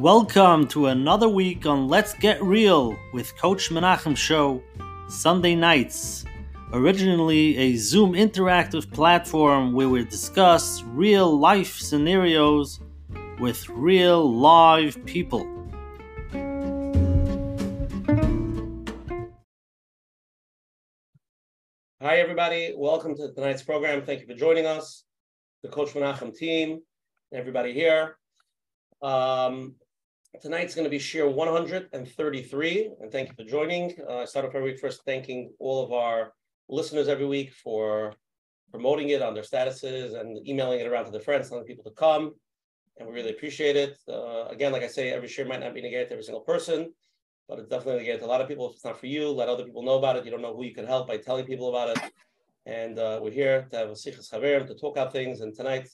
Welcome to another week on Let's Get Real with Coach Menachem Show, Sunday nights. Originally a Zoom interactive platform where we discuss real life scenarios with real live people. Hi, everybody. Welcome to tonight's program. Thank you for joining us, the Coach Menachem team, everybody here. Um, tonight's going to be share 133, and thank you for joining. Uh, I start off every week first thanking all of our listeners every week for promoting it on their statuses and emailing it around to their friends, telling people to come, and we really appreciate it. Uh, again, like I say, every share might not be negated to every single person, but it's definitely negated to a lot of people. If it's not for you, let other people know about it. You don't know who you can help by telling people about it. And uh, we're here to have a sichas chaverim to talk about things. And tonight,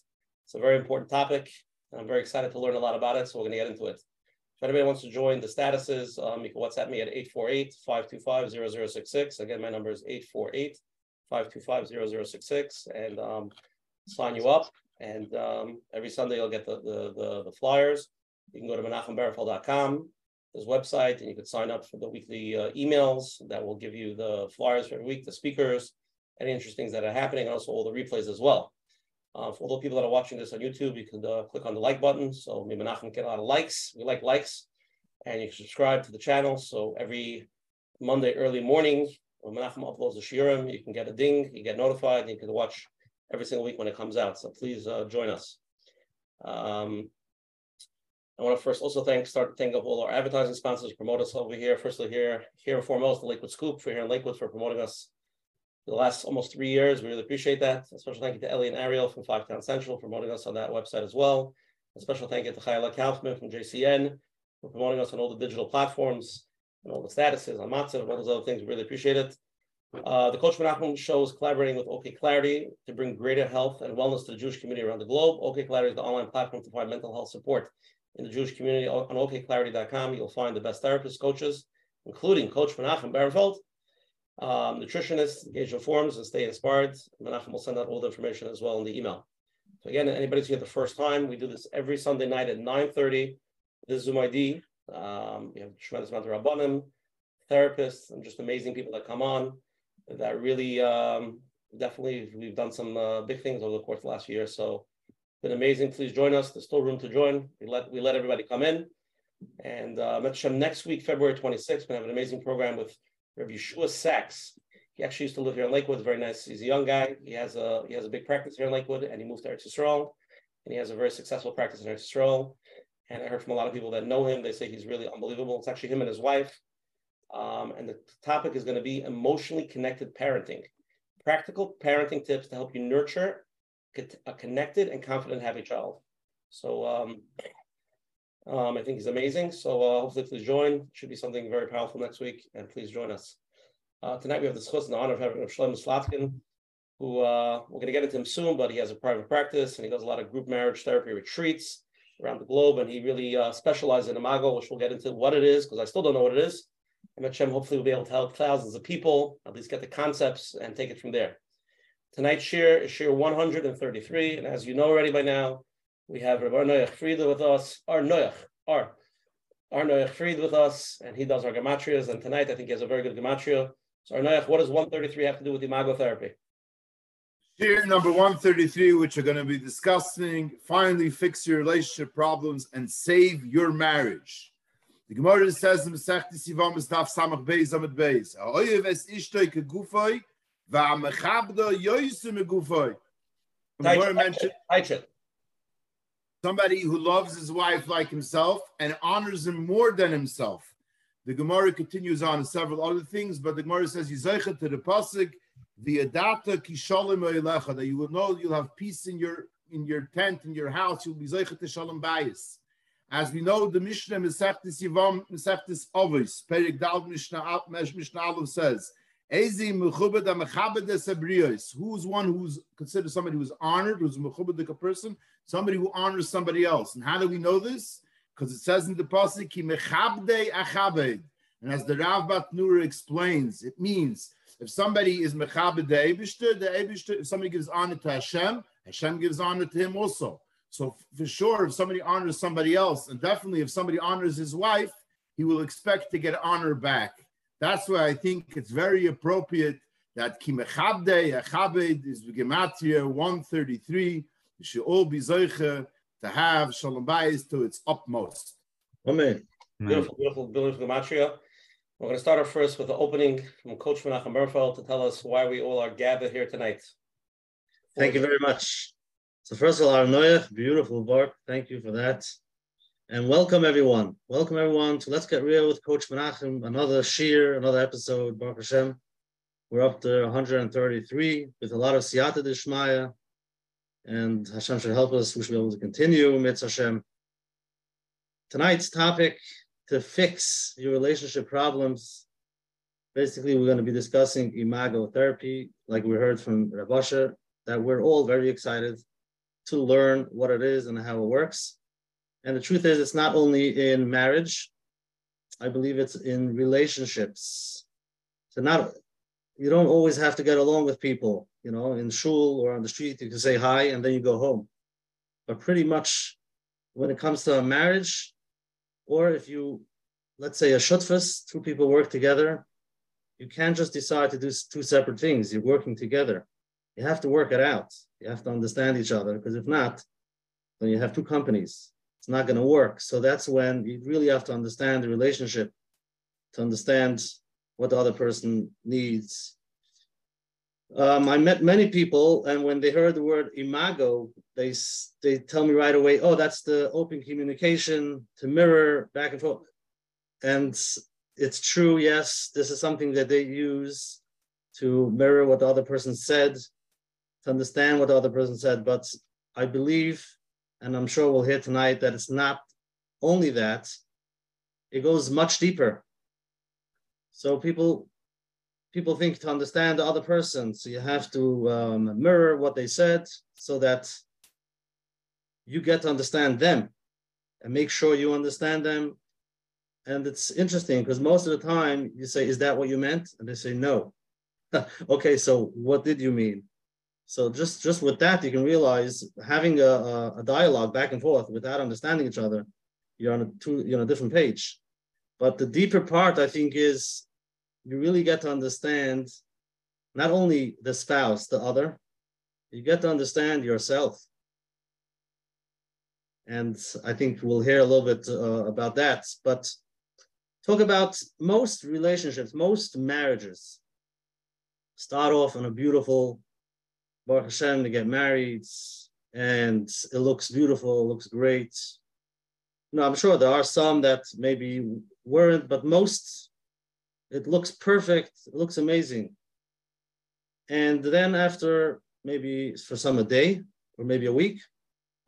it's a very important topic. I'm very excited to learn a lot about it. So we're going to get into it. If anybody wants to join the statuses, um, you can WhatsApp me at 848-525-0066. Again, my number is 848-525-0066 and um, sign you up. And um, every Sunday you'll get the, the, the, the, flyers. You can go to menachemberfeld.com, this website, and you can sign up for the weekly uh, emails that will give you the flyers for every week, the speakers, any interesting things that are happening, and also all the replays as well. Uh, for all the people that are watching this on YouTube, you can uh, click on the like button. So me Menachem get a lot of likes. We like likes. And you can subscribe to the channel. So every Monday early morning, when Menachem uploads the shiurim, you can get a ding, you get notified, and you can watch every single week when it comes out. So please uh, join us. Um, I want to first also thank, start to thank all our advertising sponsors, promote us over here. Firstly, here, here and foremost, the Lakewood Scoop for here in Lakewood for promoting us the last almost three years. We really appreciate that. A special thank you to Ellie and Ariel from Five Town Central for promoting us on that website as well. A special thank you to Chayla Kaufman from JCN for promoting us on all the digital platforms and all the statuses on Matzah and all those other things. We really appreciate it. Uh, the Coach Menachem show is collaborating with OK Clarity to bring greater health and wellness to the Jewish community around the globe. OK Clarity is the online platform to provide mental health support in the Jewish community. On okclarity.com, you'll find the best therapists, coaches, including Coach Menachem Berenfeld, um, nutritionists, engage in forums, and stay inspired. Menachem will send out all the information as well in the email. So again, anybody's here the first time, we do this every Sunday night at 9.30. This Zoom ID. Um, we have tremendous amount of rabbanim, therapists, and just amazing people that come on that really um, definitely we've done some uh, big things over the course of the last year. So it's been amazing. Please join us. There's still room to join. We let we let everybody come in. And uh, next week, February 26th, we're gonna have an amazing program with Rabbi Yeshua Sachs. He actually used to live here in Lakewood. Very nice. He's a young guy. He has a he has a big practice here in Lakewood, and he moved to Eretz Yisrael, and he has a very successful practice in Eretz Yisrael. And I heard from a lot of people that know him. They say he's really unbelievable. It's actually him and his wife. Um, and the topic is going to be emotionally connected parenting, practical parenting tips to help you nurture a connected and confident, happy child. So um, um, I think he's amazing. So uh, hopefully please join. Should be something very powerful next week, and please join us. Uh, tonight we have the schus the honor of having Shlomo Slatkin, who uh, we're going to get into him soon, but he has a private practice and he does a lot of group marriage therapy retreats around the globe, and he really uh, specializes in imago, which we'll get into what it is because I still don't know what it is. And Hashem hopefully will be able to help thousands of people, at least get the concepts and take it from there. Tonight's share is share 133, and as you know already by now, we have Rabbi Noach Frieda with us, our Noach, our, our Fried with us, and he does our gematrias. And tonight, I think he has a very good gematria. So, our Noach, what does 133 have to do with imago therapy? Here, number 133, which are going to be discussing finally fix your relationship problems and save your marriage. The Gemara says in Masech Sivam is Daf Samach Beis Amid Beis. Oyev es ishtoi kegufoi va'amechabdo yoysu megufoi. The Gemara mentioned somebody who loves his wife like himself and honors him more than himself. The Gemara continues on several other things, but the Gemara says, "Yizaycha to the pasuk, the adata kishalim elecha," that you will know you'll have peace in your in your tent in your house. You'll be zaycha to shalom bayis. As we know, the Mishnah Mesechtes Yivam Mesechtes Ovis Perik Dal Mishnah Mishnah says. Who's one who's considered somebody who's honored, who's a person, somebody who honors somebody else. And how do we know this? Because it says in the pasuk, and as the Rav Bartenura explains, it means if somebody is mechabed the Eibishter, the Eibishter, if somebody gives honor to Hashem, Hashem gives honor to him also. So for sure, if somebody honors somebody else, and definitely if somebody honors his wife, he will expect to get honor back. That's why I think it's very appropriate that Kimechabde, Achabed is Gematria 133. We should all be Zeiche to have Shalom Bayis to its utmost. Amen. Beautiful, beautiful, beautiful Gematria. We're going to start off first with the opening from Coach Menachem Bernfeld to tell us why we all are gathered here tonight. Thank you very much. So first of all, Arnoyach, beautiful Bart. Thank you for that. And welcome everyone. Welcome everyone to Let's Get Real with Coach Menachem. Another sheer, another episode, Baruch Hashem. We're up to 133 with a lot of Siyata Dishmaya. And Hashem should help us. We should be able to continue, Mitzvah Hashem. Tonight's topic to fix your relationship problems. Basically, we're going to be discussing imago therapy, like we heard from Rabasha, that we're all very excited to learn what it is and how it works. And the truth is, it's not only in marriage, I believe it's in relationships. So not you don't always have to get along with people, you know, in shul or on the street, you can say hi and then you go home. But pretty much when it comes to a marriage, or if you, let's say a shutfas, two people work together, you can't just decide to do two separate things. You're working together. You have to work it out. You have to understand each other because if not, then you have two companies. It's not going to work. So that's when you really have to understand the relationship to understand what the other person needs. Um, I met many people, and when they heard the word imago, they they tell me right away, "Oh, that's the open communication to mirror back and forth." And it's true, yes, this is something that they use to mirror what the other person said, to understand what the other person said. But I believe, and I'm sure we'll hear tonight, that it's not only that; it goes much deeper. So people people think to understand the other person, so you have to um, mirror what they said so that you get to understand them and make sure you understand them. And it's interesting because most of the time you say, "Is that what you meant?" And they say, "No." okay, so what did you mean? So just just with that, you can realize having a, a, dialogue back and forth without understanding each other, you're on a two, you're on a different page. But the deeper part, I think, is you really get to understand not only the spouse, the other, you get to understand yourself. And I think we'll hear a little bit uh, about that. But talk about most relationships, most marriages start off on a beautiful Baruch Hashem to get married, and it looks beautiful, it looks great. No, I'm sure there are some that maybe weren't, but most it looks perfect, it looks amazing. And then after maybe for some a day or maybe a week,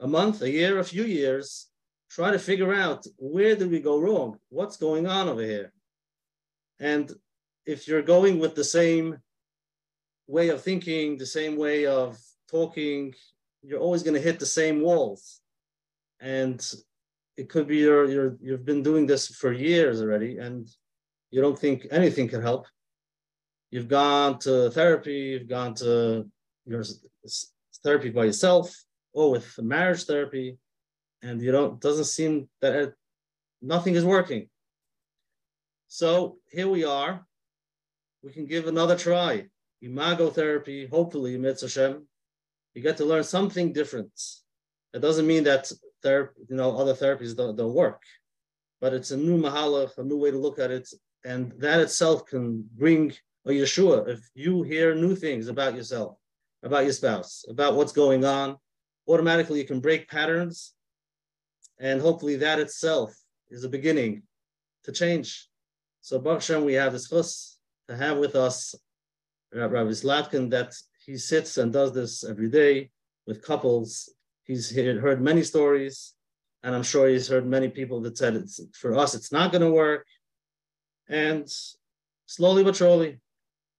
a month, a year, a few years, try to figure out where did we go wrong? What's going on over here? And if you're going with the same way of thinking, the same way of talking, you're always going to hit the same walls. And it could be you're, you're, you've been doing this for years already, and you don't think anything can help. You've gone to therapy, you've gone to your therapy by yourself or with marriage therapy, and you don't doesn't seem that it, nothing is working. So here we are. We can give another try. Imago therapy, hopefully, Mitzvah Hashem, you get to learn something different. It doesn't mean that therapy, you know, other therapies don't, don't work, but it's a new mahalach, a new way to look at it, and that itself can bring a Yeshua. If you hear new things about yourself, about your spouse, about what's going on, automatically you can break patterns. And hopefully that itself is a beginning to change. So Baruch we have this chus to have with us Rabbi Slatkin that he sits and does this every day with couples. He's heard many stories, and I'm sure he's heard many people that said it's for us it's not going to work and slowly but surely.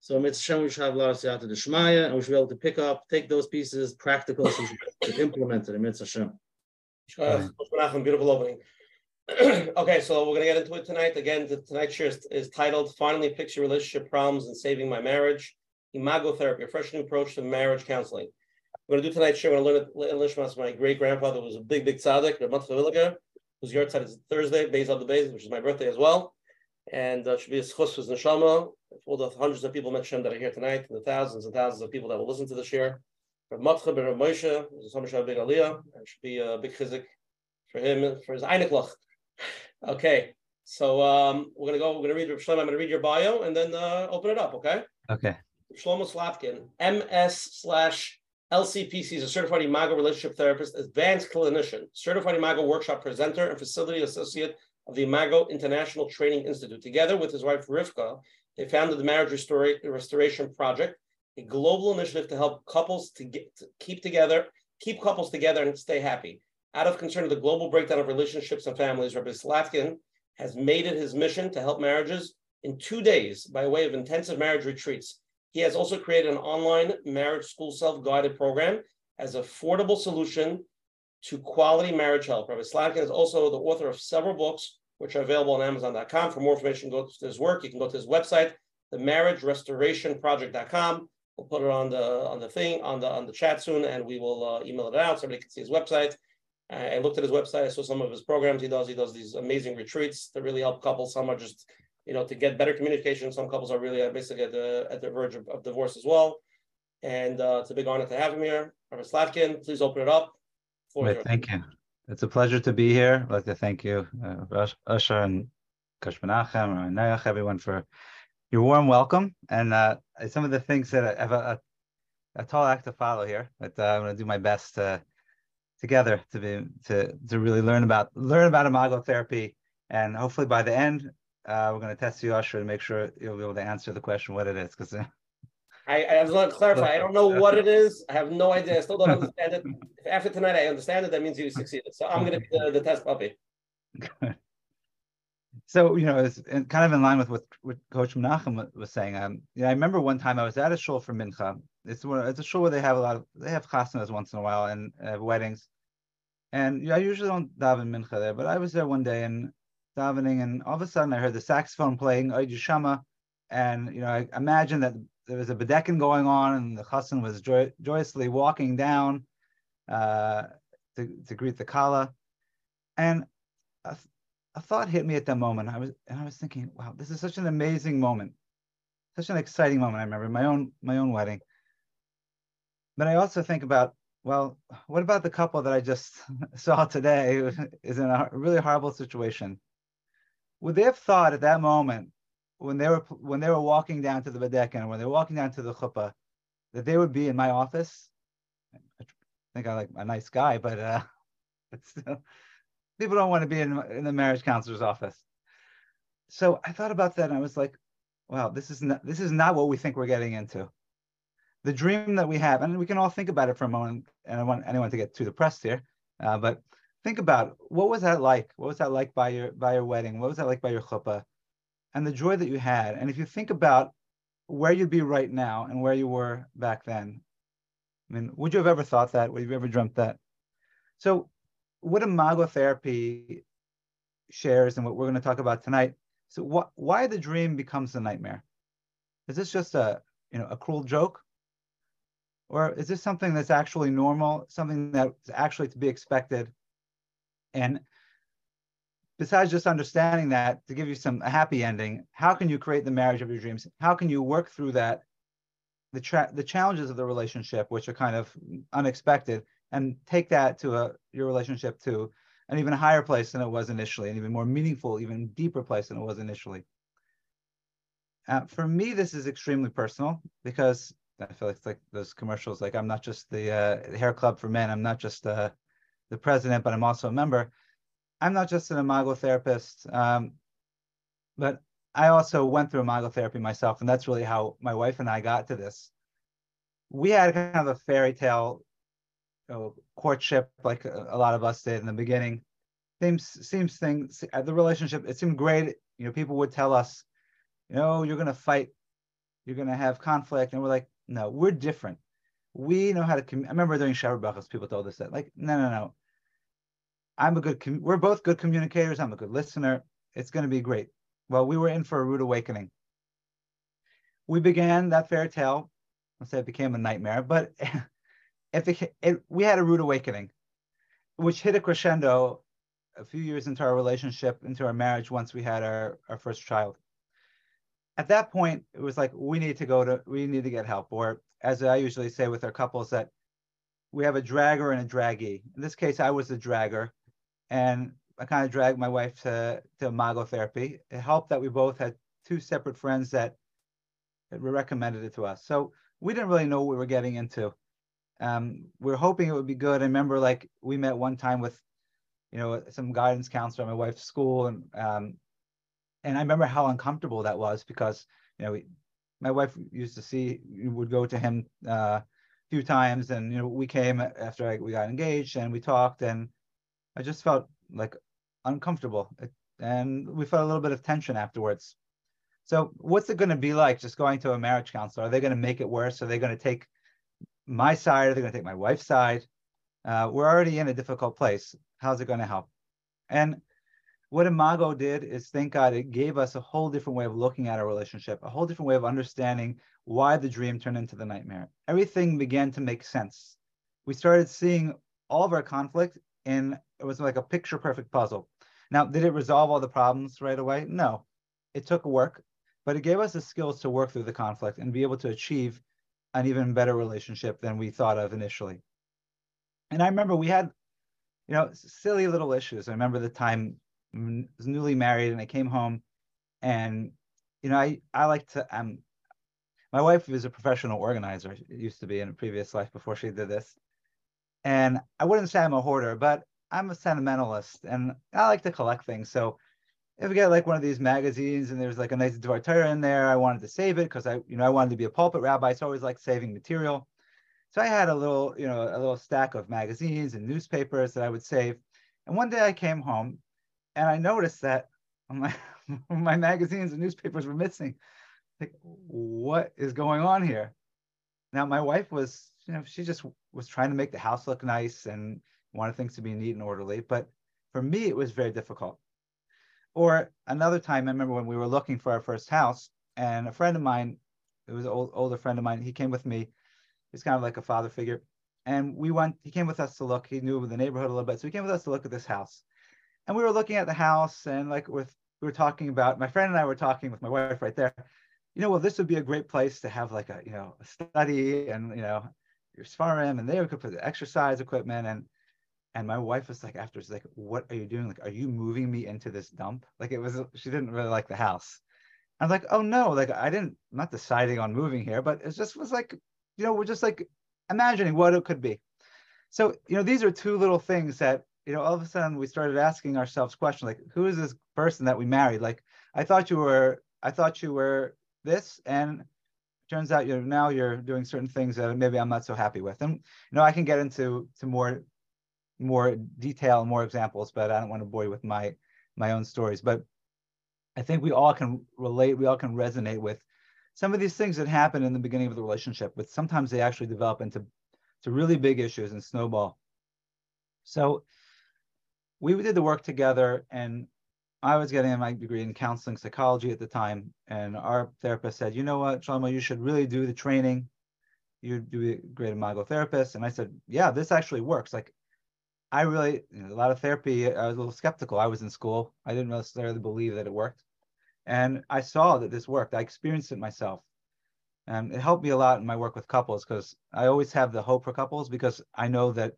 So Mitzvah we should have a lot of siyata Shmaya, and we should be able to pick up, take those pieces, practical, so to implement it in Mitzvah Shem. Beautiful opening. okay, so we're going to get into it tonight. Again, the, tonight's share is, is, titled Finally Fix Your Relationship Problems and Saving My Marriage Imago Therapy, a fresh new approach to marriage counseling. We're going to do tonight's show. We're going to learn Lishmas. My great grandfather was a big, big tzaddik, Ramat Chavilga, yard side is Thursday, Beis of the Beis, which is my birthday as well. And uh, should be a schus for neshama. All the hundreds of people mentioned that are here tonight, and the thousands and thousands of people that will listen to this year. Rav Matcha ben Moshe, is a big aliyah, and should be a big chizik for him, for his einiklach. Okay, so um, we're gonna go. We're gonna read Rav Shlomo. I'm gonna read your bio and then uh, open it up. Okay. Okay. Shlomo Slatkin, MS slash LCPC is a certified Imago relationship therapist, advanced clinician, certified Imago workshop presenter, and facility associate of the Imago International Training Institute. Together with his wife Rivka, they founded the Marriage Restoration Project, a global initiative to help couples to, get, to keep together, keep couples together, and stay happy. Out of concern of the global breakdown of relationships and families, Rabbi Slatkin has made it his mission to help marriages in two days by way of intensive marriage retreats. He has also created an online marriage school self-guided program as affordable solution to quality marriage help. Rabbi Slatkin is also the author of several books, which are available on Amazon.com. For more information, go to his work. You can go to his website, the marriagerestorationproject.com. We'll put it on the on the thing on the on the chat soon, and we will uh, email it out so everybody can see his website. I looked at his website. I saw some of his programs. He does. He does these amazing retreats that really help couples. Some are just, you know, to get better communication. Some couples are really uh, basically at the at the verge of, of divorce as well. And uh, it's a big honor to have him here. Rabbi Slatkin, please open it up. Thank you. It's a pleasure to be here. I'd like to thank you, uh, Usher and Coach Menachem and Nayach, everyone for your warm welcome. And uh, some of the things that I have a, a, a tall act to follow here, but uh, I'm going to do my best to together to be to to really learn about learn about imago therapy, and hopefully by the end, uh, we're going to test you, Usher, to make sure you'll be able to answer the question what it is. Because uh, I, I just want to clarify. I don't know what it is. I have no idea. I still don't understand it. If after tonight I understand it, that means you succeeded. So I'm going to be the, the test puppy. So you know, it's kind of in line with what, what Coach Menachem was saying. Um, yeah, I remember one time I was at a shul for mincha, it's one, it's a show where they have a lot of they have chasnas once in a while and uh, weddings, and yeah, I usually don't daven mincha there, but I was there one day and davening, and all of a sudden I heard the saxophone playing Oid Shama, and you know I imagine that there was a bedekin going on, and the chassan was joy, joyously walking down uh, to to greet the kala, and a, a thought hit me at that moment. I was and I was thinking, wow, this is such an amazing moment, such an exciting moment. I remember my own my own wedding but I also think about, well, what about the couple that I just saw today is in a really horrible situation? Would they have thought at that moment when they were when they were walking down to the Badekin, when they were walking down to the chuppah, that they would be in my office? I think I like a nice guy, but uh, but still, people don't want to be in, in the marriage counselor's office. So I thought about that, and I was like, wow, this is not this is not what we think we're getting into the dream that we have, and we can all think about it for a moment. And I don't want anyone to get too depressed here, uh, but think about what was that like? What was that like by your by your wedding? What was that like by your chuppah? And the joy that you had. And if you think about where you'd be right now and where you were back then, I mean, would you have ever thought that? Would you ever dreamt that? So, what imago therapy shares and what we're going to talk about tonight. So, what, why the dream becomes a nightmare? Is this just a you know a cruel joke? Or is this something that's actually normal, something that's actually to be expected? And besides just understanding that, to give you some a happy ending, how can you create the marriage of your dreams? How can you work through that, the tra- the challenges of the relationship, which are kind of unexpected, and take that to a your relationship to an even higher place than it was initially, an even more meaningful, even deeper place than it was initially. Uh, for me, this is extremely personal because I feel like it's like those commercials. Like I'm not just the uh, hair club for men. I'm not just uh, the president, but I'm also a member. I'm not just an imago therapist, um, but I also went through imago therapy myself, and that's really how my wife and I got to this. We had kind of a fairy tale you know, courtship, like a, a, lot of us did in the beginning. Seems seems things the relationship. It seemed great. You know, people would tell us, you know, you're gonna fight, you're gonna have conflict, and we're like, no, we're different. We know how to. Com- I remember during brachas, people told us that. Like, no, no, no. I'm a good. We're both good communicators. I'm a good listener. It's going to be great. Well, we were in for a rude awakening. We began that fairy tale. Let's say it became a nightmare, but if it, it, we had a rude awakening, which hit a crescendo a few years into our relationship, into our marriage, once we had our, our first child. At that point, it was like we need to go to we need to get help, or as I usually say with our couples, that we have a dragger and a draggy. In this case, I was the dragger, and I kind of dragged my wife to to Imago therapy. It helped that we both had two separate friends that, that recommended it to us. So we didn't really know what we were getting into. Um, we are hoping it would be good. I remember like we met one time with, you know, some guidance counselor at my wife's school, and um, and I remember how uncomfortable that was because you know we, my wife used to see would go to him uh, a few times, and you know we came after I, we got engaged and we talked, and I just felt like uncomfortable, and we felt a little bit of tension afterwards. So what's it going to be like just going to a marriage counselor? Are they going to make it worse? Are they going to take my side? Are they going to take my wife's side? Uh, we're already in a difficult place. How's it going to help? And what Imago did is, thank God, it gave us a whole different way of looking at our relationship, a whole different way of understanding why the dream turned into the nightmare. Everything began to make sense. We started seeing all of our conflict in it was like a picture perfect puzzle. Now, did it resolve all the problems right away? No. It took work but it gave us the skills to work through the conflict and be able to achieve an even better relationship than we thought of initially. And I remember we had, you know, silly little issues. I remember the time I was newly married and I came home and, you know, I, I like to, um, my wife was a professional organizer, used to be in a previous life before she did this. And I wouldn't say I'm a hoarder, but I'm a sentimentalist and I like to collect things. So if we get like one of these magazines and there's like a nice Dvar Torah in there, I wanted to save it because I, you know, I wanted to be a pulpit rabbi. So I always like saving material. So I had a little, you know, a little stack of magazines and newspapers that I would save. And one day I came home and I noticed that my, my magazines and newspapers were missing. Like, what is going on here? Now my wife was, you know, she just was trying to make the house look nice and wanted things to be neat and orderly. But for me, it was very difficult or another time, I remember when we were looking for our first house, and a friend of mine, it was an old, older friend of mine, he came with me. He's kind of like a father figure. And we went, he came with us to look. He knew the neighborhood a little bit. So he came with us to look at this house. And we were looking at the house and like with, we were talking about, my friend and I were talking with my wife right there. You know, well, this would be a great place to have like a, you know, a study and, you know, your sparring and we could put the exercise equipment. And and my wife was like after she's like what are you doing? Like are you moving me into this dump? Like it was she didn't really like the house. I'm like oh no like i didn't I'm not deciding on moving here but it just was like you know we're just like imagining what it could be. So you know these are two little things that you know all of a sudden we started asking ourselves questions like who is this person that we married? Like i thought you were i thought you were this and turns out you're now you're doing certain things that maybe i'm not so happy with. And you know i can get into to more more detail, more examples, but I don't want to bore you with my my own stories. But I think we all can relate, we all can resonate with some of these things that happen in the beginning of the relationship, but sometimes they actually develop into to really big issues and snowball. So we did the work together and I was getting my degree in counseling psychology at the time. And our therapist said, you know what, Shlomo, you should really do the training. You'd be a great imago therapist. And I said, yeah, this actually works. Like I really, a lot of therapy, I was a little skeptical. I was in school. I didn't necessarily believe that it worked. And I saw that this worked. I experienced it myself. And it helped me a lot in my work with couples because I always have the hope for couples because I know that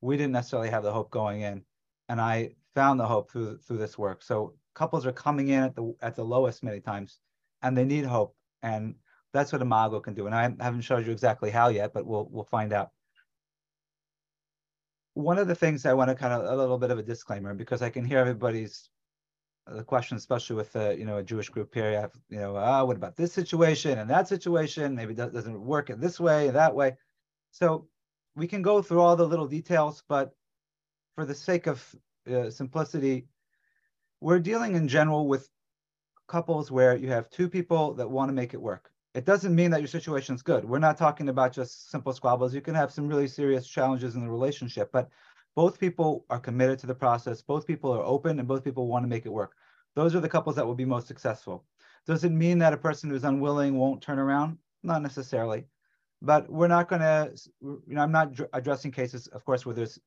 we didn't necessarily have the hope going in. And I found the hope through through this work. So couples are coming in at the at the lowest many times and they need hope. And that's what Imago can do. And I haven't showed you exactly how yet, but we'll we'll find out one of the things I want to kind of a little bit of a disclaimer because I can hear everybody's uh, the question, especially with the you know a Jewish group here. You have you know, ah, what about this situation and that situation? Maybe that doesn't work in this way and that way. So we can go through all the little details, but for the sake of uh, simplicity, we're dealing in general with couples where you have two people that want to make it work it doesn't mean that your situation is good. We're not talking about just simple squabbles. You can have some really serious challenges in the relationship, but both people are committed to the process. Both people are open and both people want to make it work. Those are the couples that will be most successful. Does it mean that a person who's unwilling won't turn around? Not necessarily. but we're not going to, you know, I'm not addressing cases, of course, where there's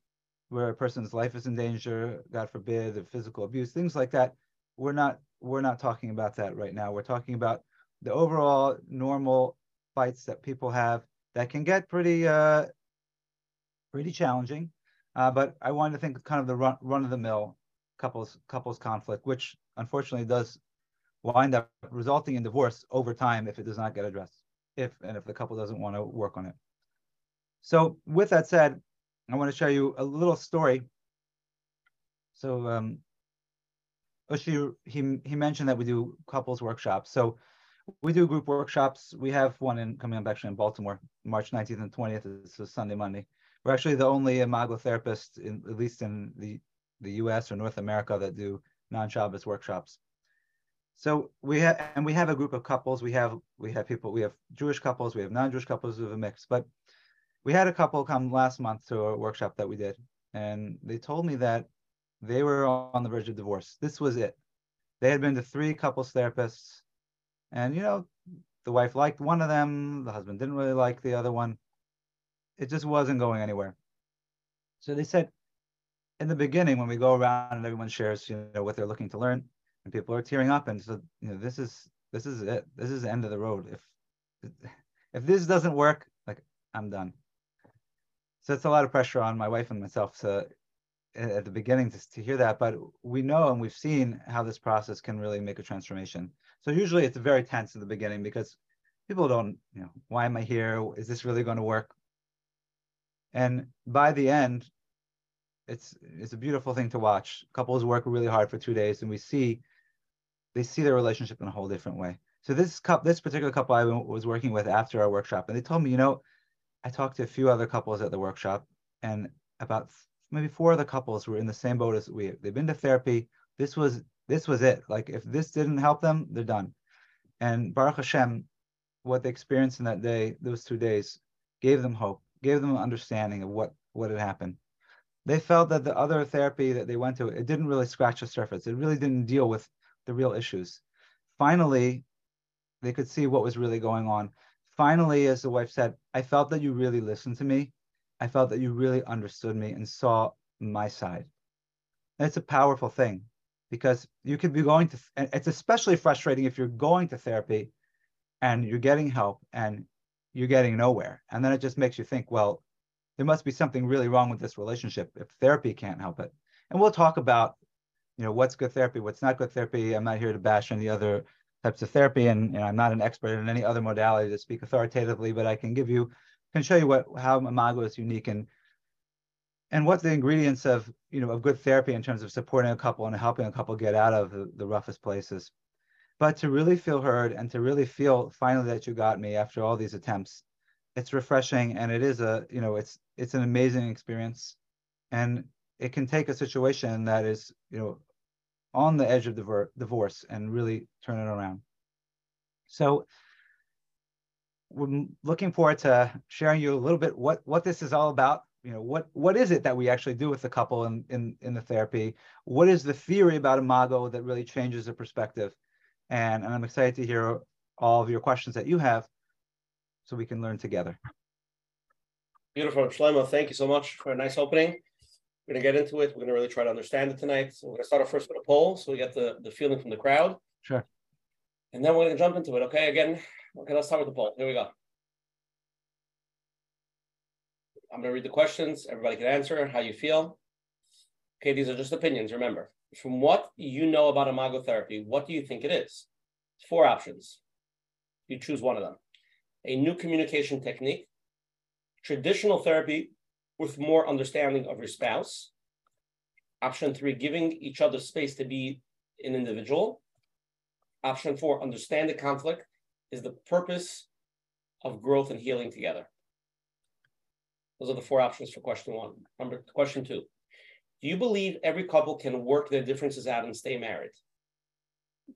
where a person's life is in danger, God forbid, physical abuse, things like that. We're not we're not talking about that right now. We're talking about the overall normal fights that people have that can get pretty uh, pretty challenging. Uh, but I wanted to think of kind of the run, run of the mill couples couples conflict, which unfortunately does wind up resulting in divorce over time if it does not get addressed, if and if the couple doesn't want to work on it. So with that said, I want to show you a little story. So um, Ushi, he, he mentioned that we do couples workshops. So we do group workshops. We have one in coming up actually in Baltimore, March 19th and 20th. It's a Sunday, Monday. We're actually the only imago therapist, in, at least in the, the US or North America, that do non-Shabbos workshops. So we have, and we have a group of couples. We have, we have people, we have Jewish couples, we have non-Jewish couples, we have a mix. But we had a couple come last month to a workshop that we did, and they told me that they were on the verge of divorce. This was it. They had been to three couples therapists, and you know, the wife liked one of them, the husband didn't really like the other one. It just wasn't going anywhere. So they said, in the beginning, when we go around and everyone shares, you know, what they're looking to learn, and people are tearing up, and so you know, this is this is it. This is the end of the road. If if this doesn't work, like I'm done. So it's a lot of pressure on my wife and myself to at the beginning to, to hear that, but we know and we've seen how this process can really make a transformation. So usually it's very tense in the beginning because people don't, you know, why am I here? Is this really going to work? And by the end, it's it's a beautiful thing to watch. Couples work really hard for two days, and we see they see their relationship in a whole different way. So this cup, this particular couple I was working with after our workshop, and they told me, you know, I talked to a few other couples at the workshop, and about maybe four other couples were in the same boat as we. They've been to therapy. This was this was it. Like if this didn't help them, they're done. And Baruch Hashem, what they experienced in that day, those two days, gave them hope, gave them an understanding of what what had happened. They felt that the other therapy that they went to, it didn't really scratch the surface. It really didn't deal with the real issues. Finally, they could see what was really going on finally, as the wife said, I felt that you really listened to me. I felt that you really understood me and saw my side. It's a powerful thing because you could be going to, it's especially frustrating if you're going to therapy and you're getting help and you're getting nowhere. And then it just makes you think, well, there must be something really wrong with this relationship if therapy can't help it. And we'll talk about, you know, what's good therapy, what's not good therapy. I'm not here to bash any other types of therapy, and I'm not an expert in any other modality to speak authoritatively, but I can give you, can show you what how Imago is unique and and what the ingredients of you know of good therapy in terms of supporting a couple and helping a couple get out of the, the roughest places. But to really feel heard and to really feel finally that you got me after all these attempts, it's refreshing and it is a you know it's it's an amazing experience, and it can take a situation that is you know on the edge of divorce and really turn it around. So we're looking forward to sharing you a little bit what what this is all about. You know, what what is it that we actually do with the couple in in, in the therapy? What is the theory about imago that really changes the perspective? And, and I'm excited to hear all of your questions that you have so we can learn together. Beautiful. Shlomo, thank you so much for a nice opening. We're going to get into it. We're going to really try to understand it tonight. So we're going to start off first with a poll, so we get the, the feeling from the crowd. Sure. And then we're going to jump into it. Okay, again, okay, let's start with the poll. Here we go. I'm going to read the questions. Everybody can answer how you feel. Okay, these are just opinions, remember. From what you know about imago therapy, what do you think it is? Four options. You choose one of them. A new communication technique, traditional therapy with more understanding of your spouse. Option three, giving each other space to be an individual. Option four, understand the conflict is the purpose of growth and healing together. Those are the four options for question one. Number question two. Do you believe every couple can work their differences out and stay married?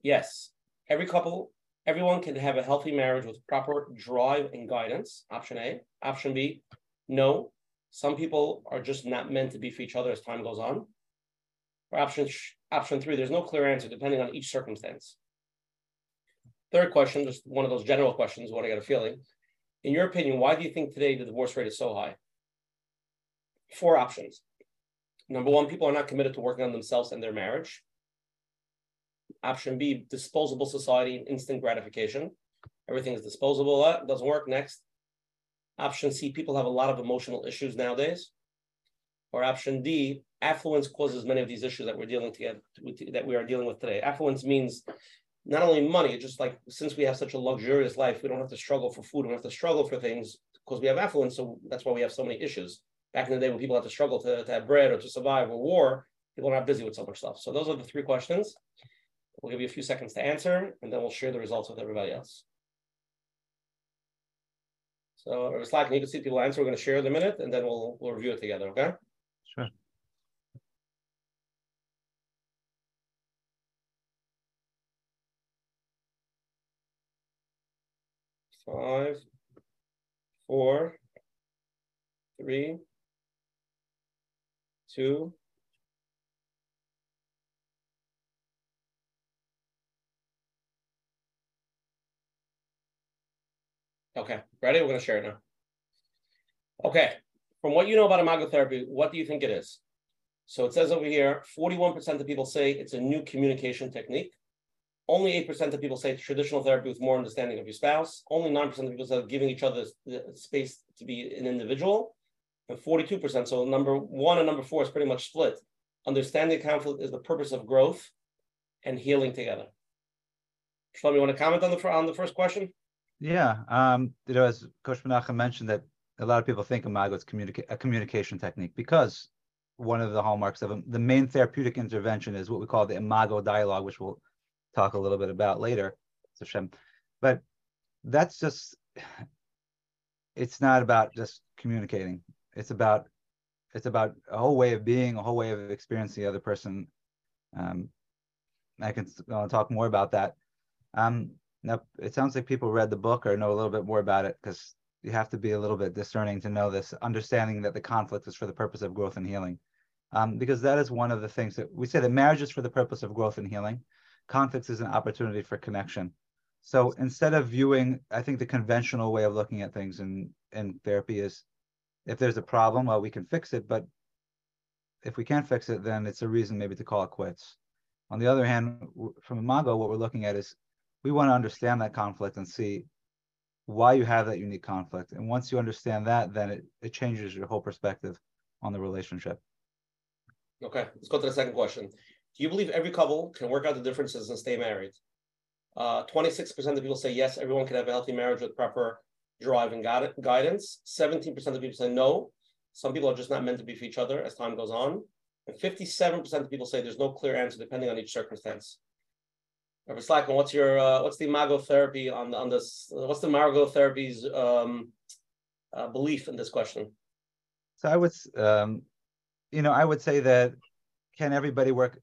Yes. Every couple, everyone can have a healthy marriage with proper drive and guidance. Option A. Option B. No. Some people are just not meant to be for each other as time goes on. Or option, option three, there's no clear answer depending on each circumstance. Third question, just one of those general questions, what I got a feeling. In your opinion, why do you think today the divorce rate is so high? Four options. Number one, people are not committed to working on themselves and their marriage. Option B, disposable society and instant gratification. Everything is disposable. That doesn't work. Next. Option C, people have a lot of emotional issues nowadays. Or option D, affluence causes many of these issues that we're dealing together that we are dealing with today. Affluence means not only money, just like since we have such a luxurious life, we don't have to struggle for food, we don't have to struggle for things because we have affluence. So that's why we have so many issues. Back in the day when people had to struggle to, to have bread or to survive a war, people are not busy with so much stuff. So those are the three questions. We'll give you a few seconds to answer, and then we'll share the results with everybody else. So, Slack, and you can see people answer. We're going to share in a minute, and then we'll we'll review it together. Okay. Sure. Five, four, three, two, Okay, ready? We're to share it now. Okay, from what you know about imago therapy, what do you think it is? So it says over here 41% of people say it's a new communication technique. Only 8% of people say traditional therapy with more understanding of your spouse. Only 9% of people say giving each other the space to be an individual. And 42%, so number one and number four is pretty much split. Understanding conflict is the purpose of growth and healing together. Shlomo, you want to comment on the, on the first question? Yeah, um, you know, as Coach Menachem mentioned, that a lot of people think Imago is communica- a communication technique because one of the hallmarks of the main therapeutic intervention is what we call the Imago dialogue, which we'll talk a little bit about later. But that's just, it's not about just communicating. It's about, it's about a whole way of being, a whole way of experiencing the other person. Um, I can I'll talk more about that. Um, now, it sounds like people read the book or know a little bit more about it because you have to be a little bit discerning to know this, understanding that the conflict is for the purpose of growth and healing. Um, because that is one of the things that we say that marriage is for the purpose of growth and healing. Conflict is an opportunity for connection. So instead of viewing, I think the conventional way of looking at things in, in therapy is if there's a problem, well, we can fix it. But if we can't fix it, then it's a reason maybe to call it quits. On the other hand, from Imago, what we're looking at is we want to understand that conflict and see why you have that unique conflict. And once you understand that, then it, it changes your whole perspective on the relationship. Okay, let's go to the second question. Do you believe every couple can work out the differences and stay married? Uh, 26% of people say yes, everyone can have a healthy marriage with proper drive and guidance. 17% of people say no. Some people are just not meant to be for each other as time goes on. And 57% of people say there's no clear answer depending on each circumstance. Rabbi Slatkin, what's your uh, what's the imago therapy on the, on this? What's the imago therapy's um, uh, belief in this question? So I would, um, you know, I would say that can everybody work?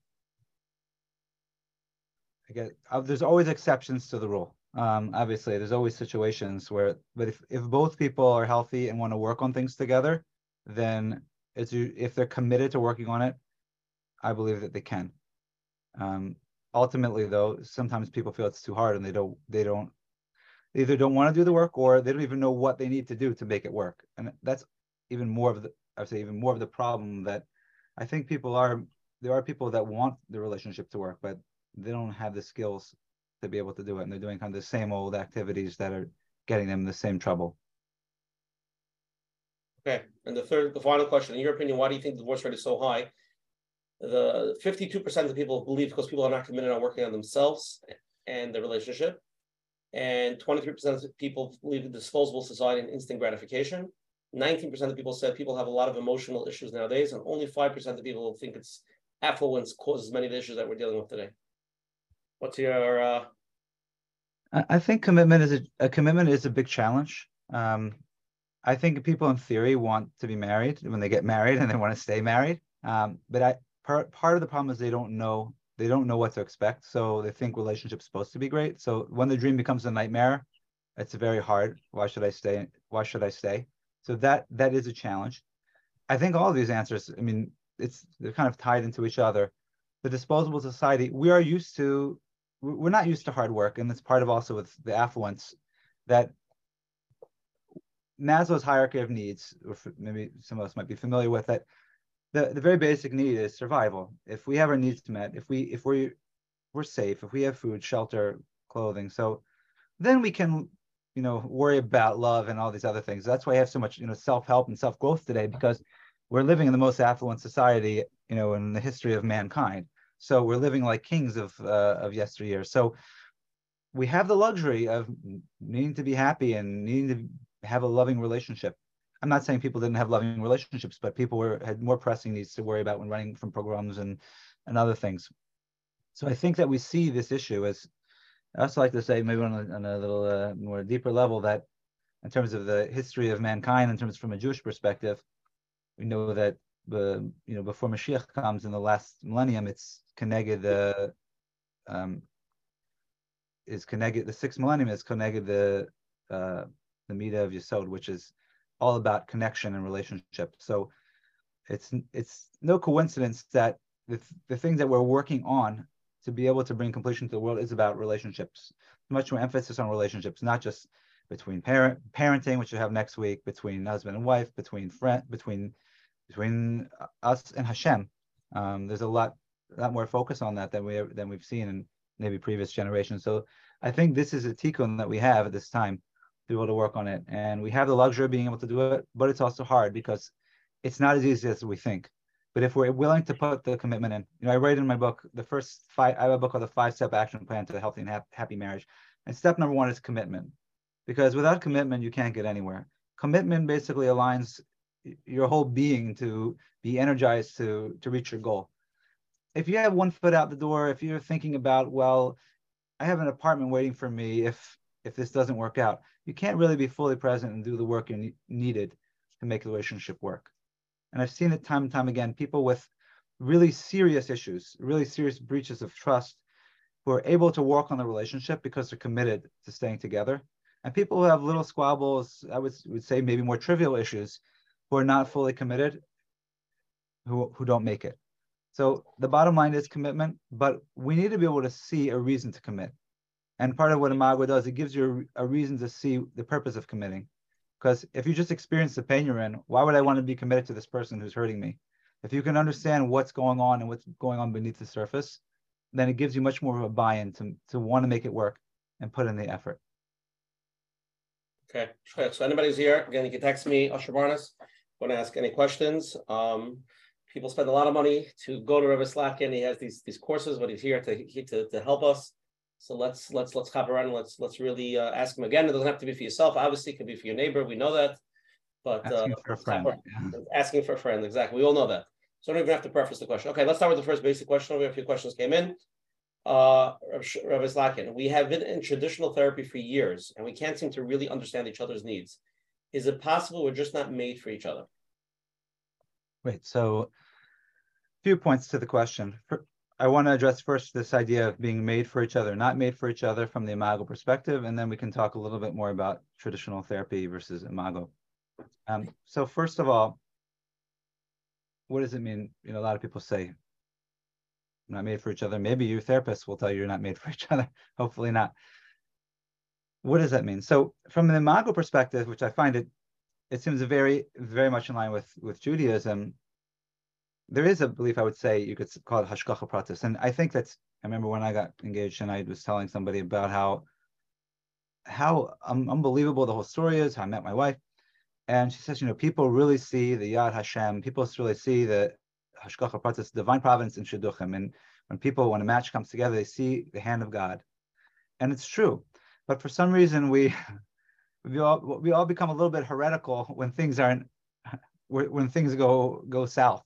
Again, uh, there's always exceptions to the rule. Um, obviously, there's always situations where, but if if both people are healthy and want to work on things together, then it's if they're committed to working on it, I believe that they can. Um, ultimately though sometimes people feel it's too hard and they don't they don't they either don't want to do the work or they don't even know what they need to do to make it work and that's even more of the i would say even more of the problem that i think people are there are people that want the relationship to work but they don't have the skills to be able to do it and they're doing kind of the same old activities that are getting them the same trouble okay and the third the final question in your opinion why do you think the divorce rate is so high the 52% of people believe because people are not committed on working on themselves and the relationship. And 23% of people believe in disposable society and instant gratification. 19% of people said people have a lot of emotional issues nowadays, and only 5% of people think it's affluence causes many of the issues that we're dealing with today. What's your uh... I think commitment is a, a, commitment is a big challenge. Um, I think people in theory want to be married when they get married and they want to stay married. Um, but I, part part of the problem is they don't know they don't know what to expect. So they think relationship's supposed to be great. So when the dream becomes a nightmare it's very hard. Why should i stay? Why should i stay? So that that is a challenge. I think all of these answers i mean it's they're kind of tied into each other. The disposable society we are used to we're not used to hard work and it's part of also with the affluence that Maslow's hierarchy of needs, or maybe some of us might be familiar with it. The, the very basic need is survival. If we have our needs met, if we if we we're safe, if we have food, shelter, clothing, so then we can, you know, worry about love and all these other things. That's why I have so much, you know, self-help and self-growth today because we're living in the most affluent society, you know, in the history of mankind. So we're living like kings of uh, of yesteryear. So we have the luxury of needing to be happy and needing to have a loving relationship. I'm not saying people didn't have loving relationships, but people were had more pressing needs to worry about when running from pogroms and and other things. So I think that we see this issue as I also like to say maybe on a, on a little uh, more deeper level that in terms of the history of mankind, in terms from a Jewish perspective, we know that you know before Mashiach comes in the last millennium, it's connected the um, is connected the sixth millennium is connected the uh, the Mida of Yesod, which is all about connection and relationship. So it's it's no coincidence that the, the things that we're working on to be able to bring completion to the world is about relationships. Much more emphasis on relationships, not just between parent parenting, which you have next week, between husband and wife, between friend, between between us and Hashem. Um, there's a lot lot more focus on that than we than we've seen in maybe previous generations. So I think this is a tikkun that we have at this time to be able to work on it, and we have the luxury of being able to do it. But it's also hard because it's not as easy as we think. But if we're willing to put the commitment in, you know, I write in my book the first five. I have a book called the Five Step Action Plan to a Healthy and Happy Marriage, and step number one is commitment, because without commitment you can't get anywhere. Commitment basically aligns your whole being to be energized to to reach your goal. If you have one foot out the door, if you're thinking about, well, I have an apartment waiting for me if if this doesn't work out, you can't really be fully present and do the work you needed to make the relationship work and I've seen it time and time again, people with really serious issues, really serious breaches of trust, who are able to work on the relationship because they're committed to staying together. And people who have little squabbles, I would, would say maybe more trivial issues, who are not fully committed, who, who don't make it. So the bottom line is commitment, but we need to be able to see a reason to commit. And part of what Imago does, it gives you a, a reason to see the purpose of committing. Because if you just experience the pain you're in, why would I want to be committed to this person who's hurting me? If you can understand what's going on and what's going on beneath the surface, then it gives you much more of a buy-in to, to want to make it work and put in the effort. Okay, so anybody's here, again, you can text me, Usher Barnes, want to ask any questions. Um, people spend a lot of money to go to River Slatkin. He has these these courses, but he's here to, to, to help us. So let's let's let's hop around and let's let's really uh, ask him again. It doesn't have to be for yourself. Obviously, it could be for your neighbor. We know that, but asking uh, for a friend. Yeah. Asking for a friend, exactly. We all know that. So I don't even have to preface the question. Okay, let's start with the first basic question. We have a few questions came in. Uh, Rabbi Slatkin, we have been in traditional therapy for years, and we can't seem to really understand each other's needs. Is it possible we're just not made for each other? Wait, so a few points to the question. I want to address first this idea of being made for each other, not made for each other from the imago perspective, and then we can talk a little bit more about traditional therapy versus imago. Um, so first of all, what does it mean? You know, a lot of people say not made for each other. Maybe your therapist will tell you you're not made for each other. Hopefully not. What does that mean? So from an imago perspective, which I find it, it seems very, very much in line with with Judaism there is a belief I would say you could call it hashgacha pratis, and I think that's. I remember when I got engaged and I was telling somebody about how how um, unbelievable the whole story is. How I met my wife, and she says, you know, people really see the Yad Hashem. People really see the hashgacha pratis, divine providence in shidduchim, and when people when a match comes together, they see the hand of God, and it's true. But for some reason, we we all we all become a little bit heretical when things aren't when things go go south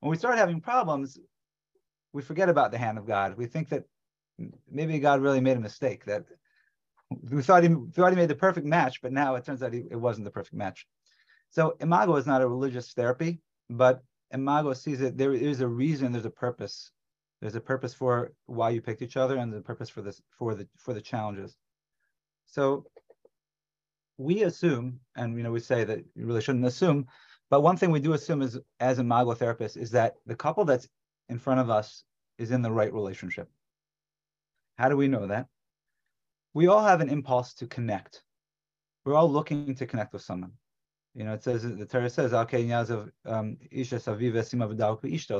when we start having problems, we forget about the hand of God. We think that maybe God really made a mistake, that we thought he, thought he made the perfect match, but now it turns out he, it wasn't the perfect match. So Imago is not a religious therapy, but Imago sees that there is a reason, there's a purpose. There's a purpose for why you picked each other and the purpose for this for the for the challenges. So we assume, and you know, we say that you really shouldn't assume, but one thing we do assume is, as Imago therapist, is that the couple that's in front of us is in the right relationship. How do we know that? We all have an impulse to connect. We're all looking to connect with someone. You know, it says the Torah says of um,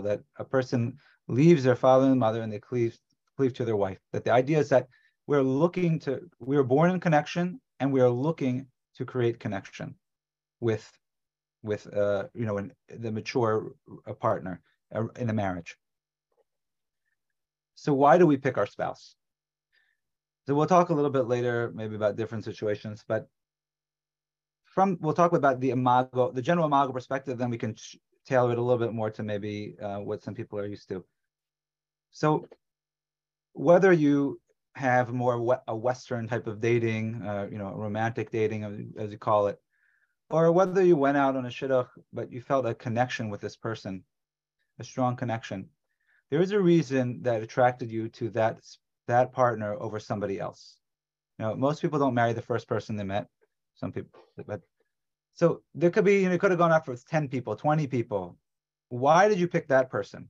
that a person leaves their father and mother and they cleave cleave to their wife. That the idea is that we're looking to we are born in connection and we are looking to create connection with with uh, you know in, the mature uh, partner in a marriage. So why do we pick our spouse? So we'll talk a little bit later, maybe about different situations, but from we'll talk about the imago, the general imago perspective, then we can tailor it a little bit more to maybe uh, what some people are used to. So whether you have more a Western type of dating, uh, you know, romantic dating, as you call it, or whether you went out on a shidduch, but you felt a connection with this person, a strong connection. There is a reason that attracted you to that that partner over somebody else. You know, most people don't marry the first person they met. Some people, but so there could be, you know, could have gone out for 10 people, 20 people. Why did you pick that person?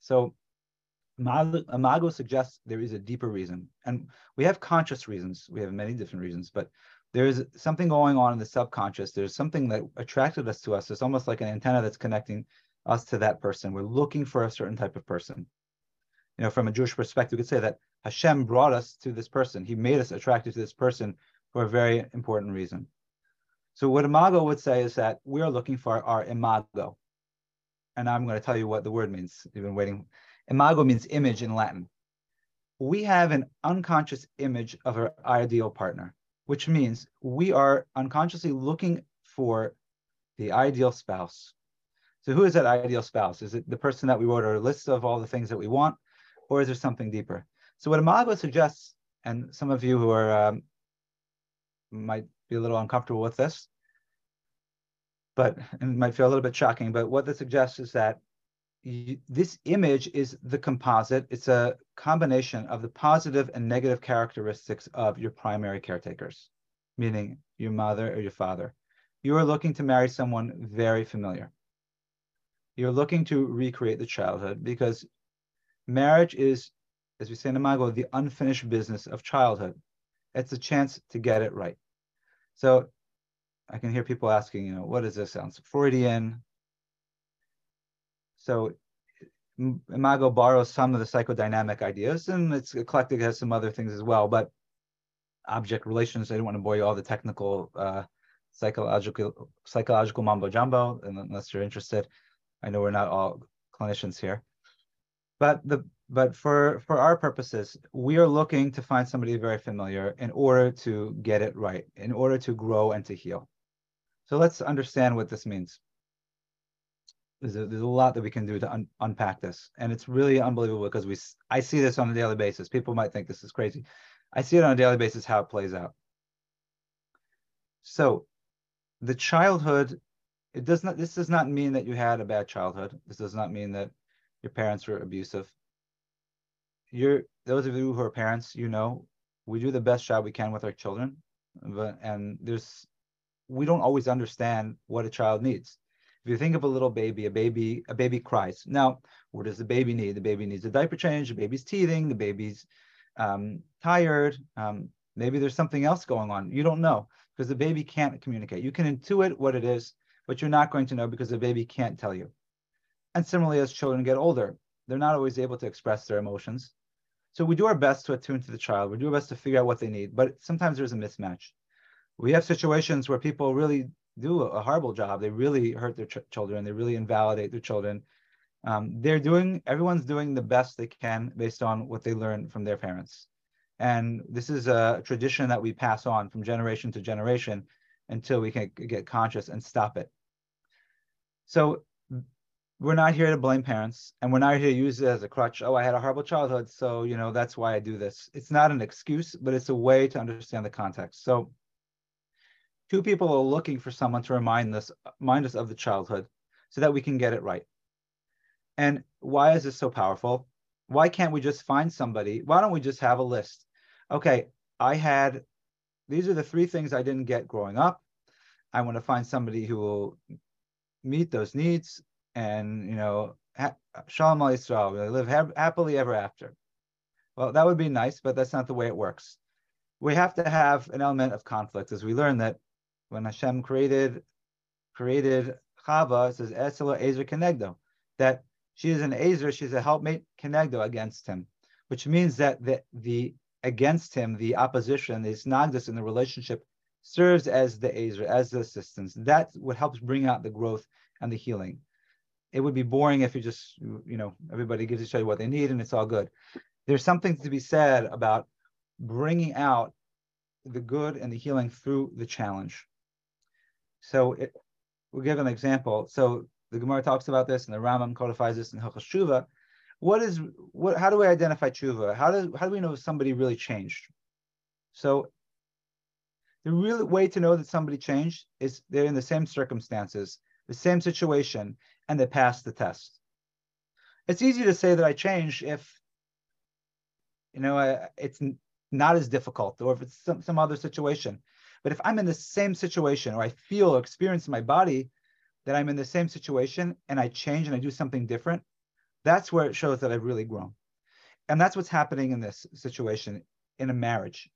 So Imago suggests there is a deeper reason. And we have conscious reasons. We have many different reasons, but there is something going on in the subconscious. There's something that attracted us to us. It's almost like an antenna that's connecting us to that person. We're looking for a certain type of person. You know, from a Jewish perspective, we could say that Hashem brought us to this person. He made us attracted to this person for a very important reason. So what Imago would say is that we are looking for our imago. And I'm going to tell you what the word means. You've been waiting. Imago means image in Latin. We have an unconscious image of our ideal partner which means we are unconsciously looking for the ideal spouse. So, who is that ideal spouse? Is it the person that we wrote our list of all the things that we want, or is there something deeper? So, what Imago suggests, and some of you who are um, might be a little uncomfortable with this, but and might feel a little bit shocking, but what this suggests is that this image is the composite. It's a combination of the positive and negative characteristics of your primary caretakers, meaning your mother or your father. You are looking to marry someone very familiar. You're looking to recreate the childhood because marriage is, as we say in Imago, the unfinished business of childhood. It's a chance to get it right. So I can hear people asking, you know, what does this sound? Freudian, so Imago borrows some of the psychodynamic ideas, and it's eclectic, has some other things as well. But object relations, I don't want to bore you all the technical uh, psychological psychological mumbo jumbo, unless you're interested. I know we're not all clinicians here, but the but for for our purposes, we are looking to find somebody very familiar in order to get it right, in order to grow and to heal. So let's understand what this means there's a, there's a lot that we can do to un, unpack this. And it's really unbelievable because we i see this on a daily basis. People might think this is crazy. I see it on a daily basis how it plays out. So the childhood it does not this does not mean that you had a bad childhood. This does not mean that your parents were abusive. You're those of you who are parents you know we do the best job we can with our children but and there's we don't always understand what a child needs if you think of a little baby, a baby, a baby cries. Now, what does the baby need? The baby needs a diaper change. The baby's teething. The baby's um, tired. Um, maybe there's something else going on. You don't know because the baby can't communicate. You can intuit what it is, but you're not going to know because the baby can't tell you. And similarly, as children get older, they're not always able to express their emotions. So we do our best to attune to the child. We do our best to figure out what they need, but sometimes there's a mismatch. We have situations where people really do a horrible job. They really hurt their ch- children. They really invalidate their children. Um, they're doing, everyone's doing the best they can based on what they learn from their parents. And this is a tradition that we pass on from generation to generation until we can get conscious and stop it. So we're not here to blame parents and we're not here to use it as a crutch. Oh, I had a horrible childhood. So, you know, that's why I do this. It's not an excuse, but it's a way to understand the context. So two people are looking for someone to remind us, remind us of the childhood so that we can get it right. And why is this so powerful? Why can't we just find somebody? Why don't we just have a list? Okay, I had, these are the three things I didn't get growing up. I want to find somebody who will meet those needs and, you know, Shalom al Yisrael, live ha- happily ever after. Well, that would be nice, but that's not the way it works. We have to have an element of conflict as we learn that when Hashem created created Chava, it says Esela Ezer Kenegdo, that she is an Ezer, she's a helpmate Kenegdo against him, which means that the, the against him, the opposition, the Snagdus in the relationship serves as the Ezer, as the assistance. That's what helps bring out the growth and the healing. It would be boring if you just, you know, everybody gives each other what they need and it's all good. There's something to be said about bringing out the good and the healing through the challenge. So it, we'll give an example. So the Gemara talks about this, and the Rambam codifies this in Hilchos Tshuva. What is what? How do we identify tshuva? How do how do we know if somebody really changed? So the real way to know that somebody changed is they're in the same circumstances, the same situation, and they passed the test. It's easy to say that I changed if you know it's not as difficult, or if it's some, some other situation. But if I'm in the same situation, or I feel or experience in my body that I'm in the same situation, and I change and I do something different, that's where it shows that I've really grown. And that's what's happening in this situation in a marriage.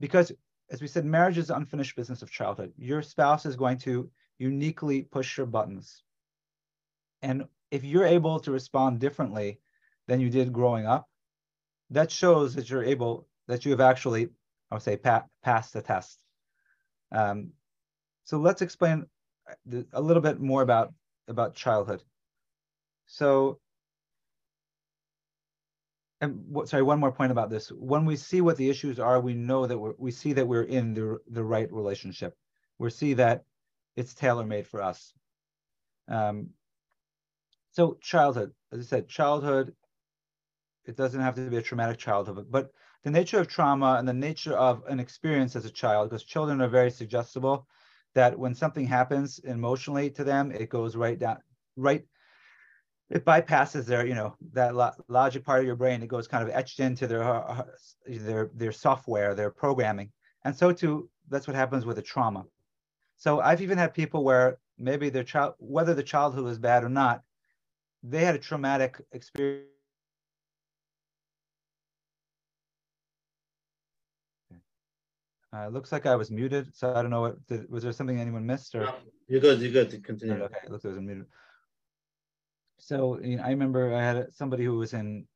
Because as we said, marriage is unfinished business of childhood. Your spouse is going to uniquely push your buttons. And if you're able to respond differently than you did growing up, that shows that you're able, that you have actually, I would say, pa- passed the test. Um, so let's explain a little bit more about about childhood. So, and sorry, one more point about this. When we see what the issues are, we know that we're, we see that we're in the the right relationship. We see that it's tailor made for us. Um, so childhood, as I said, childhood. It doesn't have to be a traumatic childhood, but the nature of trauma and the nature of an experience as a child, because children are very suggestible, that when something happens emotionally to them, it goes right down, right, it bypasses their, you know, that lo- logic part of your brain. It goes kind of etched into their their their software, their programming, and so too, that's what happens with a trauma. So I've even had people where maybe their child, whether the childhood was bad or not, they had a traumatic experience Uh, it looks like I was muted, so I don't know what did, was there something anyone missed or? You're good. You're good. Continue. Okay, it looks like I was muted. So you know, I remember I had somebody who was in,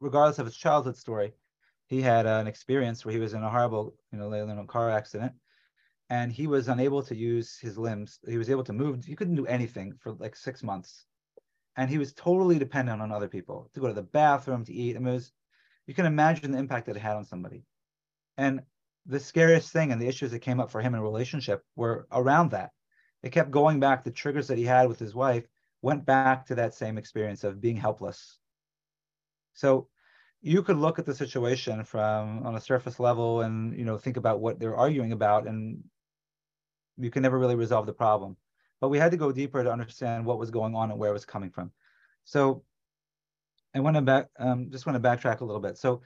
regardless of his childhood story, he had uh, an experience where he was in a horrible, you know, in a car accident, and he was unable to use his limbs. He was able to move. He couldn't do anything for like six months, and he was totally dependent on other people to go to the bathroom, to eat. I mean, it was, you can imagine the impact that it had on somebody. And the scariest thing and the issues that came up for him in a relationship were around that. It kept going back. The triggers that he had with his wife went back to that same experience of being helpless. So you could look at the situation from on a surface level and you know think about what they're arguing about and you can never really resolve the problem but we had to go deeper to understand what was going on and where it was coming from so i want to back um, just want to backtrack a little bit so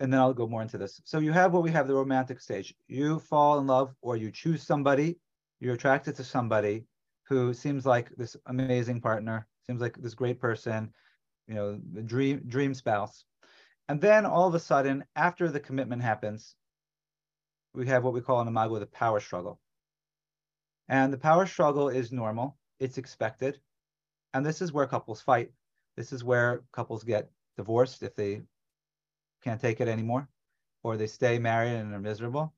and then I'll go more into this. So you have what we have the romantic stage. You fall in love or you choose somebody, you're attracted to somebody who seems like this amazing partner, seems like this great person, you know, the dream dream spouse. And then all of a sudden, after the commitment happens, we have what we call in Imago the power struggle. And the power struggle is normal, it's expected. And this is where couples fight. This is where couples get divorced if they can't take it anymore, or they stay married and are miserable.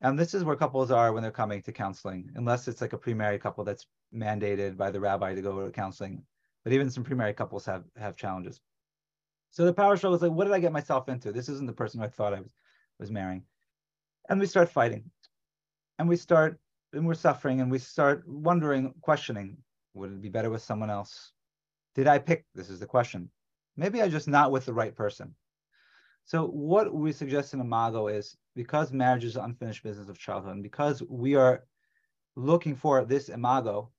And this is where couples are when they're coming to counseling, unless it's like a pre-married couple that's mandated by the rabbi to go to counseling. But even some pre-married couples have have challenges. So the power struggle is like, what did I get myself into? This isn't the person I thought I was was marrying. And we start fighting. And we start and we're suffering and we start wondering, questioning, would it be better with someone else? Did I pick? This is the question. Maybe I just not with the right person. So what we suggest in Imago is because marriage is unfinished business of childhood, and because we are looking for this Imago,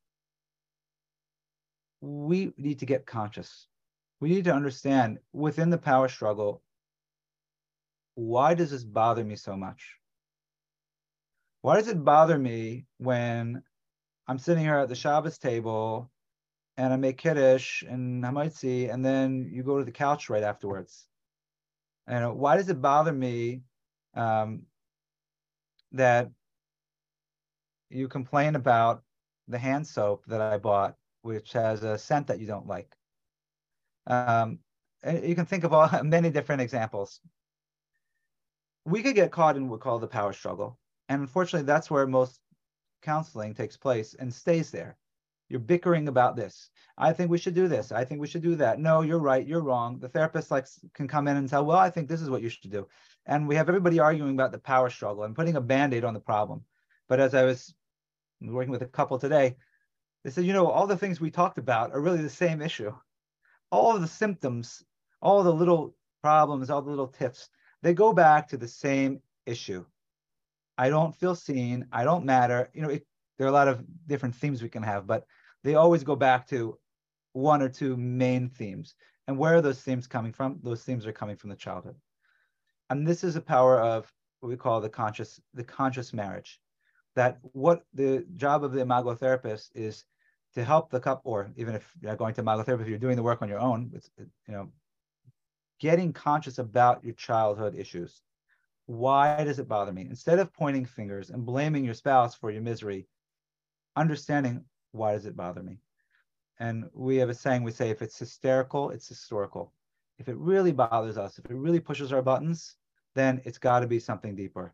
we need to get conscious. We need to understand within the power struggle, why does this bother me so much? Why does it bother me when I'm sitting here at the Shabbos table and I make Kiddush and Hamaitzi, and then you go to the couch right afterwards? And why does it bother me um, that you complain about the hand soap that I bought, which has a scent that you don't like. Um, you can think of all many different examples. We could get caught in what we call the power struggle. And unfortunately, that's where most counseling takes place and stays there. You're bickering about this. I think we should do this. I think we should do that. No, you're right. You're wrong. The therapist like can come in and tell, well, I think this is what you should do. And we have everybody arguing about the power struggle and putting a band-aid on the problem. But as I was working with a couple today, they said, you know, all the things we talked about are really the same issue. All of the symptoms, all the little problems, all the little tips, they go back to the same issue. I don't feel seen. I don't matter. You know, it, there are a lot of different themes we can have, but they always go back to one or two main themes. And where are those themes coming from? Those themes are coming from the childhood. And this is a power of what we call the conscious, the conscious marriage. That what the job of the imago therapist is to help the couple, or even if you're going to imago therapy, if you're doing the work on your own, it's you know, getting conscious about your childhood issues. Why does it bother me? Instead of pointing fingers and blaming your spouse for your misery, understanding why does it bother me? And we have a saying we say, if it's hysterical, it's historical. If it really bothers us, if it really pushes our buttons, then it's got to be something deeper.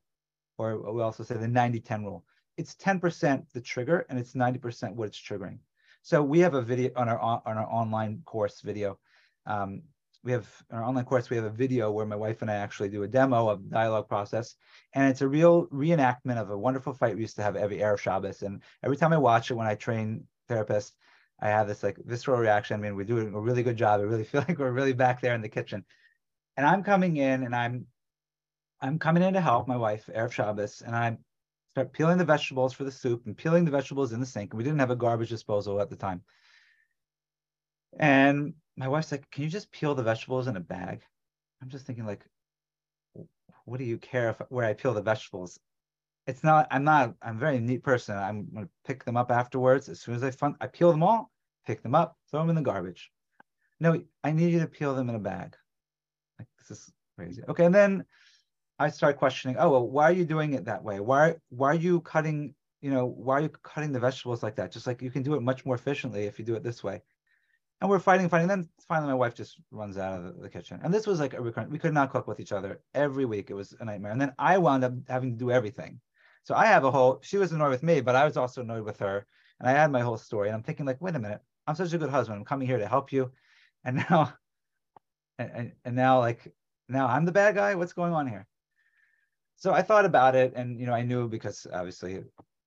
Or we also say the 90 10 rule. It's 10% the trigger and it's 90% what it's triggering. So we have a video on our on our online course video. Um, we have in our online course we have a video where my wife and I actually do a demo of dialogue process, and it's a real reenactment of a wonderful fight we used to have every Erev Shabbos. And every time I watch it when I train therapists, I have this like visceral reaction. I mean, we're doing a really good job. I really feel like we're really back there in the kitchen. And I'm coming in and I'm I'm coming in to help my wife, Erev Shabbos, and I start peeling the vegetables for the soup and peeling the vegetables in the sink. And we didn't have a garbage disposal at the time. And my wife's like, "Can you just peel the vegetables in a bag?" I'm just thinking like, what do you care if where I peel the vegetables? It's not. I'm not. I'm a very neat person. I'm gonna pick them up afterwards as soon as I fun. I peel them all, pick them up, throw them in the garbage. No, I need you to peel them in a bag. Like this is crazy. Okay, and then I start questioning. Oh well, why are you doing it that way? Why why are you cutting? You know, why are you cutting the vegetables like that? Just like you can do it much more efficiently if you do it this way and we're fighting, fighting. Then finally, my wife just runs out of the, kitchen, and this was like a recurrent. We could not cook with each other every week. It was a nightmare. And then I wound up having to do everything. So I have a whole. She was annoyed with me, but I was also annoyed with her, and I had my whole story. And I'm thinking, like, wait a minute, I'm such a good husband. I'm coming here to help you, and now, and, and now, like, now I'm the bad guy. What's going on here? So I thought about it, and you know, I knew because obviously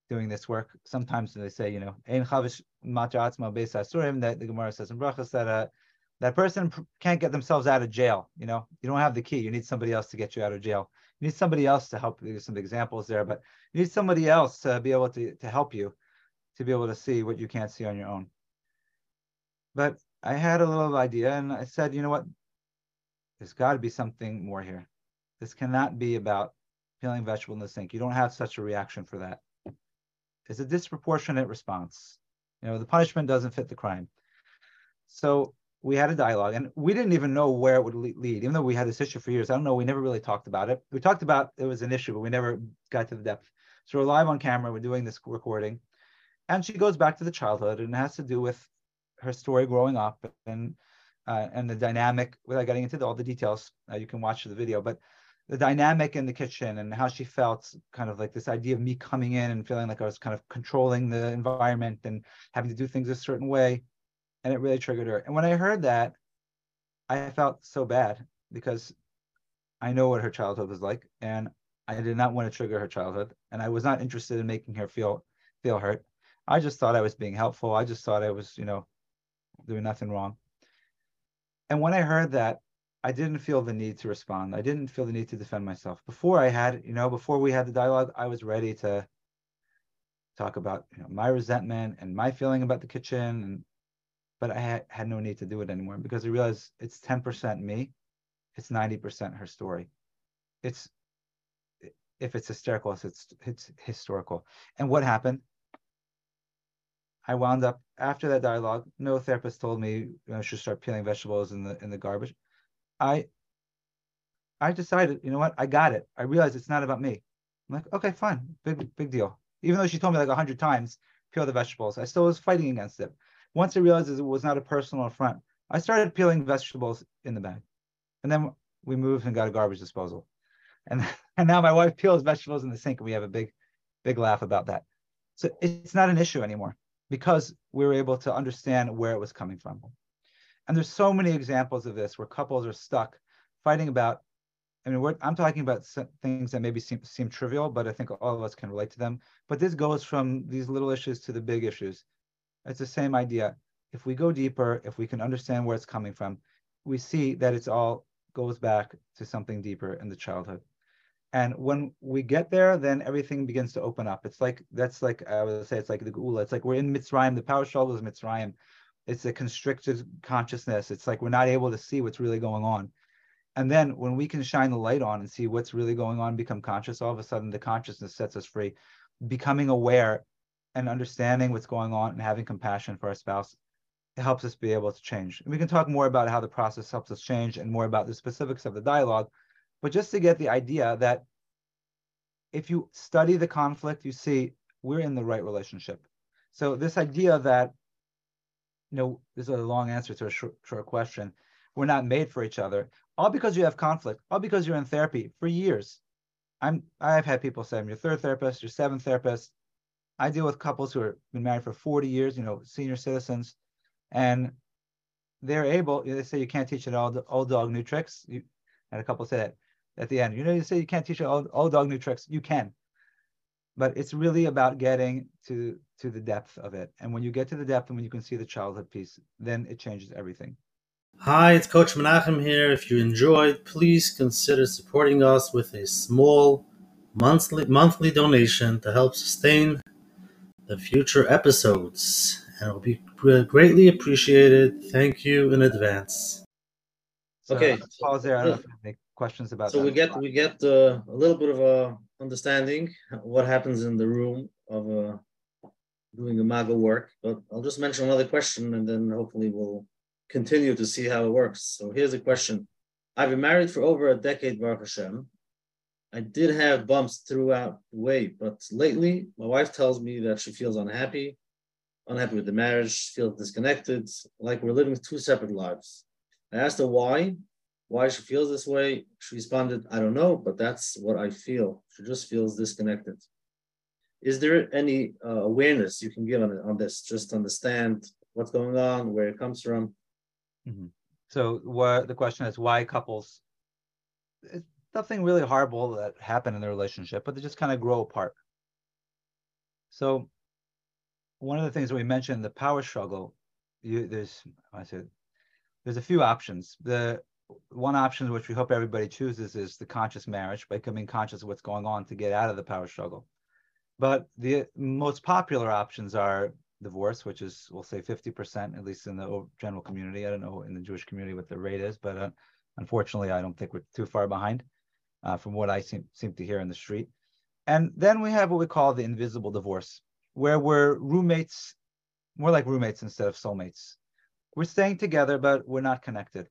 doing this work. Sometimes they say, you know, ein chavush asurim, that the Gemara says in Brachas that uh, that person can't get themselves out of jail. You know, you don't have the key. You need somebody else to get you out of jail. You need somebody else to help. There's some examples there, but you need somebody else to be able to, to help you to be able to see what you can't see on your own. But I had a little idea and I said, you know what? There's got to be something more here. This cannot be about peeling vegetable in the sink. You don't have such a reaction for that is a disproportionate response. You know, the punishment doesn't fit the crime. So we had a dialogue and we didn't even know where it would lead, even though we had this issue for years. I don't know. We never really talked about it. We talked about it was an issue, but we never got to the depth. So we're live on camera. We're doing this recording. And she goes back to the childhood and it has to do with her story growing up and uh, and the dynamic without getting into the, all the details. Uh, you can watch the video, but the dynamic in the kitchen and how she felt kind of like this idea of me coming in and feeling like I was kind of controlling the environment and having to do things a certain way. And it really triggered her. And when I heard that, I felt so bad because I know what her childhood was like. And I did not want to trigger her childhood. And I was not interested in making her feel feel hurt. I just thought I was being helpful. I just thought I was, you know, doing nothing wrong. And when I heard that, I didn't feel the need to respond. I didn't feel the need to defend myself. Before I had, you know, before we had the dialogue, I was ready to talk about you know, my resentment and my feeling about the kitchen. And but I had, had no need to do it anymore because I realized it's 10% me, it's 90% her story. It's if it's hysterical, it's it's historical. And what happened? I wound up after that dialogue. No therapist told me you know, I should start peeling vegetables in the in the garbage. I I decided, you know what, I got it. I realized it's not about me. I'm like, okay, fine, big big deal. Even though she told me like a hundred times, peel the vegetables, I still was fighting against it. Once I realized it was not a personal affront, I started peeling vegetables in the bag. And then we moved and got a garbage disposal. And, and now my wife peels vegetables in the sink and we have a big, big laugh about that. So it's not an issue anymore because we were able to understand where it was coming from. And there's so many examples of this where couples are stuck fighting about. I mean, I'm talking about things that maybe seem, seem trivial, but I think all of us can relate to them. But this goes from these little issues to the big issues. It's the same idea. If we go deeper, if we can understand where it's coming from, we see that it's all goes back to something deeper in the childhood. And when we get there, then everything begins to open up. It's like that's like I would say it's like the Geula. It's like we're in Mitzrayim. The power struggle is Mitzrayim. It's a constricted consciousness. It's like we're not able to see what's really going on. And then when we can shine the light on and see what's really going on, become conscious, all of a sudden the consciousness sets us free. Becoming aware and understanding what's going on and having compassion for our spouse helps us be able to change. And we can talk more about how the process helps us change and more about the specifics of the dialogue. But just to get the idea that if you study the conflict, you see we're in the right relationship. So this idea that, you know, this is a long answer to a short, short question. We're not made for each other, all because you have conflict, all because you're in therapy for years. I'm I've had people say I'm your third therapist, your seventh therapist. I deal with couples who have been married for 40 years, you know, senior citizens and they're able. They say you can't teach an old, old dog new tricks. You, and a couple say that at the end. You know, you say you can't teach an old, old dog new tricks. You can, but it's really about getting to to the depth of it. And when you get to the depth and when you can see the childhood piece, then it changes everything. Hi, it's Coach Menachem here. If you enjoyed, please consider supporting us with a small monthly monthly donation to help sustain the future episodes and it will be greatly appreciated. Thank you in advance. So okay, pause there. I don't know if you have any questions about. So that. we get we get uh, a little bit of a understanding what happens in the room of uh, doing imago work, but I'll just mention another question, and then hopefully we'll continue to see how it works. So here's a question: I've been married for over a decade, Baruch Hashem. I did have bumps throughout the way, but lately my wife tells me that she feels unhappy unhappy with the marriage, feels disconnected, like we're living two separate lives. I asked her why, why she feels this way. She responded, I don't know, but that's what I feel. She just feels disconnected. Is there any uh, awareness you can give on, on this, just understand what's going on, where it comes from? Mm-hmm. So, what the question is, why couples? It's nothing really horrible that happened in the relationship, but they just kind of grow apart. So, one of the things we mentioned, the power struggle, you, there's I said there's a few options. The one option which we hope everybody chooses is the conscious marriage, becoming conscious of what's going on to get out of the power struggle. But the most popular options are divorce, which is we'll say 50%, at least in the general community. I don't know in the Jewish community what the rate is, but uh, unfortunately, I don't think we're too far behind uh, from what I seem, seem to hear in the street. And then we have what we call the invisible divorce, where we're roommates, more like roommates instead of soulmates. We're staying together, but we're not connected.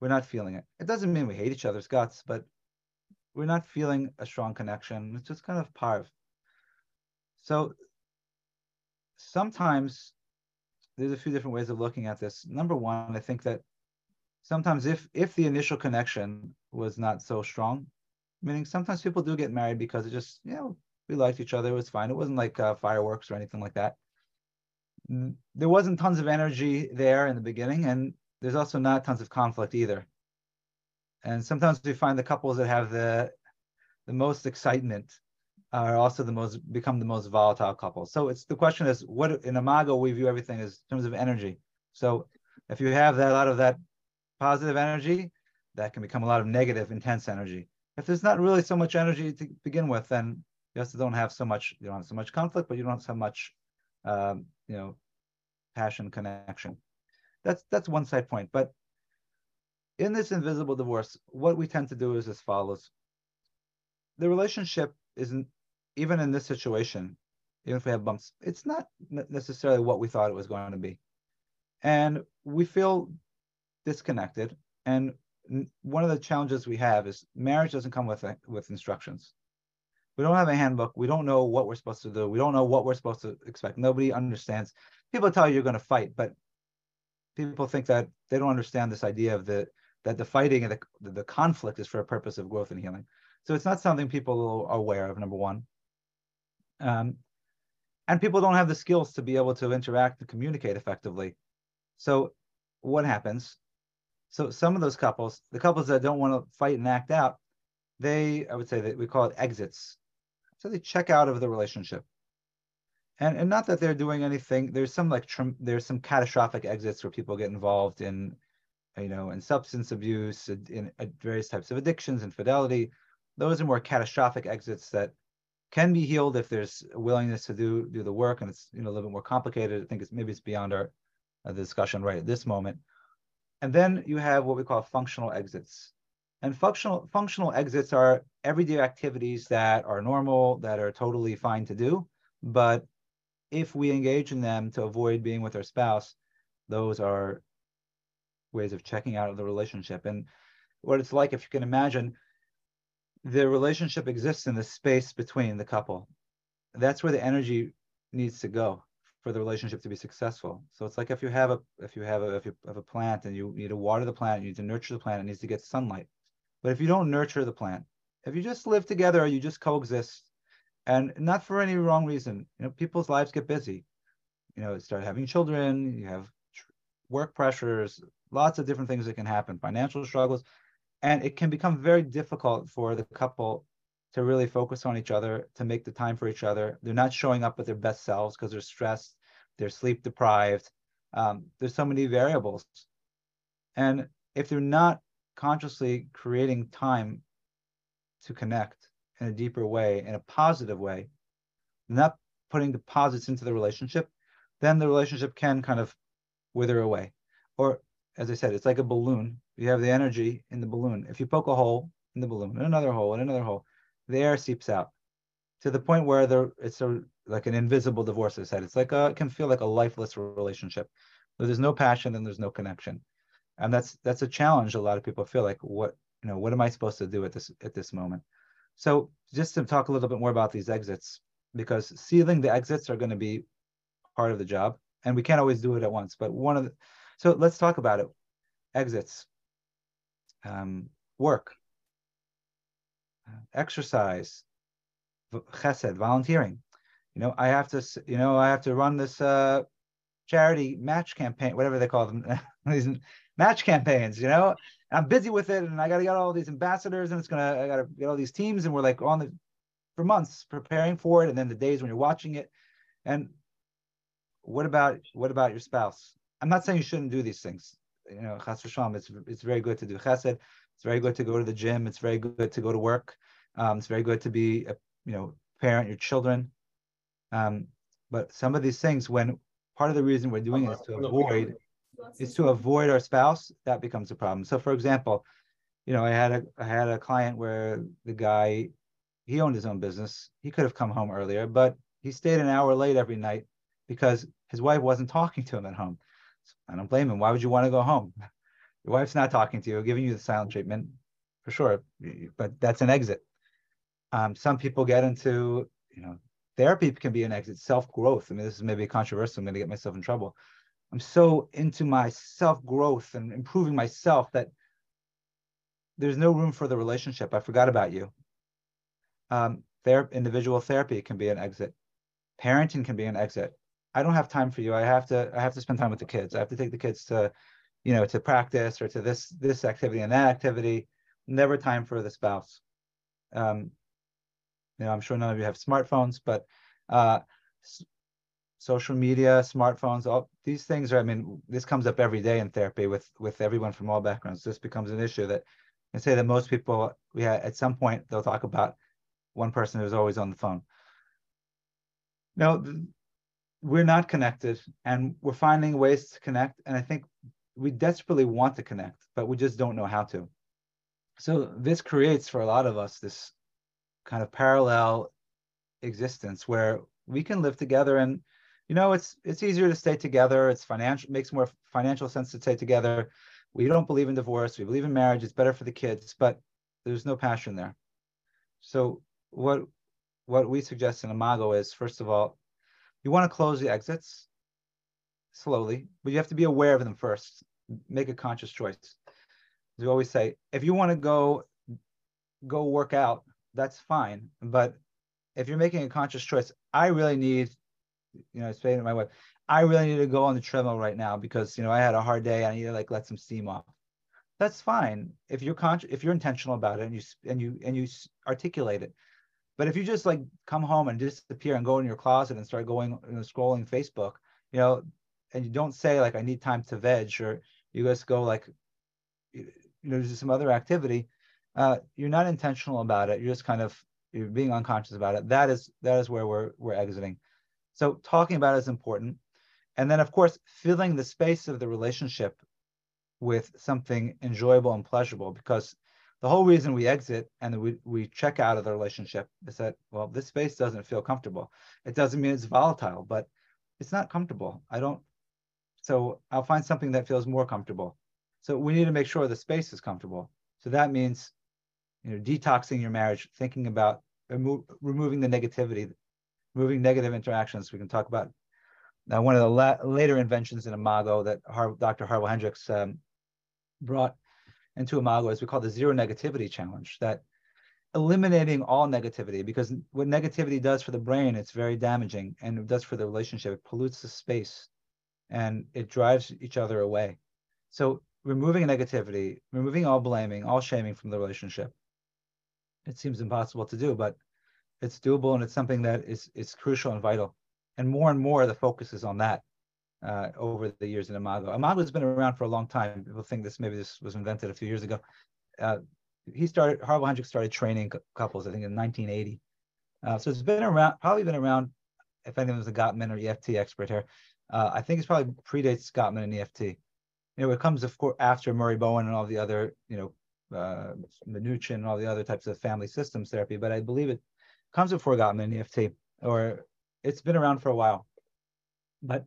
We're not feeling it. It doesn't mean we hate each other's guts, but we're not feeling a strong connection. It's just kind of parv. So sometimes there's a few different ways of looking at this. Number one, I think that sometimes if if the initial connection was not so strong, meaning sometimes people do get married because it just you know we liked each other. It was fine. It wasn't like uh, fireworks or anything like that. There wasn't tons of energy there in the beginning, and there's also not tons of conflict either. And sometimes we find the couples that have the the most excitement are also the most become the most volatile couples. So it's the question is what in Imago we view everything as in terms of energy. So if you have that a lot of that positive energy, that can become a lot of negative, intense energy. If there's not really so much energy to begin with, then you also don't have so much you don't have so much conflict but you don't have so much um, you know passion connection that's that's one side point but in this invisible divorce what we tend to do is as follows the relationship isn't even in this situation even if we have bumps it's not necessarily what we thought it was going to be and we feel disconnected and one of the challenges we have is marriage doesn't come with with instructions We don't have a handbook. We don't know what we're supposed to do. We don't know what we're supposed to expect. Nobody understands. People tell you you're going to fight, but people think that they don't understand this idea of the that the fighting and the, the conflict is for a purpose of growth and healing. So it's not something people are aware of. Number one, um, and people don't have the skills to be able to interact and communicate effectively. So what happens? So some of those couples, the couples that don't want to fight and act out, they, I would say that we call it exits. So they check out of the relationship. And, and not that they're doing anything. There's some like there's some catastrophic exits where people get involved in, you know, in substance abuse, in, in various types of addictions, infidelity. Those are more catastrophic exits that can be healed if there's a willingness to do do the work, and it's you know a little bit more complicated. I think it's maybe it's beyond our uh, discussion right at this moment. And then you have what we call functional exits. And functional functional exits are everyday activities that are normal, that are totally fine to do. But if we engage in them to avoid being with our spouse, those are ways of checking out of the relationship. And what it's like, if you can imagine, the relationship exists in the space between the couple. That's where the energy needs to go for the relationship to be successful. So it's like if you have a if you have a if you have a plant and you need to water the plant, you need to nurture the plant, it needs to get sunlight. But if you don't nurture the plant, if you just live together or you just coexist, and not for any wrong reason, you know, people's lives get busy. You know, start having children, you have work pressures, lots of different things that can happen, financial struggles, and it can become very difficult for the couple to really focus on each other, to make the time for each other. They're not showing up with their best selves because they're stressed, they're sleep deprived. Um, there's so many variables. And if they're not consciously creating time to connect in a deeper way, in a positive way, not putting deposits into the relationship, then the relationship can kind of wither away. Or, as I said, it's like a balloon. You have the energy in the balloon. If you poke a hole in the balloon, and another hole, and another hole, the air seeps out to the point where there it's a like an invisible divorce. I said it's like a it can feel like a lifeless relationship. There's no passion and there's no connection, and that's that's a challenge. A lot of people feel like what you know what am I supposed to do at this at this moment? So just to talk a little bit more about these exits, because sealing the exits are going to be part of the job, and we can't always do it at once. But one of the so let's talk about it. Exits, um, work, exercise, chesed, volunteering. You know, I have to, you know, I have to run this uh, charity match campaign, whatever they call them, these match campaigns. You know, I'm busy with it, and I got to get all these ambassadors, and it's gonna, I got to get all these teams, and we're like on the for months preparing for it, and then the days when you're watching it, and what about what about your spouse? I'm not saying you shouldn't do these things. You know, chas v'shalom, it's it's very good to do chesed. It's very good to go to the gym. It's very good to go to work. Um, it's very good to be, a, you know, parent your children. Um, but some of these things, when part of the reason we're doing it is to avoid, is to avoid our spouse, that becomes a problem. So, for example, you know, I had a I had a client where the guy, he owned his own business. He could have come home earlier, but he stayed an hour late every night because his wife wasn't talking to him at home. I don't blame him. Why would you want to go home? Your wife's not talking to you, giving you the silent treatment, for sure. But that's an exit. Um, some people get into, you know, therapy can be an exit, self growth. I mean, this is maybe controversial. I'm going to get myself in trouble. I'm so into my self growth and improving myself that there's no room for the relationship. I forgot about you. Um, ther- individual therapy can be an exit. Parenting can be an exit. I don't have time for you. I have to. I have to spend time with the kids. I have to take the kids to you know, to practice or to this this activity and that activity. Never time for the spouse. Um, you know, I'm sure none of you have smartphones, but uh, social media, smartphones, all these things are. I mean, this comes up every day in therapy with with everyone from all backgrounds. This becomes an issue that I say that most people, yeah, at some point they'll talk about one person who's always on the phone. Now, we're not connected, and we're finding ways to connect. And I think we desperately want to connect, but we just don't know how to. So this creates for a lot of us this kind of parallel existence where we can live together and you know it's it's easier to stay together it's financial makes more financial sense to stay together we don't believe in divorce we believe in marriage it's better for the kids but there's no passion there so what what we suggest in Imago is first of all, you want to close the exits slowly, but you have to be aware of them first. Make a conscious choice. As we always say, if you want to go go work out, that's fine. But if you're making a conscious choice, I really need, you know, I saying to my wife, I really need to go on the treadmill right now because you know I had a hard day. I need to like let some steam off. That's fine if you're con- if you're intentional about it and you and you and you articulate it. But if you just like come home and disappear and go in your closet and start going you know, scrolling Facebook, you know, and you don't say like I need time to veg or you just go like you know do some other activity, uh, you're not intentional about it. You're just kind of you're being unconscious about it. That is that is where we're we're exiting. So talking about it is important, and then of course filling the space of the relationship with something enjoyable and pleasurable because the whole reason we exit and we, we check out of the relationship is that well this space doesn't feel comfortable it doesn't mean it's volatile but it's not comfortable i don't so I'll find something that feels more comfortable. So we need to make sure the space is comfortable. So that means, you know, detoxing your marriage, thinking about remo- removing the negativity, removing negative interactions. We can talk about now one of the la- later inventions in Imago that Har- Dr. Harville Hendrix um, brought into Imago is we call the zero negativity challenge. That eliminating all negativity because what negativity does for the brain, it's very damaging, and it does for the relationship. It pollutes the space and it drives each other away. So removing negativity, removing all blaming, all shaming from the relationship, it seems impossible to do, but it's doable and it's something that is is crucial and vital. And more and more the focus is on that uh, over the years in Imago. Imago has been around for a long time. People think this maybe this was invented a few years ago. Uh, he started Harville Hendrix started training couples, I think, in 1980. Uh, so it's been around, probably been around. If anyone's a Gottman or EFT expert here, uh, I think it's probably predates Gottman and EFT. You know, it comes of course after Murray Bowen and all the other, you know, uh, Minuchin and all the other types of family systems therapy, but I believe it comes before Gottman and EFT, or it's been around for a while. But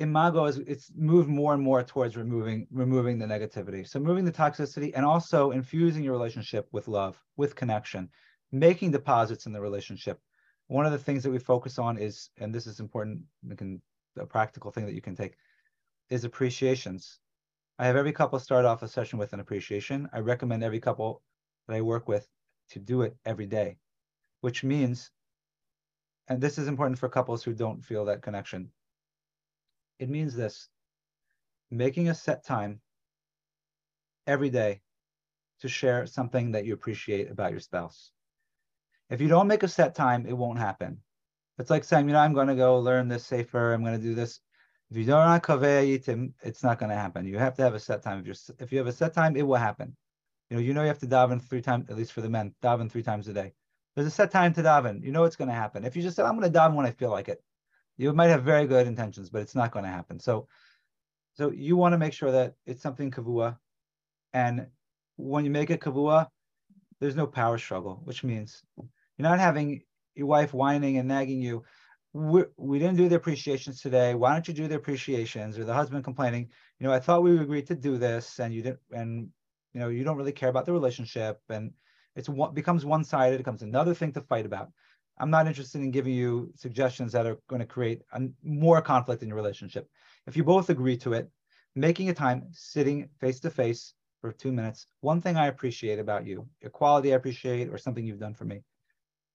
Imago is it's moved more and more towards removing removing the negativity. So moving the toxicity and also infusing your relationship with love, with connection, making deposits in the relationship, one of the things that we focus on is, and this is important, can, a practical thing that you can take, is appreciations. I have every couple start off a session with an appreciation. I recommend every couple that I work with to do it every day, which means, and this is important for couples who don't feel that connection. It means this making a set time every day to share something that you appreciate about your spouse. If you don't make a set time, it won't happen. It's like saying, you know, I'm going to go learn this sefer. I'm going to do this. If you don't it's not going to happen. You have to have a set time. If you if you have a set time, it will happen. You know, you know you have to daven three times, at least for the men, daven three times a day. There's a set time to daven. You know what's going to happen. If you just said, I'm going to daven when I feel like it, you might have very good intentions, but it's not going to happen. So, so you want to make sure that it's something kavua, and when you make it kavua, there's no power struggle, which means you're not having your wife whining and nagging you. We're, we did not do the appreciations today. Why don't you do the appreciations? Or the husband complaining, you know, I thought we agreed to do this, and you didn't, and you know, you don't really care about the relationship, and it's what becomes one-sided. It becomes another thing to fight about. I'm not interested in giving you suggestions that are going to create a, more conflict in your relationship. If you both agree to it, making a time, sitting face to face, for two minutes. One thing I appreciate about you, a quality I appreciate, or something you've done for me.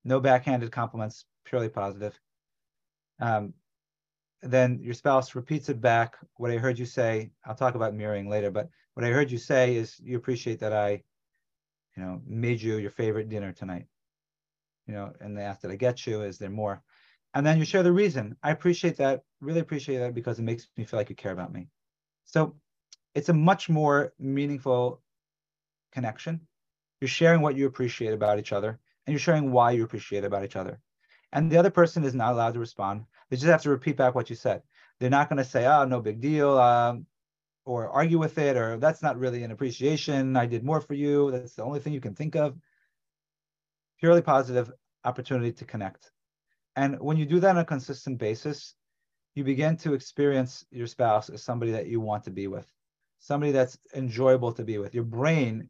No backhanded compliments, purely positive. Um, then your spouse repeats it back. What I heard you say, I'll talk about mirroring later, but what I heard you say is you appreciate that I, you know, made you your favorite dinner tonight. You know, and they ask, did I get you? Is there more? And then you share the reason. I appreciate that, really appreciate that because it makes me feel like you care about me. So it's a much more meaningful connection. You're sharing what you appreciate about each other, and you're sharing why you appreciate about each other. And the other person is not allowed to respond. They just have to repeat back what you said. They're not going to say, "Oh, no big deal," um, or argue with it, or "That's not really an appreciation. I did more for you. That's the only thing you can think of." Purely positive opportunity to connect. And when you do that on a consistent basis, you begin to experience your spouse as somebody that you want to be with somebody that's enjoyable to be with. Your brain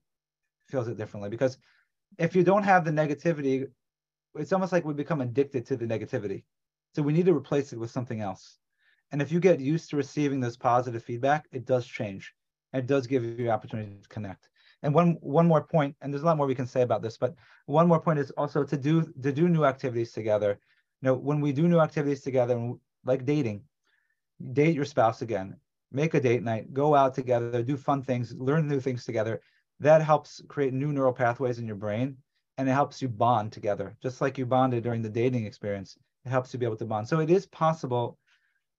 feels it differently because if you don't have the negativity it's almost like we become addicted to the negativity. So we need to replace it with something else. And if you get used to receiving this positive feedback, it does change. And it does give you opportunity to connect. And one one more point, and there's a lot more we can say about this, but one more point is also to do to do new activities together. You know, when we do new activities together, like dating, date your spouse again, make a date night, go out together, do fun things, learn new things together. That helps create new neural pathways in your brain and it helps you bond together, just like you bonded during the dating experience. It helps you be able to bond. So it is possible,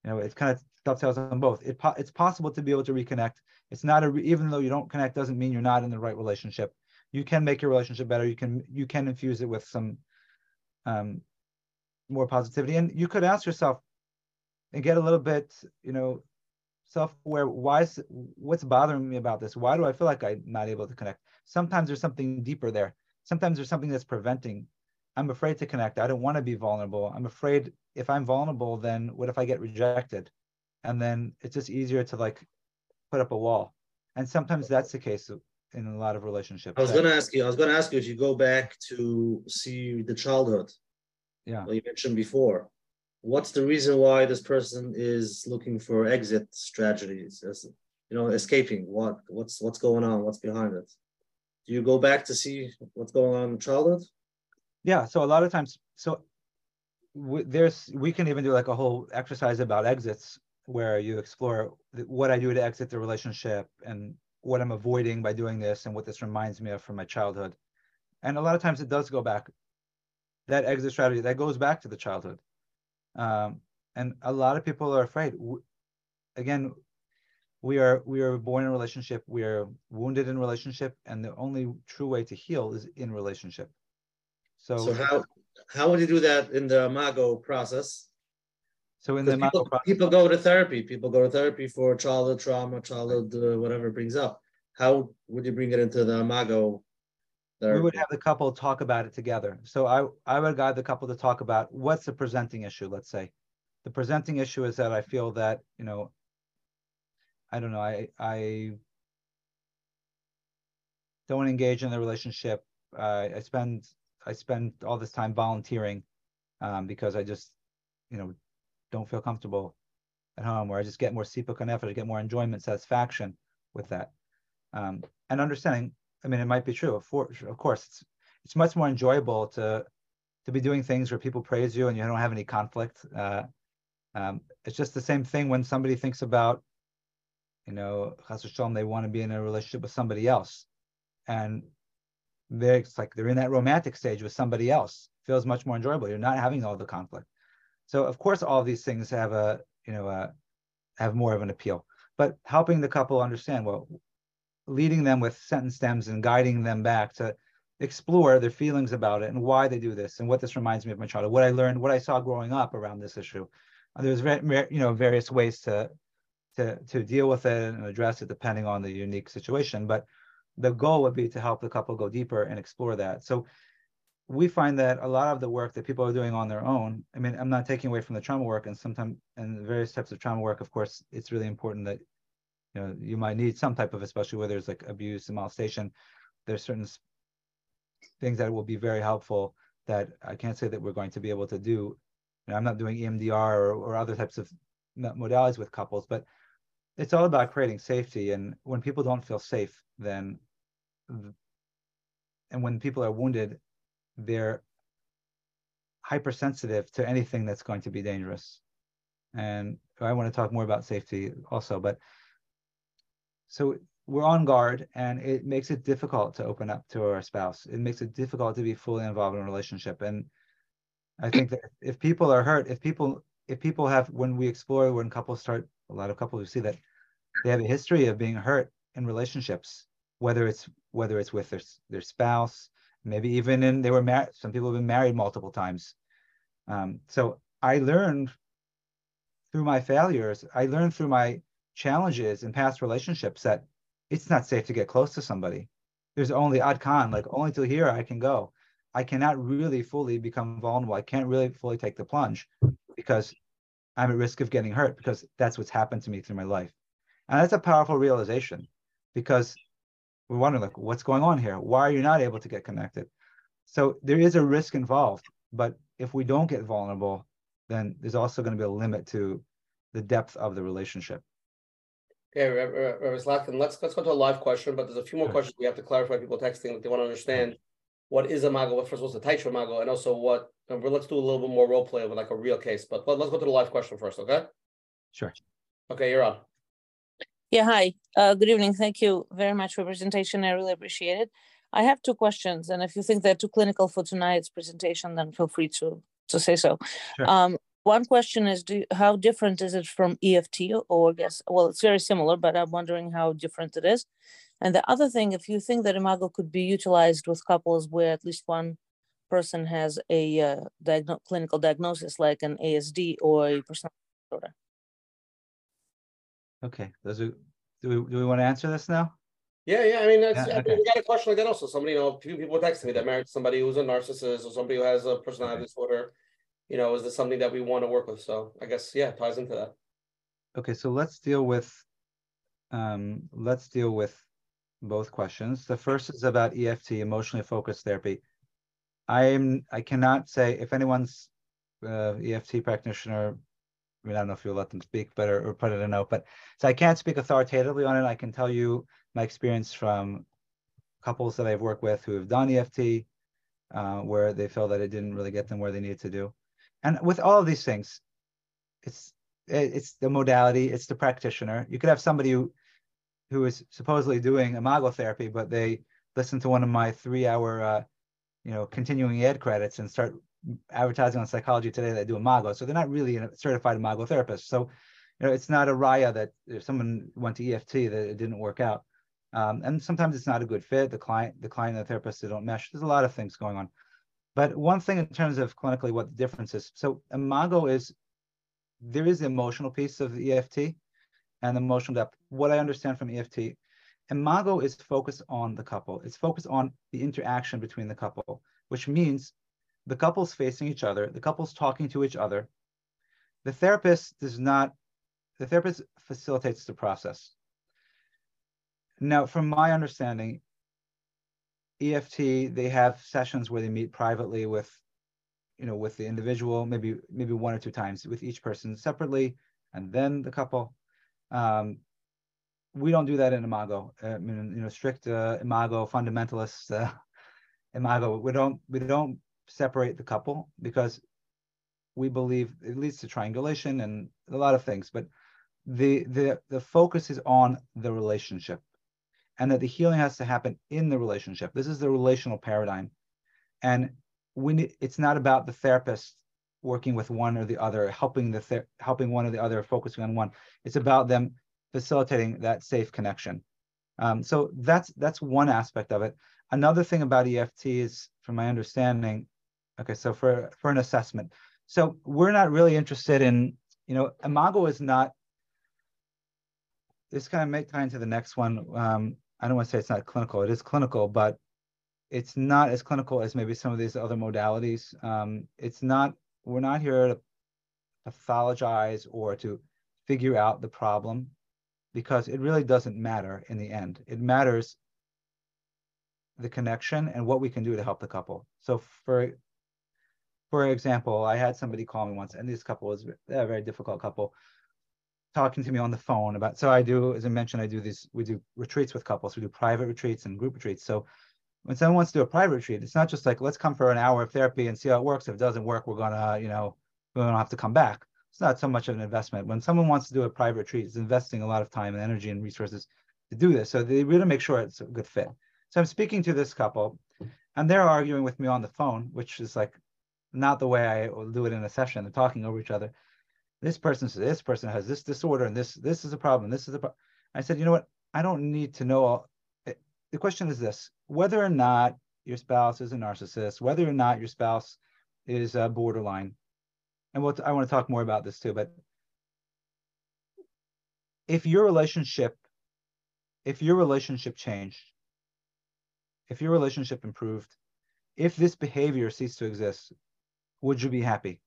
you know, it kind of dovetails on both. It po- it's possible to be able to reconnect. It's not a re- even though you don't connect doesn't mean you're not in the right relationship. You can make your relationship better. You can you can infuse it with some um, more positivity, and you could ask yourself and get a little bit, you know, self-aware. Why is what's bothering me about this? Why do I feel like I'm not able to connect? Sometimes there's something deeper there sometimes there's something that's preventing. I'm afraid to connect. I don't want to be vulnerable. I'm afraid if I'm vulnerable, then what if I get rejected? And then it's just easier to like put up a wall. And sometimes that's the case in a lot of relationships. I was going to ask you. I was going to ask you if you go back to see the childhood. Yeah. you mentioned before. What's the reason why this person is looking for exit strategies? As you know, escaping. What? What's what's going on? What's behind it? do you go back to see what's going on in childhood? Yeah. So a lot of times, so there's we can even do like a whole exercise about exits where you explore what I do to exit the relationship and what I'm avoiding by doing this and what this reminds me of from my childhood. And a lot of times it does go back. That exit strategy that goes back to the childhood. Um, and a lot of people are afraid. Again, we are we are born in relationship we are wounded in relationship and the only true way to heal is in relationship so so how how would you do that in the imago process so in the people, process, people go to therapy people go to therapy for childhood trauma childhood uh, whatever brings up how would you bring it into the imago therapy? we would have the couple talk about it together so i i would guide the couple to talk about what's the presenting issue let's say the presenting issue is that i feel that you know I don't know. I I don't engage in the relationship. Uh, I spend I spend all this time volunteering um, because I just you know don't feel comfortable at home, where I just get more sipuk and effort, I get more enjoyment, satisfaction with that, um, and understanding. I mean, it might be true. Of course, of course, it's it's much more enjoyable to to be doing things where people praise you and you don't have any conflict. Uh, um, it's just the same thing when somebody thinks about you know, Shalom, they want to be in a relationship with somebody else. And they're it's like they're in that romantic stage with somebody else. Feels much more enjoyable. You're not having all the conflict. So of course all of these things have a, you know, a, have more of an appeal. But helping the couple understand, well, leading them with sentence stems and guiding them back to explore their feelings about it and why they do this and what this reminds me of my childhood, what I learned, what I saw growing up around this issue. There's, you know, various ways to to, to deal with it and address it depending on the unique situation. But the goal would be to help the couple go deeper and explore that. So we find that a lot of the work that people are doing on their own, I mean, I'm not taking away from the trauma work and sometimes and various types of trauma work, of course, it's really important that you know you might need some type of, especially where there's like abuse and molestation, there's certain things that will be very helpful that I can't say that we're going to be able to do. You know, I'm not doing EMDR or, or other types of modalities with couples, but it's all about creating safety and when people don't feel safe then and when people are wounded they're hypersensitive to anything that's going to be dangerous. And i want to talk more about safety also but so we're on guard and it makes it difficult to open up to our spouse. It makes it difficult to be fully involved in a relationship. And i think that if people are hurt if people if people have when we explore when couples start a lot of couples see that they have a history of being hurt in relationships, whether it's whether it's with their their spouse, maybe even in they were married. Some people have been married multiple times. Um, so I learned through my failures. I learned through my challenges in past relationships that it's not safe to get close to somebody. There's only ad kan, like only till here I can go. I cannot really fully become vulnerable. I can't really fully take the plunge because I'm at risk of getting hurt because that's what's happened to me through my life. And that's a powerful realization because we wonder like what's going on here? Why are you not able to get connected? So there is a risk involved But if we don't get vulnerable, then there's also going to be a limit to the depth of the relationship. Okay, Rabbi Slatkin, let's let's go to a live question, but there's a few more Sure. questions we have to clarify. People texting that they want to understand what is imago, what first is a taitra mago, and also what. and let's do a little bit more role play with like a real case. But let, us go to the live question first, okay? Sure. Okay, you're on. Yeah, hi. Uh, good evening. Thank you very much for presentation. I really appreciate it. I have two questions, and if you think they're too clinical for tonight's presentation, then feel free to to say so. Sure. Um, one question is, do how different is it from EFT? Or I guess, well, it's very similar, but I'm wondering how different it is. And the other thing, if you think that Imago could be utilized with couples where at least one person has a uh, diagno- clinical diagnosis like an ASD or a personality disorder. Okay, those are, do we, do we want to answer this now? Yeah, yeah. I mean, that's, Yeah, I mean, okay. we got a question like that also. Somebody, you know, a few people texting me that married somebody who's a narcissist or somebody who has a personality disorder. You know, is this something that we want to work with? So I guess yeah, it ties into that. Okay, so let's deal with, um, let's deal with both questions. The first is about EFT, emotionally focused therapy. I'm, I cannot say if anyone's uh, EFT practitioner, I mean, I don't know if you'll let them speak, but or, or put it in a note, but so I can't speak authoritatively on it. I can tell you my experience from couples that I've worked with who have done EFT, uh, where they feel that it didn't really get them where they needed to do. And with all of these things, it's it- it's the modality, it's the practitioner. You could have somebody who who is supposedly doing imago therapy, but they listen to one of my three-hour, uh, you know, continuing ed credits and start advertising on Psychology Today that do imago. So they're not really a certified imago therapist. So, you know, it's not a raya that if someone went to EFT that it didn't work out. Um, and sometimes it's not a good fit. The client, the client and the therapist, they don't mesh. There's a lot of things going on. But one thing in terms of clinically what the difference is. So imago is there is the emotional piece of EFT and emotional depth. What I understand from EFT, Imago is focused on the couple. It's focused on the interaction between the couple, which means the couple's facing each other, the couple's talking to each other. The therapist does not, the therapist facilitates the process. Now, from my understanding, EFT, they have sessions where they meet privately with, you know, with the individual, maybe maybe one or two times with each person separately, and then the couple. Um, we don't do that in Imago. Uh, I mean, you know, strict uh, Imago fundamentalists, uh, Imago. We don't we don't separate the couple because we believe it leads to triangulation and a lot of things. But the the the focus is on the relationship, and that the healing has to happen in the relationship. This is the relational paradigm, and need, it's not about the therapist working with one or the other, helping the ther- helping one or the other, focusing on one. It's about them facilitating that safe connection. Um, so that's that's one aspect of it. Another thing about EFT is, from my understanding, okay, so for for an assessment, so we're not really interested in, you know, Imago is not. This kind of may tie into the next one. Um, I don't want to say it's not clinical. It is clinical, but it's not as clinical as maybe some of these other modalities. Um, it's not. We're not here to pathologize or to figure out the problem because it really doesn't matter in the end. It matters the connection and what we can do to help the couple. So for for example, I had somebody call me once, and this couple was a very difficult couple, talking to me on the phone about. So I do, as I mentioned, I do these. We do retreats with couples. We do private retreats and group retreats. So when someone wants to do a private retreat, it's not just like let's come for an hour of therapy and see how it works. If it doesn't work, we're gonna, you know, we don't have to come back. It's not so much of an investment. When someone wants to do a private retreat, it's investing a lot of time and energy and resources to do this. So they really make sure it's a good fit. So I'm speaking to this couple, and they're arguing with me on the phone, which is like not the way I will do it in a session. They're talking over each other. This person says this person has this disorder, and this this is a problem. This is a problem. I said, you know what? I don't need to know all. Eh, the question is this: whether or not your spouse is a narcissist, whether or not your spouse is a borderline, and what I want to talk more about this too. But if your relationship, if your relationship changed, if your relationship improved, if this behavior ceased to exist, would you be happy?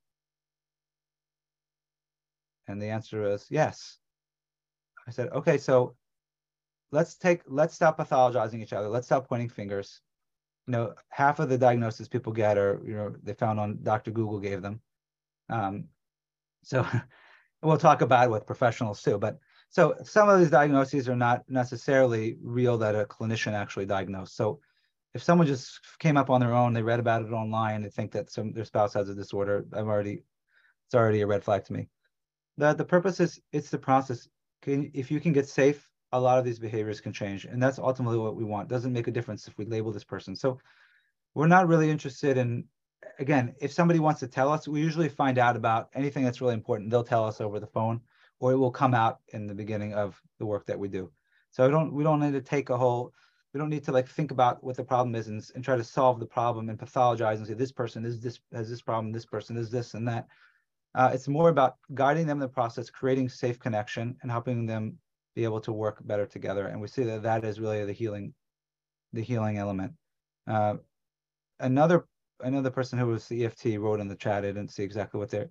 And the answer is yes. I said, okay, so let's take let's stop pathologizing each other. Let's stop pointing fingers. you know, half of the diagnoses people get are, you know, they found on Dr. Google gave them. Um, so we'll talk about it with professionals too. But so some of these diagnoses are not necessarily real that a clinician actually diagnosed. So if someone just came up on their own, they read about it online, they think that some their spouse has a disorder, I'm already it's already a red flag to me. The the purpose is it's the process. Can, if you can get safe, a lot of these behaviors can change, and that's ultimately what we want. Doesn't make a difference if we label this person. So we're not really interested in again, if somebody wants to tell us, we usually find out about anything that's really important. They'll tell us over the phone, or it will come out in the beginning of the work that we do. So we don't we don't need to take a whole we don't need to like think about what the problem is and, and try to solve the problem and pathologize and say this person is this has this problem, this person is this and that. Uh, it's more about guiding them in the process, creating safe connection, and helping them be able to work better together. And we see that that is really the healing, the healing element. Uh, another another person who was the EFT wrote in the chat. I didn't see exactly what they're.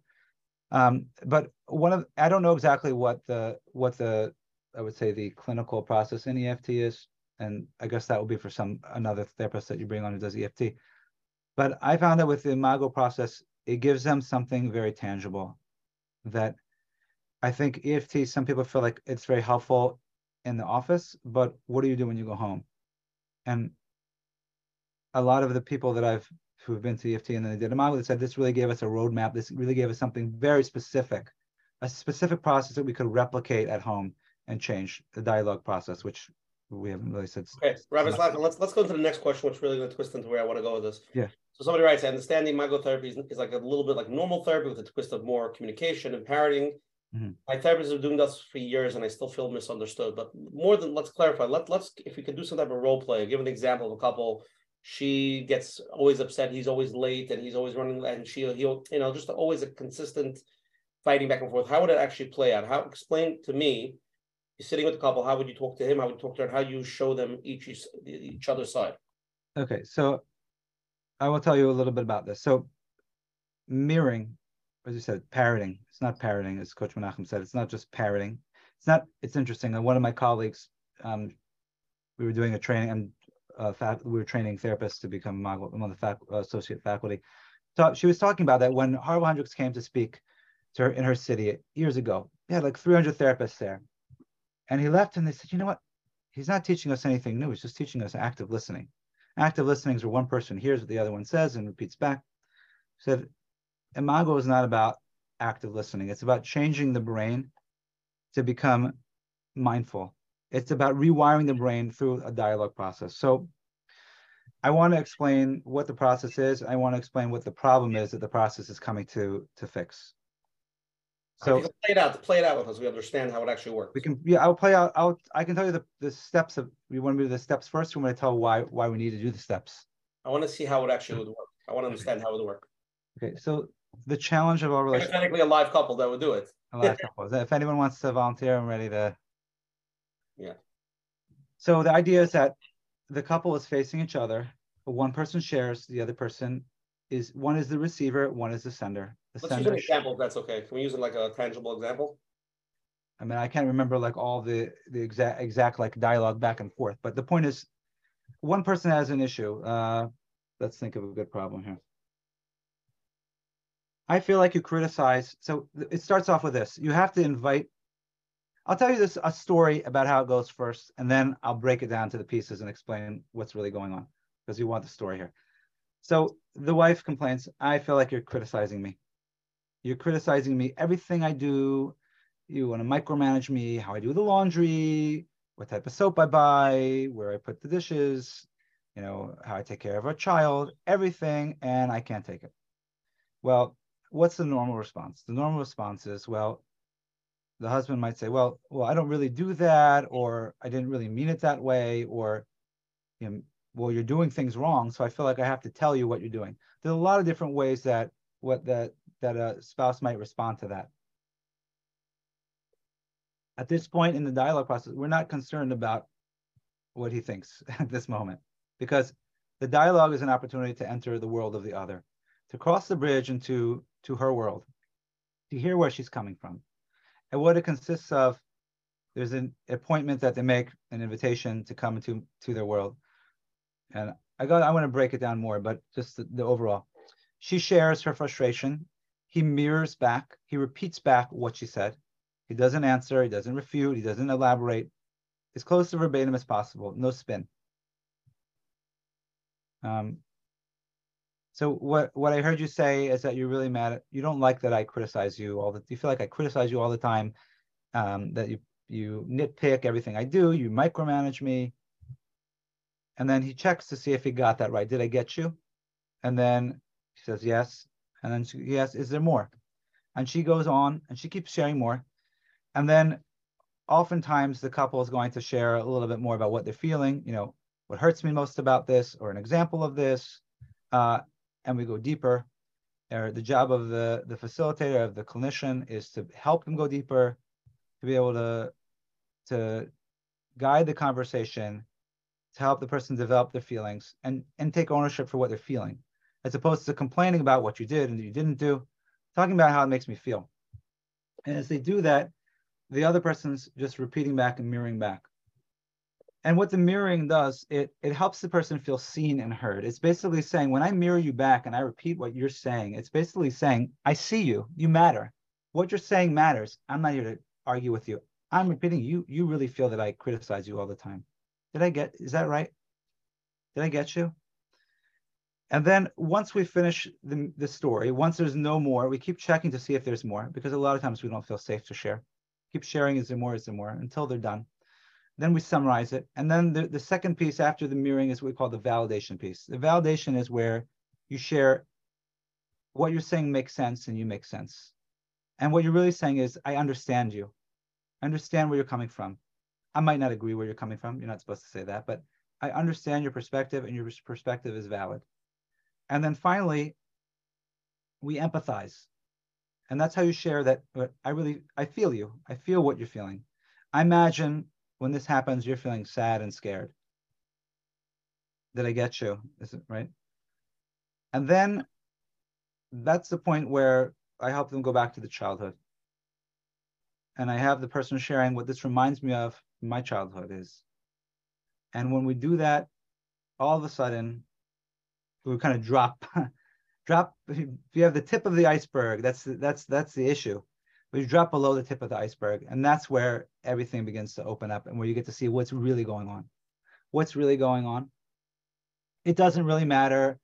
Um, but one of I don't know exactly what the what the I would say the clinical process in EFT is, and I guess that will be for some another therapist that you bring on who does EFT. But I found that with the Imago process, it gives them something very tangible that I think EFT, some people feel like it's very helpful in the office, but what do you do when you go home? And a lot of the people that I've who have been to EFT and then they did model that said this really gave us a roadmap. This really gave us something very specific, a specific process that we could replicate at home and change the dialogue process, which we haven't really said. Okay, Rabbi Slack, let's let's go to the next question, which really going to twist into where I want to go with this. Yeah. So somebody writes, I understand therapy is, is like a little bit like normal therapy with a twist of more communication and parroting. Mm-hmm. My therapists have been doing this for years, and I still feel misunderstood. But more than let's clarify. Let let's if we could do some type of role play. Give an example of a couple. She gets always upset. He's always late, and he's always running. And she he'll you know just always a consistent fighting back and forth. How would it actually play out? How explain to me? Sitting with the couple. How would you talk to him? How would you talk to her? How you show them each each other's side? Okay, so I will tell you a little bit about this. So mirroring as you said, parroting. It's not parroting, as Coach Menachem said. It's not just parroting. It's not. It's interesting. And one of my colleagues, um, we were doing a training, and uh, fac- we were training therapists to become one of the fac- associate faculty. So she was talking about that when Harville Hendrix came to speak to her in her city years ago. He had like 300 therapists there, and he left, and they said, you know what? He's not teaching us anything new. He's just teaching us active listening. Active listening is where one person hears what the other one says and repeats back. He said Imago is not about active listening. It's about changing the brain to become mindful. It's about rewiring the brain through a dialogue process. So I want to explain what the process is. I want to explain what the problem is that the process is coming to to fix. So play it out. Play it out with us. We understand how it actually works. We can. Yeah, I'll play out. I'll. I can tell you the, the steps of. You want to do the steps first. We want to tell why why we need to do the steps. I want to see how it actually would work. I want to understand how it would work. Okay, so the challenge of our relationship. Technically, a live couple that would do it. a live couple. If anyone wants to volunteer, I'm ready to. Yeah. So the idea is that the couple is facing each other. One person shares, the other person is one is the receiver, one is the sender. The Let's sender use an example if that's okay. Can we use it like a tangible example? I mean, I can't remember like all the the exact exact like dialogue back and forth, but the point is, one person has an issue. Uh, let's think of a good problem here. I feel like you criticize. So it starts off with this. You have to invite. I'll tell you this a story about how it goes first, and then I'll break it down to the pieces and explain what's really going on because you want the story here. So the wife complains, I feel like you're criticizing me. You're criticizing me. Everything I do, you want to micromanage me, how I do the laundry, what type of soap I buy, where I put the dishes, you know, how I take care of our child, everything, and I can't take it. Well, what's the normal response? The normal response is, well, the husband might say, well, well, I don't really do that, or I didn't really mean it that way, or you know, well, you're doing things wrong, so I feel like I have to tell you what you're doing. There's a lot of different ways that what that that a spouse might respond to that. At this point in the dialogue process, we're not concerned about what he thinks at this moment because the dialogue is an opportunity to enter the world of the other, to cross the bridge into to her world, to hear where she's coming from. And what it consists of, there's an appointment that they make, an invitation to come into to their world. And I got I want to break it down more, but just the, the overall. She shares her frustration. He mirrors back. He repeats back what she said. He doesn't answer. He doesn't refute. He doesn't elaborate. As close to verbatim as possible. No spin. Um, so what what I heard you say is that you're really mad at you don't like that I criticize you all the you feel like I criticize you all the time, um, that you you nitpick everything I do, you micromanage me. And then he checks to see if he got that right. Did I get you? And then she says yes. And then she, he asks, is there more? And she goes on and she keeps sharing more. And then oftentimes the couple is going to share a little bit more about what they're feeling, you know, what hurts me most about this, or an example of this. Uh, and we go deeper. Or the job of the, the facilitator, of the clinician, is to help them go deeper, to be able to, to guide the conversation, to help the person develop their feelings and, and take ownership for what they're feeling, as opposed to complaining about what you did and you didn't do, talking about how it makes me feel. And as they do that, the other person's just repeating back and mirroring back. And what the mirroring does, it it helps the person feel seen and heard. It's basically saying when I mirror you back and I repeat what you're saying, it's basically saying, I see you, you matter. What you're saying matters. I'm not here to argue with you. I'm repeating you, you really feel that I criticize you all the time. Did I get is that right? Did I get you? And then once we finish the, the story, once there's no more, we keep checking to see if there's more because a lot of times we don't feel safe to share. Keep sharing, is there more, is there more, until they're done. Then we summarize it. And then the, the second piece after the mirroring is what we call the validation piece. The validation is where you share what you're saying makes sense and you make sense. And what you're really saying is, I understand you. I understand where you're coming from. I might not agree where you're coming from. You're not supposed to say that, but I understand your perspective and your perspective is valid. And then finally, we empathize. And that's how you share that I really, I feel you. I feel what you're feeling. I imagine when this happens, you're feeling sad and scared. Did I get you? Is it right? And then that's the point where I help them go back to the childhood. And I have the person sharing what this reminds me of my childhood is. And when we do that, all of a sudden, we kind of drop, drop. If you have the tip of the iceberg, that's that's that's the issue we drop below the tip of the iceberg and that's where everything begins to open up and where you get to see what's really going on what's really going on it doesn't really matter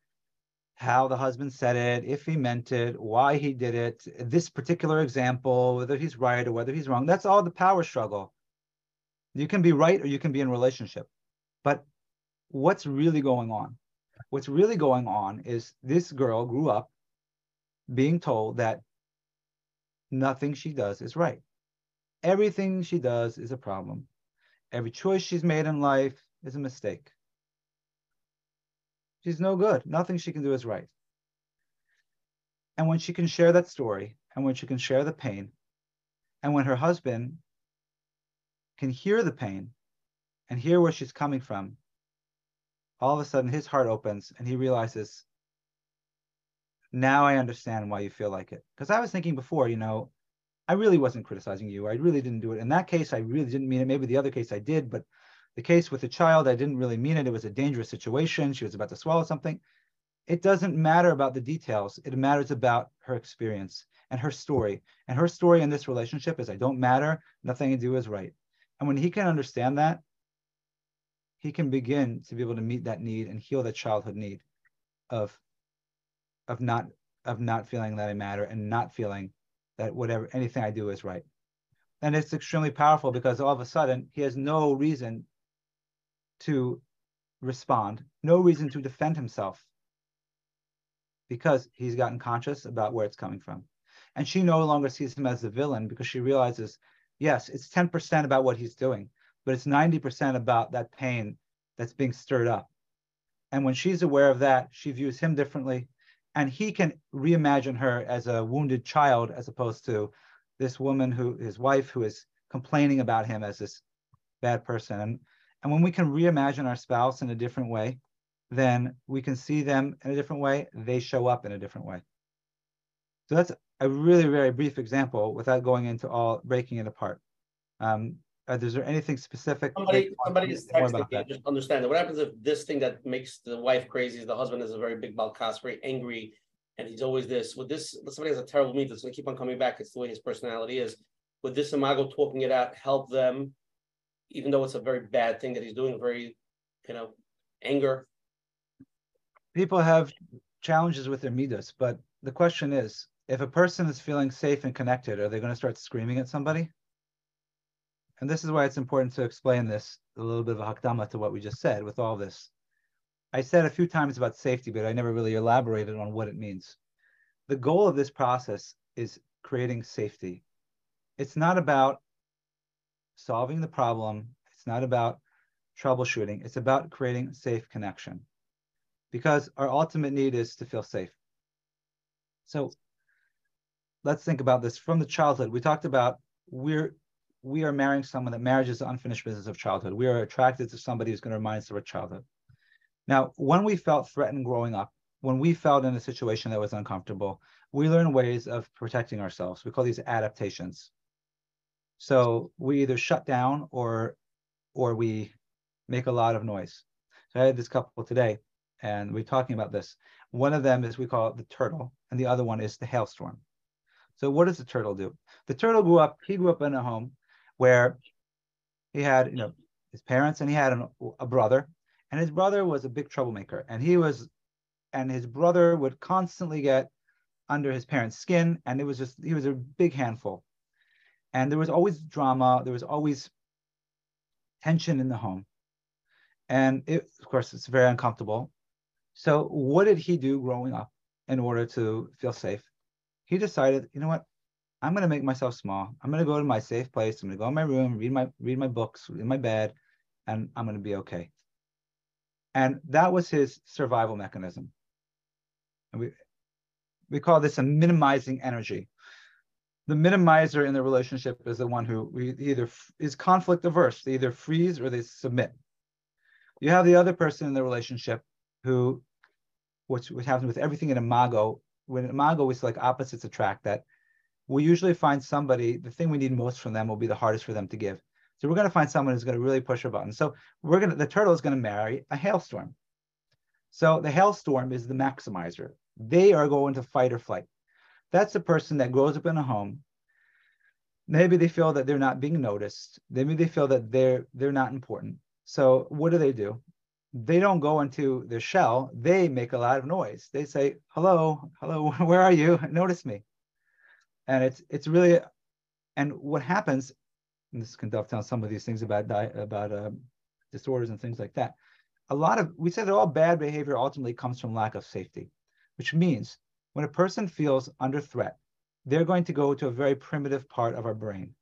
how the husband said it if he meant it why he did it this particular example whether he's right or whether he's wrong that's all the power struggle you can be right or you can be in relationship but what's really going on what's really going on is this girl grew up being told that nothing she does is right. Everything she does is a problem. Every choice she's made in life is a mistake. She's no good. Nothing she can do is right. And when she can share that story, and when she can share the pain, and when her husband can hear the pain and hear where she's coming from, all of a sudden his heart opens and he realizes now I understand why you feel like it. Because I was thinking before, you know, I really wasn't criticizing you. I really didn't do it. In that case, I really didn't mean it. Maybe the other case I did, but the case with the child, I didn't really mean it. It was a dangerous situation. She was about to swallow something. It doesn't matter about the details. It matters about her experience and her story. And her story in this relationship is I don't matter. Nothing I do is right. And when he can understand that, he can begin to be able to meet that need and heal that childhood need of of not of not feeling that I matter and not feeling that whatever anything I do is right. And it's extremely powerful because all of a sudden he has no reason to respond, no reason to defend himself because he's gotten conscious about where it's coming from. And she no longer sees him as the villain because she realizes, yes, it's 10% about what he's doing, but it's 90% about that pain that's being stirred up. And when she's aware of that, she views him differently and he can reimagine her as a wounded child as opposed to this woman who his wife who is complaining about him as this bad person and and when we can reimagine our spouse in a different way then we can see them in a different way they show up in a different way so that's a really very brief example without going into all breaking it apart um, uh, is there anything specific? Somebody, somebody is texting me, just understand that what happens if this thing that makes the wife crazy is the husband is a very big baal kaas, very angry, and he's always this, with this, somebody has a terrible meat that's gonna keep on coming back, it's the way his personality is. Would this imago talking it out help them, even though it's a very bad thing that he's doing, very, you know, anger? people have challenges with their midas, but the question is, if a person is feeling safe and connected, are they going to start screaming at somebody? And this is why it's important to explain this a little bit of a hakdama to what we just said with all this. I said a few times about safety, but I never really elaborated on what it means. The goal of this process is creating safety. It's not about solving the problem. It's not about troubleshooting. It's about creating safe connection because our ultimate need is to feel safe. So let's think about this from the childhood. We talked about we're we are marrying someone that marriage is the unfinished business of childhood. We are attracted to somebody who's going to remind us of our childhood. Now, when we felt threatened growing up, when we felt in a situation that was uncomfortable, we learn ways of protecting ourselves. We call these adaptations. So we either shut down or or we make a lot of noise. So I had this couple today and we're talking about this. One of them is we call it the turtle, and the other one is the hailstorm. So what does the turtle do? The turtle grew up. He grew up in a home where he had, you know, his parents, and he had an, a brother, and his brother was a big troublemaker, and he was, and his brother would constantly get under his parents' skin, and it was just he was a big handful, and there was always drama. There was always tension in the home, and it, of course, it's very uncomfortable. So, what did he do growing up in order to feel safe? He decided, you know what? I'm going to make myself small. I'm going to go to my safe place. I'm going to go in my room, read my read my books in my bed, and I'm going to be okay. And that was his survival mechanism. And we we call this a minimizing energy. The minimizer in the relationship is the one who either is conflict averse. They either freeze or they submit. You have the other person in the relationship who which, which happens with everything in Imago. When Imago is like opposites attract, that we usually find somebody, the thing we need most from them will be the hardest for them to give. So we're going to find someone who's going to really push a button. So we're going to, the turtle is going to marry a hailstorm. So the hailstorm is the maximizer. They are going to fight or flight. That's the person that grows up in a home. Maybe they feel that they're not being noticed. Maybe they feel that they're they're not important. So what do they do? They don't go into their shell, they make a lot of noise. They say, hello, hello, where are you? Notice me. And it's it's really, and what happens, and this can dovetail some of these things about about um, disorders and things like that. A lot of we say that all bad behavior ultimately comes from lack of safety, which means when a person feels under threat, they're going to go to a very primitive part of our brain.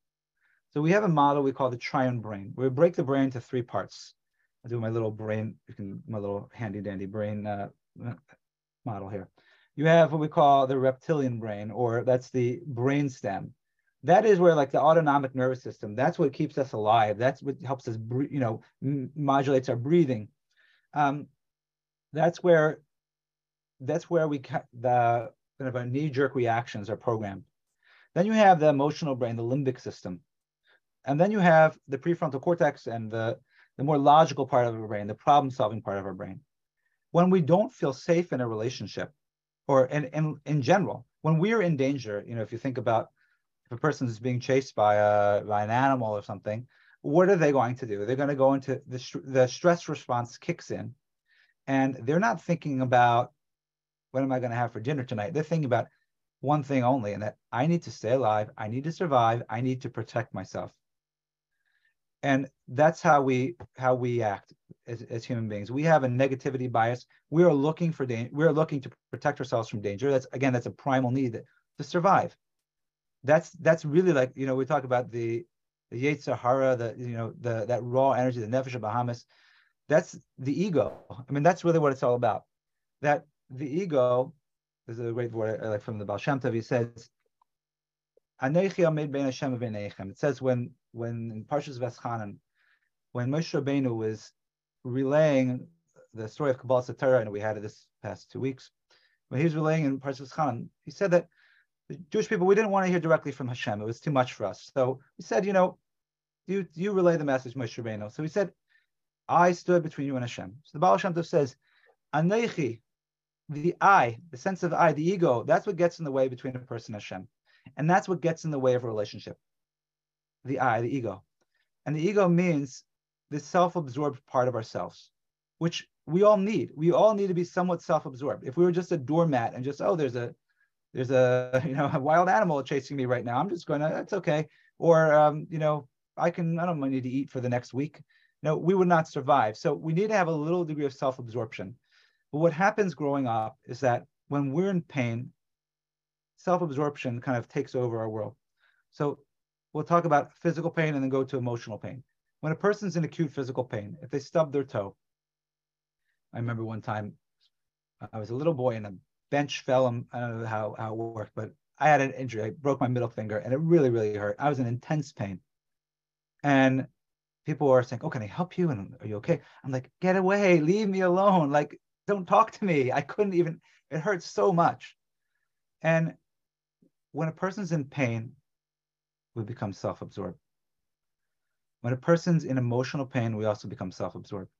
So we have a model we call the triune brain, where we break the brain into three parts. I do my little brain, you can my little handy dandy brain uh, model here. You have what we call the reptilian brain, or that's the brain stem. That is where like the autonomic nervous system. That's what keeps us alive. That's what helps us, you know, modulates our breathing. Um, that's where, that's where we the kind of our knee-jerk reactions are programmed. Then you have the emotional brain, the limbic system, and then you have the prefrontal cortex and the the more logical part of our brain, the problem solving part of our brain. When we don't feel safe in a relationship, or in, in, in general, when we're in danger, you know, if you think about if a person is being chased by a by an animal or something, what are they going to do? They're going to go into the the stress response kicks in, and they're not thinking about what am I going to have for dinner tonight. They're thinking about one thing only, and that I need to stay alive, I need to survive, I need to protect myself and that's how we how we act as, as human beings we have a negativity bias we are looking for danger we're looking to protect ourselves from danger that's again that's a primal need to survive that's that's really like you know we talk about the the Yetzer Hara, the you know the that raw energy, the nefesh habehamis. That's the ego. I mean, that's really what it's all about. That the ego is a great word like from the Baal Shem Tov. He says, It says when when in Parshas Veschanan, when Moshe Rabbeinu was relaying the story of Kabbalas HaTorah, and we had it this past two weeks, when he was relaying in Parshas Veschanan, he said that the Jewish people, we didn't want to hear directly from Hashem. It was too much for us. So he said, you know, you you relay the message, Moshe Rabbeinu. So he said, I stood between you and Hashem. So the Baal Shem Tov says, Anechi, the I, the sense of I, the ego, that's what gets in the way between a person and Hashem. And that's what gets in the way of a relationship. The I, the ego. And the ego means the self-absorbed part of ourselves, which we all need. We all need to be somewhat self-absorbed. If we were just a doormat and just, oh, there's a there's a you know a wild animal chasing me right now, I'm just going to, that's okay. Or um, you know, I can, I don't need to eat for the next week. No, we would not survive. So we need to have a little degree of self-absorption. But what happens growing up is that when we're in pain, self-absorption kind of takes over our world. So we'll talk about physical pain and then go to emotional pain. When a person's in acute physical pain, if they stub their toe, I remember one time I was a little boy and a bench fell. And I don't know how, how it worked, but I had an injury. I broke my middle finger and it really, really hurt. I was in intense pain. And people were saying, Oh, can I help you? And are you okay? I'm like, Get away, leave me alone. Like, don't talk to me. I couldn't even, it hurts so much. And when a person's in pain, we become self absorbed. When a person's in emotional pain, we also become self absorbed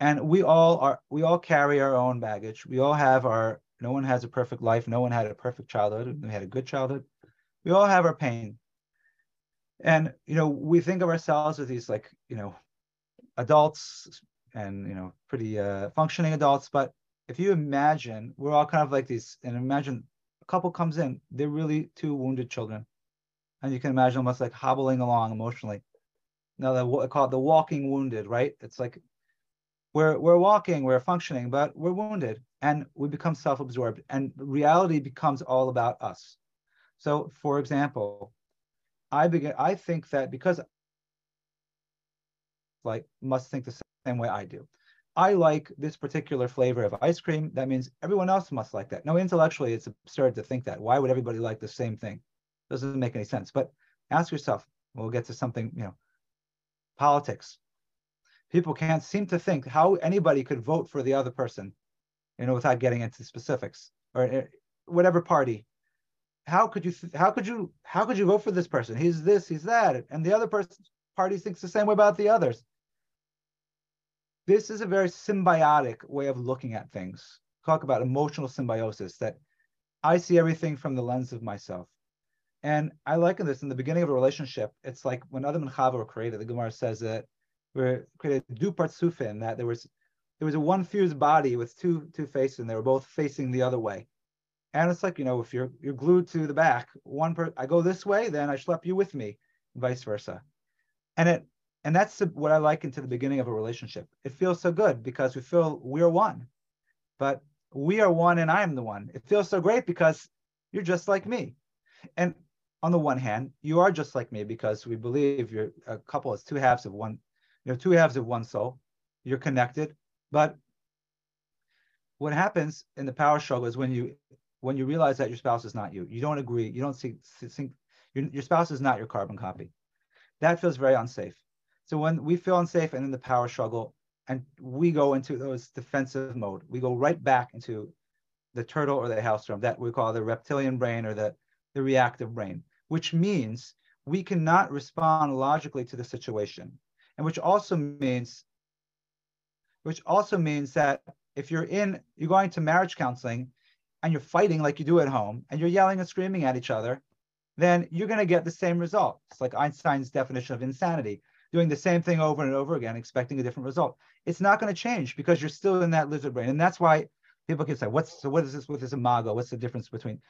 and we all are we all carry our own baggage. We all have our no one has a perfect life. No one had a perfect childhood. We had a good childhood. We all have our pain. And you know we think of ourselves as these like you know adults and you know pretty uh, functioning adults. But if you imagine we're all kind of like these and imagine a couple comes in they're really two wounded children and you can imagine almost like hobbling along emotionally now they call it the walking wounded right it's like we're we're walking, we're functioning, but we're wounded and we become self-absorbed and reality becomes all about us. So for example, I begin I think that because like must think the same way I do. I like this particular flavor of ice cream. That means everyone else must like that. No, intellectually, it's absurd to think that. Why would everybody like the same thing? Doesn't make any sense. But ask yourself. We'll get to something, you know, politics people can't seem to think how anybody could vote for the other person, you know, without getting into specifics or uh, whatever party. How could you? How could you? How could you vote for this person? He's this. He's that, and the other person party thinks the same way about the others. This is a very symbiotic way of looking at things. Talk about emotional symbiosis. That I see everything from the lens of myself. And I liken this in the beginning of a relationship. It's like when Adam and Chava were created, the Gemara says that were created du partsufin, that there was there was a one fused body with two two faces, and they were both facing the other way. And it's like, you know, if you're you're glued to the back, one per I go this way, then I schlep you with me, vice versa. And it and that's what I like into the beginning of a relationship. It feels so good because we feel we're one, but we are one and I am the one. It feels so great because you're just like me. And on the one hand, you are just like me because we believe you're a couple is two halves of one you know, two halves of one soul. You're connected, but what happens in the power struggle is when you when you realize that your spouse is not you. You don't agree. You don't see, think your, your spouse is not your carbon copy. That feels very unsafe. So when we feel unsafe and in the power struggle, and we go into those defensive mode, we go right back into the turtle or the house hailstorm that we call the reptilian brain or the, the reactive brain, which means we cannot respond logically to the situation. And which also means which also means that if you're in you're going to marriage counseling and you're fighting like you do at home and you're yelling and screaming at each other then you're going to get the same result. It's like einstein's definition of insanity doing the same thing over and over again expecting a different result it's not going to change because you're still in that lizard brain and that's why people can say what's so what is this with this imago what's the difference between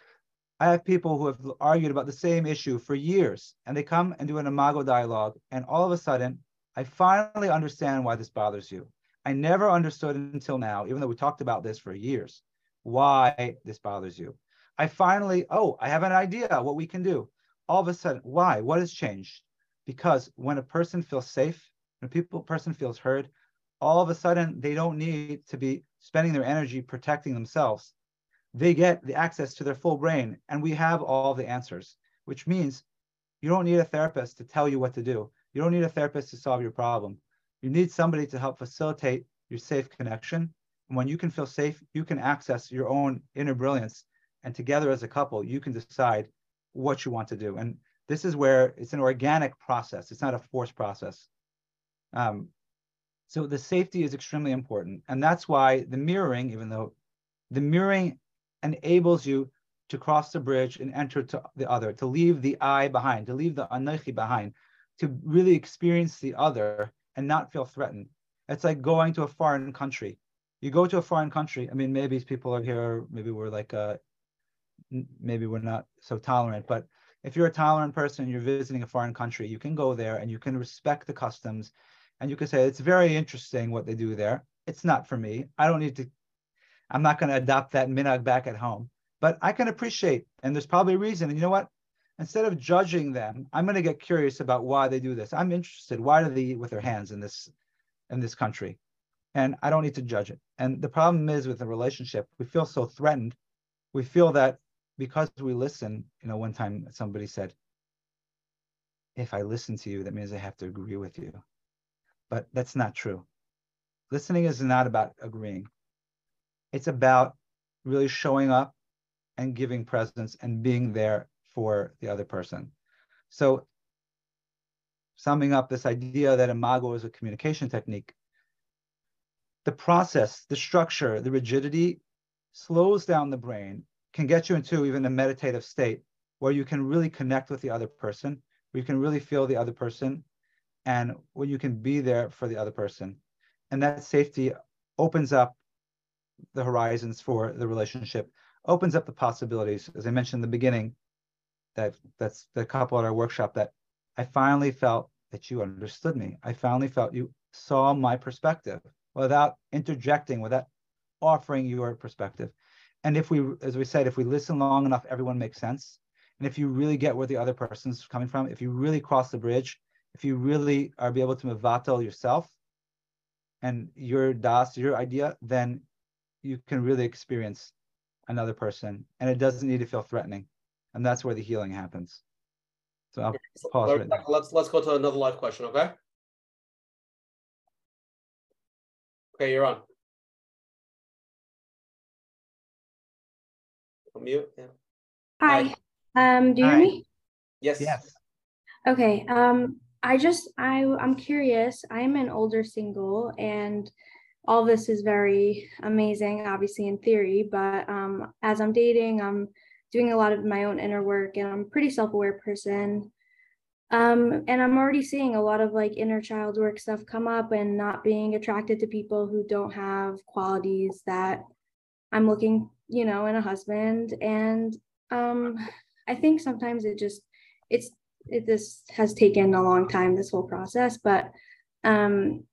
I have people who have argued about the same issue for years, and they come and do an imago dialogue, and all of a sudden I finally understand why this bothers you. I never understood until now, even though we talked about this for years, why this bothers you. I finally, oh, I have an idea what we can do. All of a sudden, why? What has changed? Because when a person feels safe, when a people person feels heard, all of a sudden they don't need to be spending their energy protecting themselves. They get the access to their full brain, and we have all the answers, which means you don't need a therapist to tell you what to do. You don't need a therapist to solve your problem. You need somebody to help facilitate your safe connection. And when you can feel safe, you can access your own inner brilliance. And together as a couple, you can decide what you want to do. And This is where it's an organic process. It's not a forced process. Um, so the safety is extremely important. And that's why the mirroring, even though the mirroring enables you to cross the bridge and enter to the other, to leave the I behind, to leave the anochi behind, to really experience the other and not feel threatened. It's like going to a foreign country. You go to a foreign country. I mean, maybe people are here, maybe we're like, uh, maybe we're not so tolerant, but if you're a tolerant person, and you're visiting a foreign country, you can go there and you can respect the customs and you can say, it's very interesting what they do there. It's not for me. I don't need to, I'm not going to adopt that minhag back at home but I can appreciate, and there's probably a reason. And you know what? Instead of judging them, I'm going to get curious about why they do this. I'm interested. Why do they eat with their hands in this in this country? And I don't need to judge it. And the problem is with the relationship, we feel so threatened. We feel that because we listen, you know, one time somebody said, if I listen to you, that means I have to agree with you. But that's not true. Listening is not about agreeing. It's about really showing up and giving presence and being there for the other person. So summing up this idea that imago is a communication technique, the process, the structure, the rigidity slows down the brain, can get you into even a meditative state where you can really connect with the other person, where you can really feel the other person, and where you can be there for the other person. And that safety opens up the horizons for the relationship opens up the possibilities. As I mentioned in the beginning, that that's the couple at our workshop that I finally felt that you understood me. I finally felt you saw my perspective without interjecting, without offering your perspective. And if we, as we said, if we listen long enough, everyone makes sense. And if you really get where the other person's coming from, if you really cross the bridge, if you really are be able to mevatel yourself and your das, your idea, then you can really experience another person, and it doesn't need to feel threatening, and that's where the healing happens. So I'll pause right there. Let's let's go to another live question, okay? Okay, you're on. Mute. Yeah. Hi. Hi. Um, do you Hi. hear me? Yes. Yes. Okay. Um, I just I I'm curious. I'm an older single and all this is very amazing, obviously in theory, but um, as I'm dating, I'm doing a lot of my own inner work and I'm a pretty self-aware person. Um, and I'm already seeing a lot of like inner child work stuff come up and not being attracted to people who don't have qualities that I'm looking, you know, and a husband. And um, I think sometimes it just, it's, it, this has taken a long time, this whole process, but um,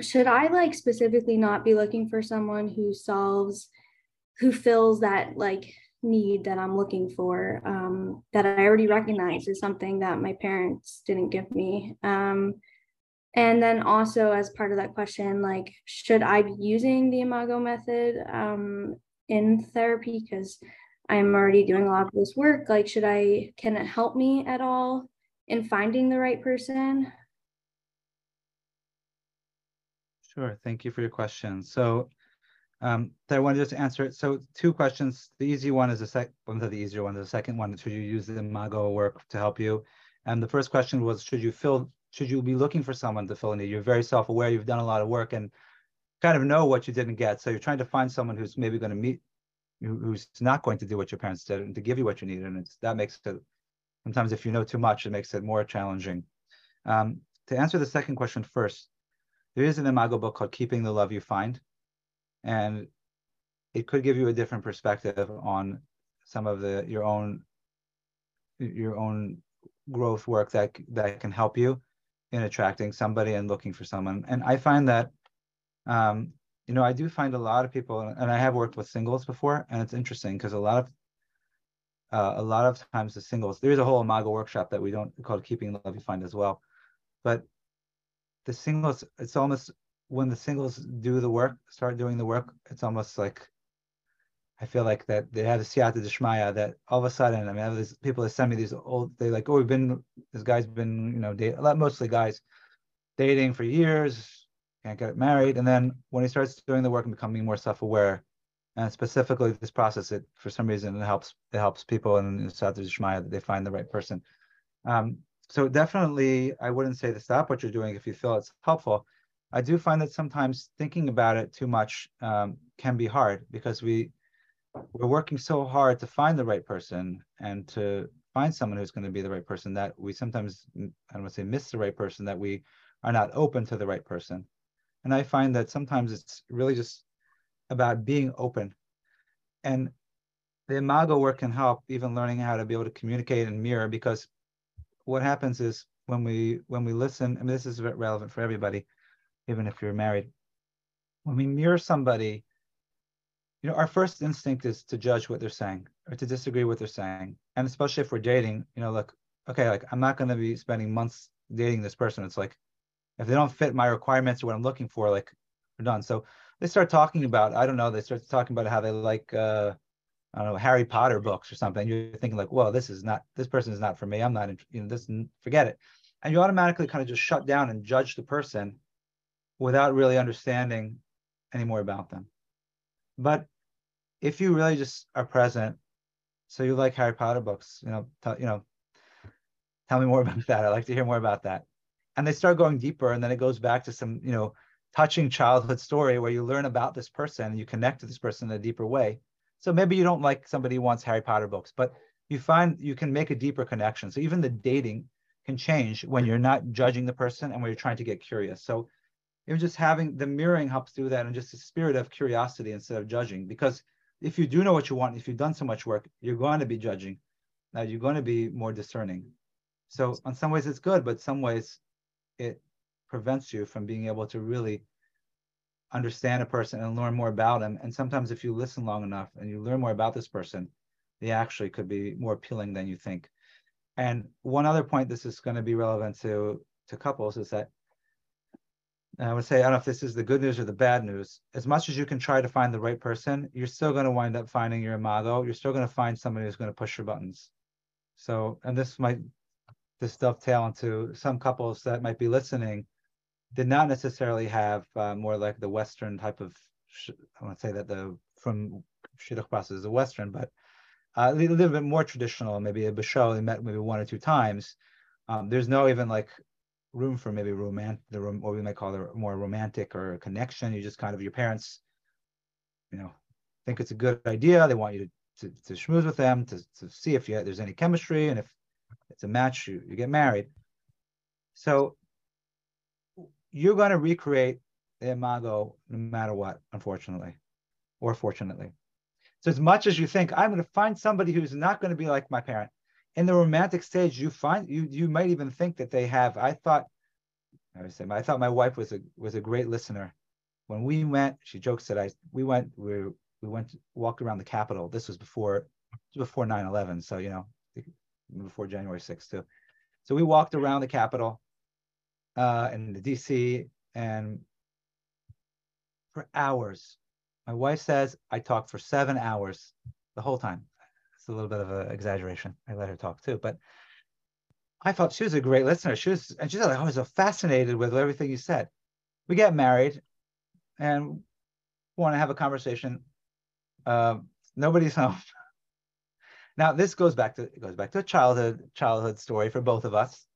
should I like specifically not be looking for someone who solves, who fills that like need that I'm looking for um, that I already recognize is something that my parents didn't give me. Um, and then also as part of that question, like, should I be using the Imago method um, in therapy? Because I'm already doing a lot of this work. Like, should I, can it help me at all in finding the right person? Sure. Thank you for your question. So um, I wanted just to answer it. So two questions. The easy one is the second one the easier ones. The second one, should you use the Imago work to help you? And the first question was, should you fill, should you be looking for someone to fill a need? You're very self-aware, you've done a lot of work and kind of know what you didn't get. So you're trying to find someone who's maybe going to meet, who's not going to do what your parents did and to give you what you need. And it's, that makes it, sometimes if you know too much, it makes it more challenging. Um, to answer the second question first, there is an Imago book called Keeping the Love You Find. And it could give you a different perspective on some of the your own your own growth work that that can help you in attracting somebody and looking for someone. And I find that um, you know, I do find a lot of people, and I have worked with singles before, and it's interesting because a lot of uh, a lot of times the singles, there's a whole Imago workshop that we don't called Keeping Love You Find as well. But the singles, it's almost when the singles do the work, start doing the work, it's almost like I feel like that they have the siyata dishmaya that all of a sudden, I mean, these people that send me these old, they like, oh, we've been, this guy's been, you know, date, mostly guys dating for years, can't get married. And then when he starts doing the work and becoming more self-aware, and specifically this process, it for some reason it helps, it helps people in the siyata dishmaya that they find the right person. Um, so definitely, I wouldn't say to stop what you're doing if you feel it's helpful. I do find that sometimes thinking about it too much um, can be hard because we we're working so hard to find the right person and to find someone who's going to be the right person that we sometimes I don't want to say miss the right person that we are not open to the right person. And I find that sometimes it's really just about being open. And the imago work can help even learning how to be able to communicate and mirror because what happens is when we when we listen, I mean this is relevant for everybody, even if you're married. When we mirror somebody, you know, our first instinct is to judge what they're saying or to disagree with what they're saying. And especially if we're dating, you know, look, okay, like I'm not gonna be spending months dating this person. It's like if they don't fit my requirements or what I'm looking for, like we're done. So they start talking about, I don't know, they start talking about how they like uh I don't know, Harry Potter books or something. You're thinking like, well, this is not, this person is not for me. I'm not, you know, this, forget it. And you automatically kind of just shut down and judge the person without really understanding any more about them. But if you really just are present, so you like Harry Potter books, you know, t- you know, tell me more about that. I'd like to hear more about that. And they start going deeper, and then it goes back to some, you know, touching childhood story where you learn about this person and you connect to this person in a deeper way so maybe you don't like somebody who wants Harry Potter books, but you find you can make a deeper connection. So even the dating can change when you're not judging the person and when you're trying to get curious. So even just having the mirroring helps do that and just the spirit of curiosity instead of judging. Because if you do know what you want, if you've done so much work, you're going to be judging. Now you're going to be more discerning. So in some ways it's good, but some ways it prevents you from being able to really understand a person and learn more about them. And sometimes if you listen long enough and you learn more about this person, they actually could be more appealing than you think. And one other point this is going to be relevant to, to couples is that I would say, I don't know if this is the good news or the bad news. As much as you can try to find the right person, you're still going to wind up finding your imago. You're still going to find somebody who's going to push your buttons. So, and this might this dovetail into some couples that might be listening did not necessarily have uh, more like the Western type of. I want to say that the from shidduch process is a Western, but uh, a little bit more traditional. Maybe a bishul they met maybe one or two times. Um, there's no even like room for maybe romantic, the room, what we might call the more romantic or connection. You just kind of your parents, you know, think it's a good idea. They want you to to, to schmooze with them to, to see if you, there's any chemistry and if it's a match, you, you get married. So you're going to recreate the imago no matter what, unfortunately, or fortunately. So as much as you think I'm going to find somebody who's not going to be like my parent, in the romantic stage, you find you you might even think that they have. I thought, I say, I thought my wife was a was a great listener. When we went, she jokes that I we went we we went walked around the Capitol. This was before before 9/11, so you know before January 6th too. So we walked around the Capitol uh, in the DC and for hours. My wife says I talked for seven hours the whole time. It's a little bit of an exaggeration. I let her talk too, but I thought she was a great listener. She was, and she said, I was so fascinated with everything you said. We get married and want to have a conversation. Uh, nobody's home. Now this goes back to goes back to a childhood childhood story for both of us.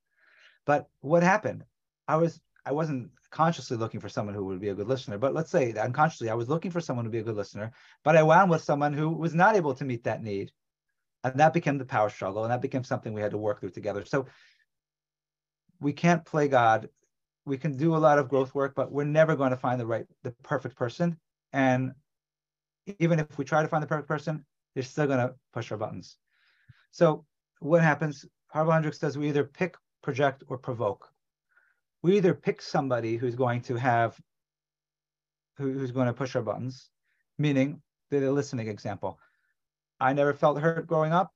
But what happened? I was I wasn't consciously looking for someone who would be a good listener, but let's say unconsciously I was looking for someone to be a good listener, but I wound with someone who was not able to meet that need. And that became the power struggle, and that became something we had to work through together. So we can't play God. We can do a lot of growth work, but we're never going to find the right, the perfect person. And even if we try to find the perfect person, they're still going to push our buttons. So what happens? Harville Hendrix says we either pick, project, or provoke we either pick somebody who's going to have who, who's going to push our buttons, meaning the listening example. I never felt hurt growing up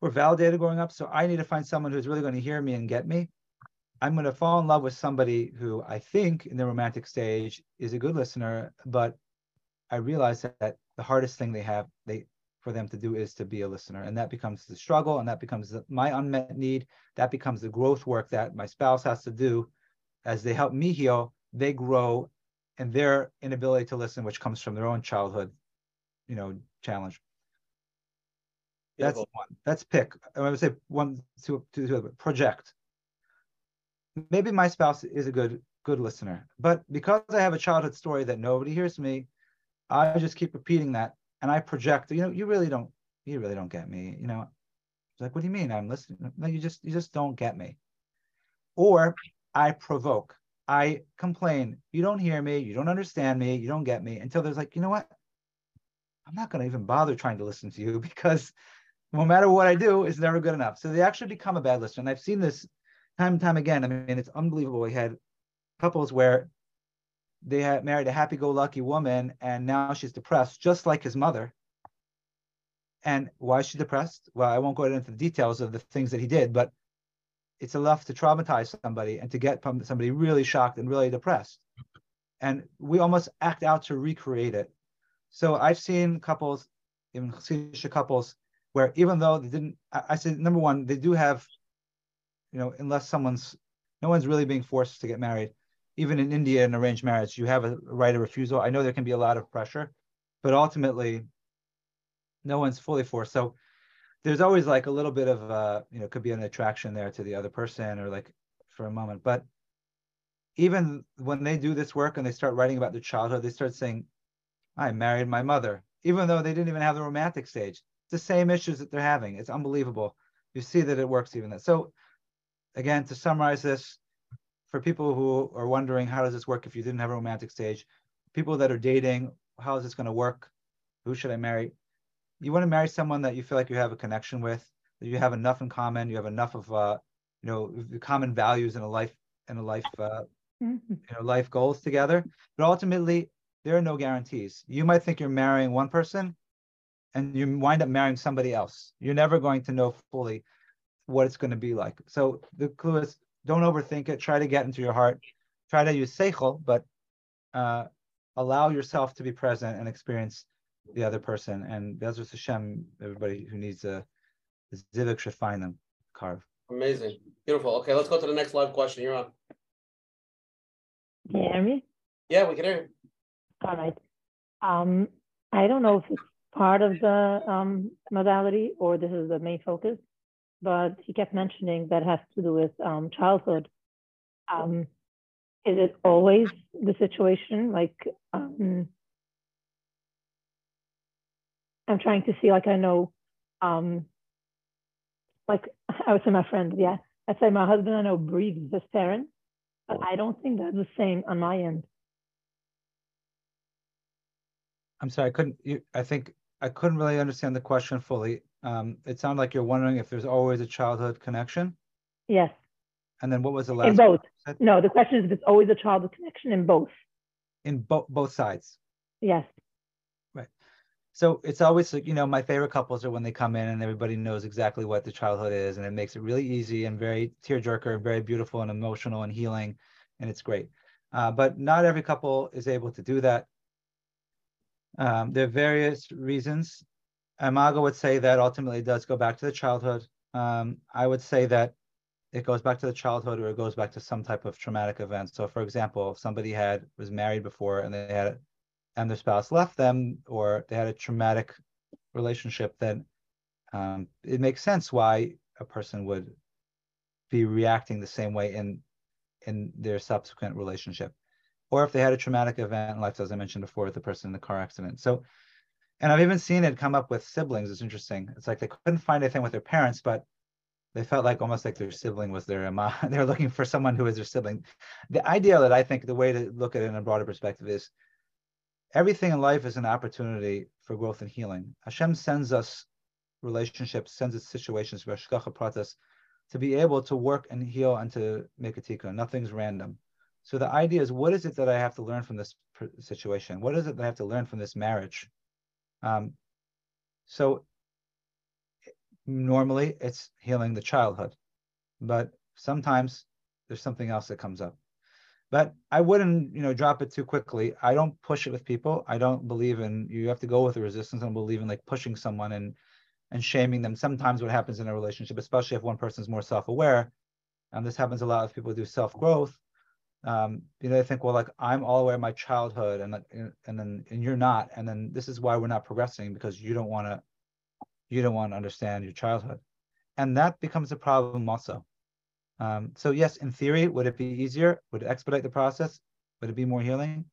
or validated growing up, so I need to find someone who's really going to hear me and get me. I'm going to fall in love with somebody who I think in the romantic stage is a good listener, but I realize that the hardest thing they have they for them to do is to be a listener. And that becomes the struggle and that becomes the, my unmet need. That becomes the growth work that my spouse has to do as they help me heal. They grow and their inability to listen, which comes from their own childhood, you know, challenge. That's Beautiful. one. That's pick. I would say one, two, two, two, project. Maybe my spouse is a good good listener, but because I have a childhood story that nobody hears me, I just keep repeating that, and I project. You know, you really don't, you really don't get me. You know, it's like, what do you mean? I'm listening. No, you just, you just don't get me. Or I provoke. I complain. You don't hear me. You don't understand me. You don't get me. Until there's like, you know what? I'm not going to even bother trying to listen to you because no matter what I do, it's never good enough. So they actually become a bad listener. And I've seen this time and time again. I mean, it's unbelievable. We had couples where they had married a happy-go-lucky woman and now she's depressed, just like his mother. And why is she depressed? Well, I won't go into the details of the things that he did, but it's enough to traumatize somebody and to get somebody really shocked and really depressed. And we almost act out to recreate it. So I've seen couples, even Hasidic couples, where even though they didn't, I, I said number one, they do have, you know, unless someone's, no one's really being forced to get married. Even in India, in arranged marriage, you have a right of refusal. I know there can be a lot of pressure, but ultimately, no one's fully forced. So there's always like a little bit of uh you know could be an attraction there to the other person or like for a moment. But even when they do this work and they start writing about their childhood they start saying i married my mother even though they didn't even have the romantic stage. It's the same issues that they're having. It's unbelievable. You see that it works even that. So again to summarize this for people who are wondering how does this work if you didn't have a romantic stage people that are dating how is this going to work who should i marry you want to marry someone that you feel like you have a connection with, that you have enough in common, you have enough of uh, you know, common values in a life in a life uh, mm-hmm. you know, life goals together. But ultimately, there are no guarantees. You might think you're marrying one person and you wind up marrying somebody else. You're never going to know fully what it's going to be like. So the clue is don't overthink it. Try to get into your heart. Try to use seichel, but uh, allow yourself to be present and experience the other person. And Bezras Hashem, everybody who needs a zivik should find them, carve. Amazing. Beautiful. Okay, let's go to the next live question. You're on. Can you hear me? Yeah, we can hear you. All right. Um, I don't know if it's part of the um, modality or this is the main focus, but he kept mentioning that has to do with um, childhood. Um, is it always the situation? Like, um, I'm trying to see, like, I know, um, like, I would say my friend, yeah. I'd say my husband, I know, breathes his parents, but I don't think that's the same on my end. I'm sorry, I couldn't, I think I couldn't really understand the question fully. Um, it sounded like you're wondering if there's always a childhood connection. Yes. And then what was the last? In both. No, the question is if it's always a childhood connection in both. In both both sides. Yes. Right. So it's always you know my favorite couples are when they come in and everybody knows exactly what the childhood is and it makes it really easy and very tearjerker and very beautiful and emotional and healing and it's great. Uh, but not every couple is able to do that. Um, there are various reasons. Imago would say that ultimately it does go back to the childhood. Um, I would say that it goes back to the childhood or it goes back to some type of traumatic event. So, for example, if somebody had was married before and they had and their spouse left them or they had a traumatic relationship, then um, it makes sense why a person would be reacting the same way in in their subsequent relationship. Or if they had a traumatic event in life, as I mentioned before, with the person in the car accident. So, and I've even seen it come up with siblings. It's interesting. It's like they couldn't find anything with their parents, but they felt like almost like their sibling was their mom. Uh, they're looking for someone who is their sibling. The idea that I think the way to look at it in a broader perspective is everything in life is an opportunity for growth and healing. Hashem sends us relationships, sends us situations, where Shkacha pratas, to be able to work and heal and to make a tikkun. Nothing's random. So the idea is, what is it that I have to learn from this situation? What is it that I have to learn from this marriage? Um, so normally it's healing the childhood, but sometimes there's something else that comes up but I wouldn't, you know, drop it too quickly. I don't push it with people. I don't believe in you have to go with the resistance. Don't believe in like pushing someone and and shaming them. Sometimes what happens in a relationship, especially if one person is more self-aware, and this happens a lot if people do self-growth. Um, you know, they think, well, like I'm all aware of my childhood, and and then and you're not, and then this is why we're not progressing because you don't want to you don't want to understand your childhood. And that becomes a problem also. Um, so yes, in theory, would it be easier? Would it expedite the process? Would it be more healing?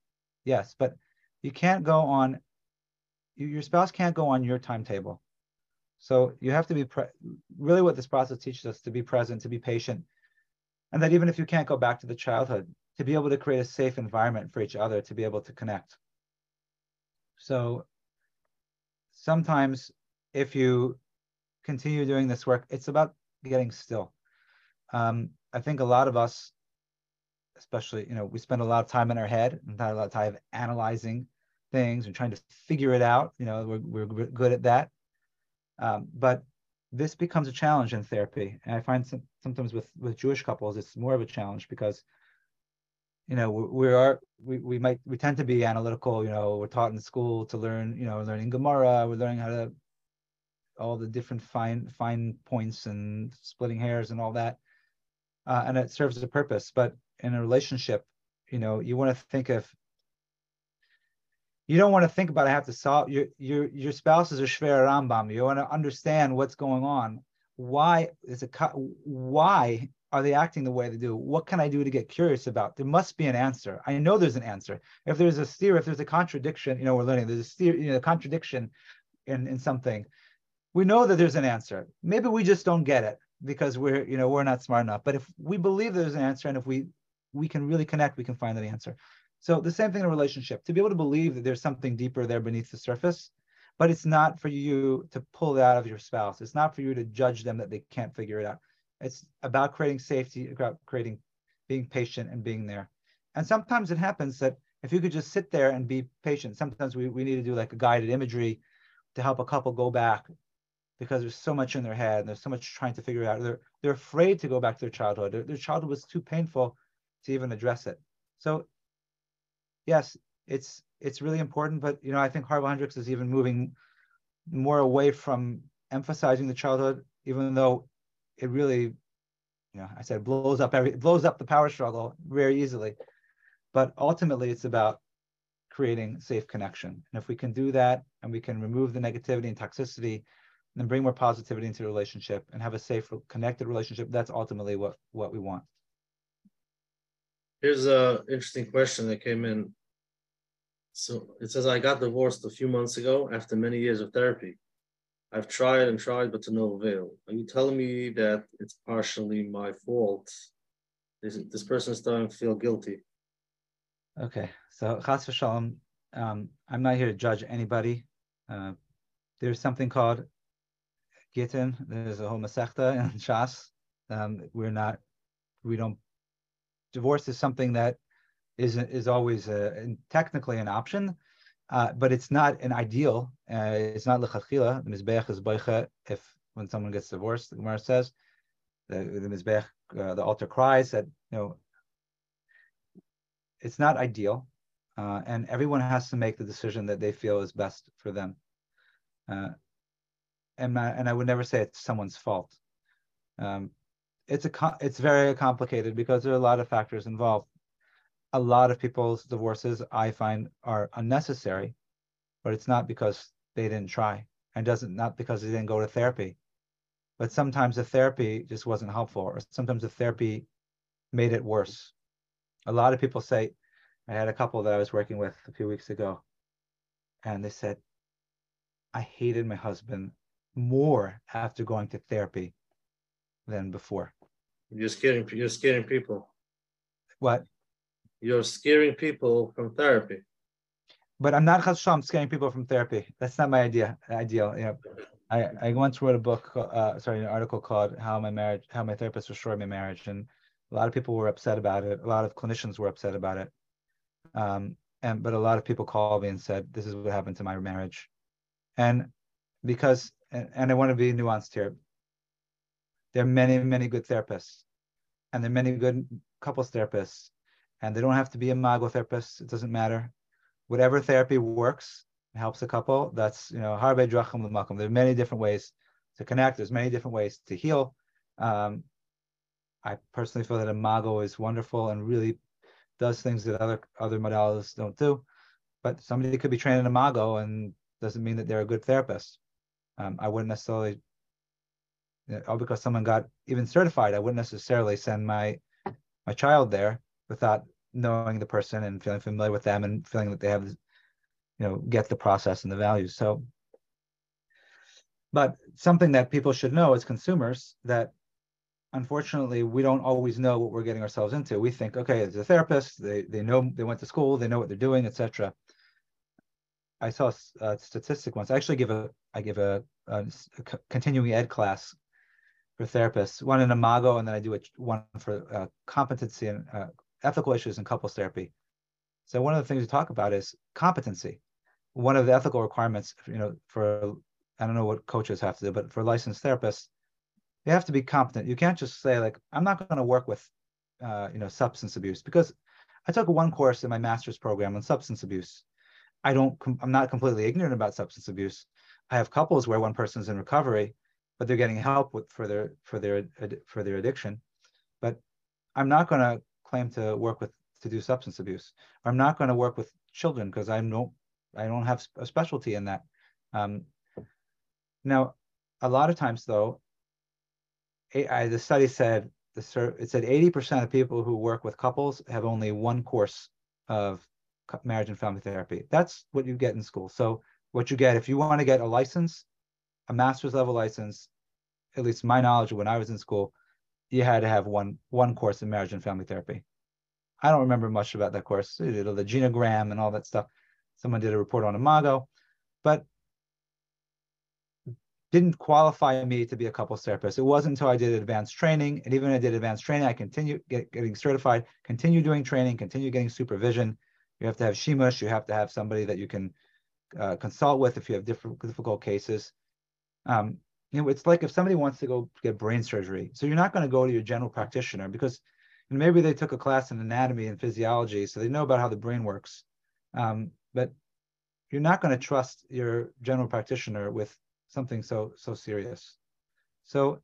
Yes, but you can't go on, you, your spouse can't go on your timetable. So you have to be pre- really what this process teaches us to be present, to be patient, and that even if you can't go back to the childhood, to be able to create a safe environment for each other to be able to connect. So sometimes if you continue doing this work, it's about getting still. Um, I think a lot of us, especially, you know, we spend a lot of time in our head and not a lot of time analyzing things and trying to figure it out. You know, we're, we're good at that. Um, but this becomes a challenge in therapy. And I find some, sometimes with, with Jewish couples, it's more of a challenge because, you know, we, we are, we, we might, we tend to be analytical, you know, we're taught in school to learn, you know, learning Gemara, we're learning how to, all the different fine, fine points and splitting hairs and all that. Uh, and it serves a purpose. But in a relationship, you know, you want to think of you don't want to think about I have to solve your your your spouse is a shver Rambam. You want to understand what's going on. Why is it why are they acting the way they do? What can I do to get curious about? There must be an answer. I know there's an answer. If there's a stira, if there's a contradiction, you know, we're learning there's a stira, you know, a contradiction in, in something. We know that there's an answer. Maybe we just don't get it because we're, you know, we're not smart enough. But if we believe there's an answer and if we we can really connect, we can find that answer. So the same thing in a relationship, to be able to believe that there's something deeper there beneath the surface, but it's not for you to pull it out of your spouse. It's not for you to judge them that they can't figure it out. It's about creating safety, about creating being patient and being there. And sometimes it happens that if you could just sit there and be patient, sometimes we, we need to do like a guided imagery to help a couple go back because there's so much in their head and there's so much trying to figure out. They're they're afraid to go back to their childhood. Their, their childhood was too painful to even address it. So yes, it's it's really important, but you know, I think Harville Hendrix is even moving more away from emphasizing the childhood, even though it really, you know, I said blows up every blows up the power struggle very easily. But ultimately it's about creating safe connection. And if we can do that and we can remove the negativity and toxicity and bring more positivity into the relationship and have a safe connected relationship, that's ultimately what what we want. Here's a interesting question that came in. So it says I got divorced a few months ago after many years of therapy. I've tried and tried, but to no avail. Are you telling me that it's partially my fault? This, this person is starting to feel guilty. Okay, so chas v'shalom, um, I'm not here to judge anybody. Uh, there's something called Gittin. There's a whole masechta in Shas. Um, we're not, we don't divorce is something that is is always a, technically an option, uh, but it's not an ideal. Uh, it's not lechachila. The mizbeach is boicha if when someone gets divorced. The Gemara says the, the mizbeach, uh, the altar cries that you know it's not ideal, uh, and everyone has to make the decision that they feel is best for them. Uh, and I, and I would never say it's someone's fault. Um, it's a it's very complicated because there are a lot of factors involved. A lot of people's divorces I find are unnecessary, but it's not because they didn't try and doesn't not because they didn't go to therapy. But sometimes the therapy just wasn't helpful, or sometimes the therapy made it worse. A lot of people say, I had a couple that I was working with a few weeks ago, and they said, I hated my husband more after going to therapy than before. You're scaring. You're scaring people. What? You're scaring people from therapy. But I'm not I'm scaring people from therapy. That's not my idea. Ideal. Know, I, I once wrote a book, uh, sorry, an article called "How My Marriage, How My Therapist Restored My Marriage," and a lot of people were upset about it. A lot of clinicians were upset about it. Um, and but a lot of people called me and said, "This is what happened to my marriage," and because and, and I want to be nuanced here there are many, many good therapists, and there are many good couples therapists, and they don't have to be Imago therapist. It doesn't matter. Whatever therapy works helps a couple. That's you know harbe drachim l'makom. There are many different ways to connect. There's many different ways to heal. Um, I personally feel that Imago is wonderful and really does things that other other modalities don't do. But somebody could be trained in Imago and doesn't mean that they're a good therapist. Um, I wouldn't necessarily, Uh, know, oh, because someone got even certified, I wouldn't necessarily send my my child there without knowing the person and feeling familiar with them and feeling that they have, you know, get the process and the values. So, but something that people should know as consumers that unfortunately we don't always know what we're getting ourselves into. We think, okay, as a therapist, they they know they went to school, they know what they're doing, etc. I saw a statistic once. I actually give a I give a, a continuing ed class for therapists, one in Imago, and then I do a, one for uh, competency and uh, ethical issues in couples therapy. So one of the things we talk about is competency. One of the ethical requirements, you know, for I don't know what coaches have to do, but for licensed therapists, they have to be competent. You can't just say like, I'm not going to work with, uh, you know, substance abuse because I took one course in my master's program on substance abuse. I don't, I'm not completely ignorant about substance abuse. I have couples where one person's in recovery, but they're getting help with for their for their for their addiction. But I'm not going to claim to work with to do substance abuse. I'm not going to work with children because I don't I don't have a specialty in that. Um, now, a lot of times though, I, the study said the it said 80% of people who work with couples have only one course of marriage and family therapy. That's what you get in school. So what you get if you want to get a license, a master's level license, at least my knowledge when I was in school, you had to have one one course in marriage and family therapy. I don't remember much about that course, you know, the genogram and all that stuff. Someone did a report on Imago, but didn't qualify me to be a couples therapist. It wasn't until I did advanced training, and even when I did advanced training, I continued get, getting certified, continue doing training, continue getting supervision. You have to have shimush. You have to have somebody that you can uh, consult with if you have different difficult cases. Um, you know, it's like if somebody wants to go get brain surgery, so you're not going to go to your general practitioner because maybe they took a class in anatomy and physiology, so they know about how the brain works. Um, but you're not going to trust your general practitioner with something so so serious. So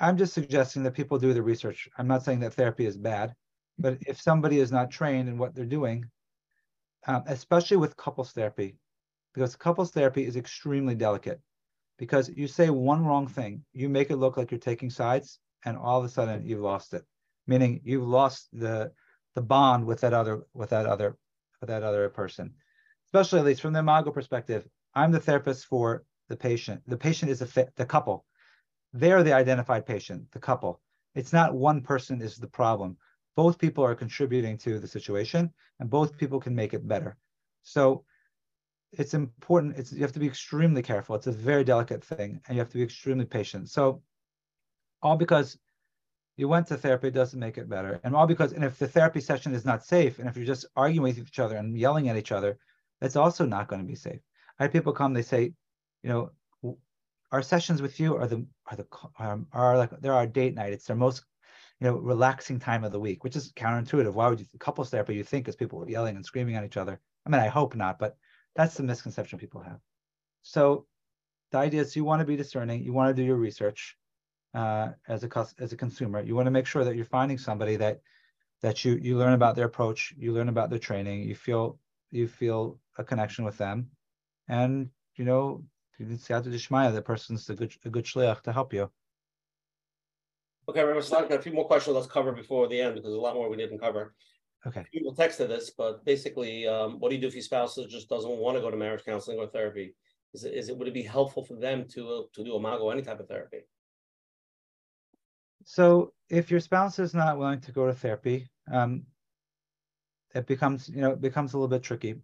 I'm just suggesting that people do the research. I'm not saying that therapy is bad, but if somebody is not trained in what they're doing, um, especially with couples therapy, because couples therapy is extremely delicate, because you say one wrong thing, you make it look like you're taking sides, and all of a sudden you've lost it, meaning you've lost the the bond with that other with that other with that other person. Especially at least from the Imago perspective, I'm the therapist for the patient. The patient is the couple. They're the identified patient, the couple. It's not one person is the problem. Both people are contributing to the situation, and both people can make it better. So it's important. It's you have to be extremely careful. It's a very delicate thing, and you have to be extremely patient. So all because you went to therapy doesn't make it better, and all because and if the therapy session is not safe, and if you're just arguing with each other and yelling at each other, that's also not going to be safe. I had people come, they say, you know, our sessions with you are the are the um, are like they're our date night. It's their most you know relaxing time of the week, which is counterintuitive. Why would you couples therapy? You think is people yelling and screaming at each other. I mean, I hope not, but that's the misconception people have. So the idea is you want to be discerning. You want to do your research uh, as a as a consumer. You want to make sure that you're finding somebody that that you you learn about their approach, you learn about their training, you feel you feel a connection with them, and you know you didn't say Dishmaya, the person's a good a good shliach to help you. Okay, Rabbi Salan, got a few more questions let's cover before the end because there's a lot more we didn't cover. Okay. People texted this, but basically, um, what do you do if your spouse just doesn't want to go to marriage counseling or therapy? Is it, is it would it be helpful for them to uh, to do Imago any type of therapy? So if your spouse is not willing to go to therapy, um, it becomes you know it becomes a little bit tricky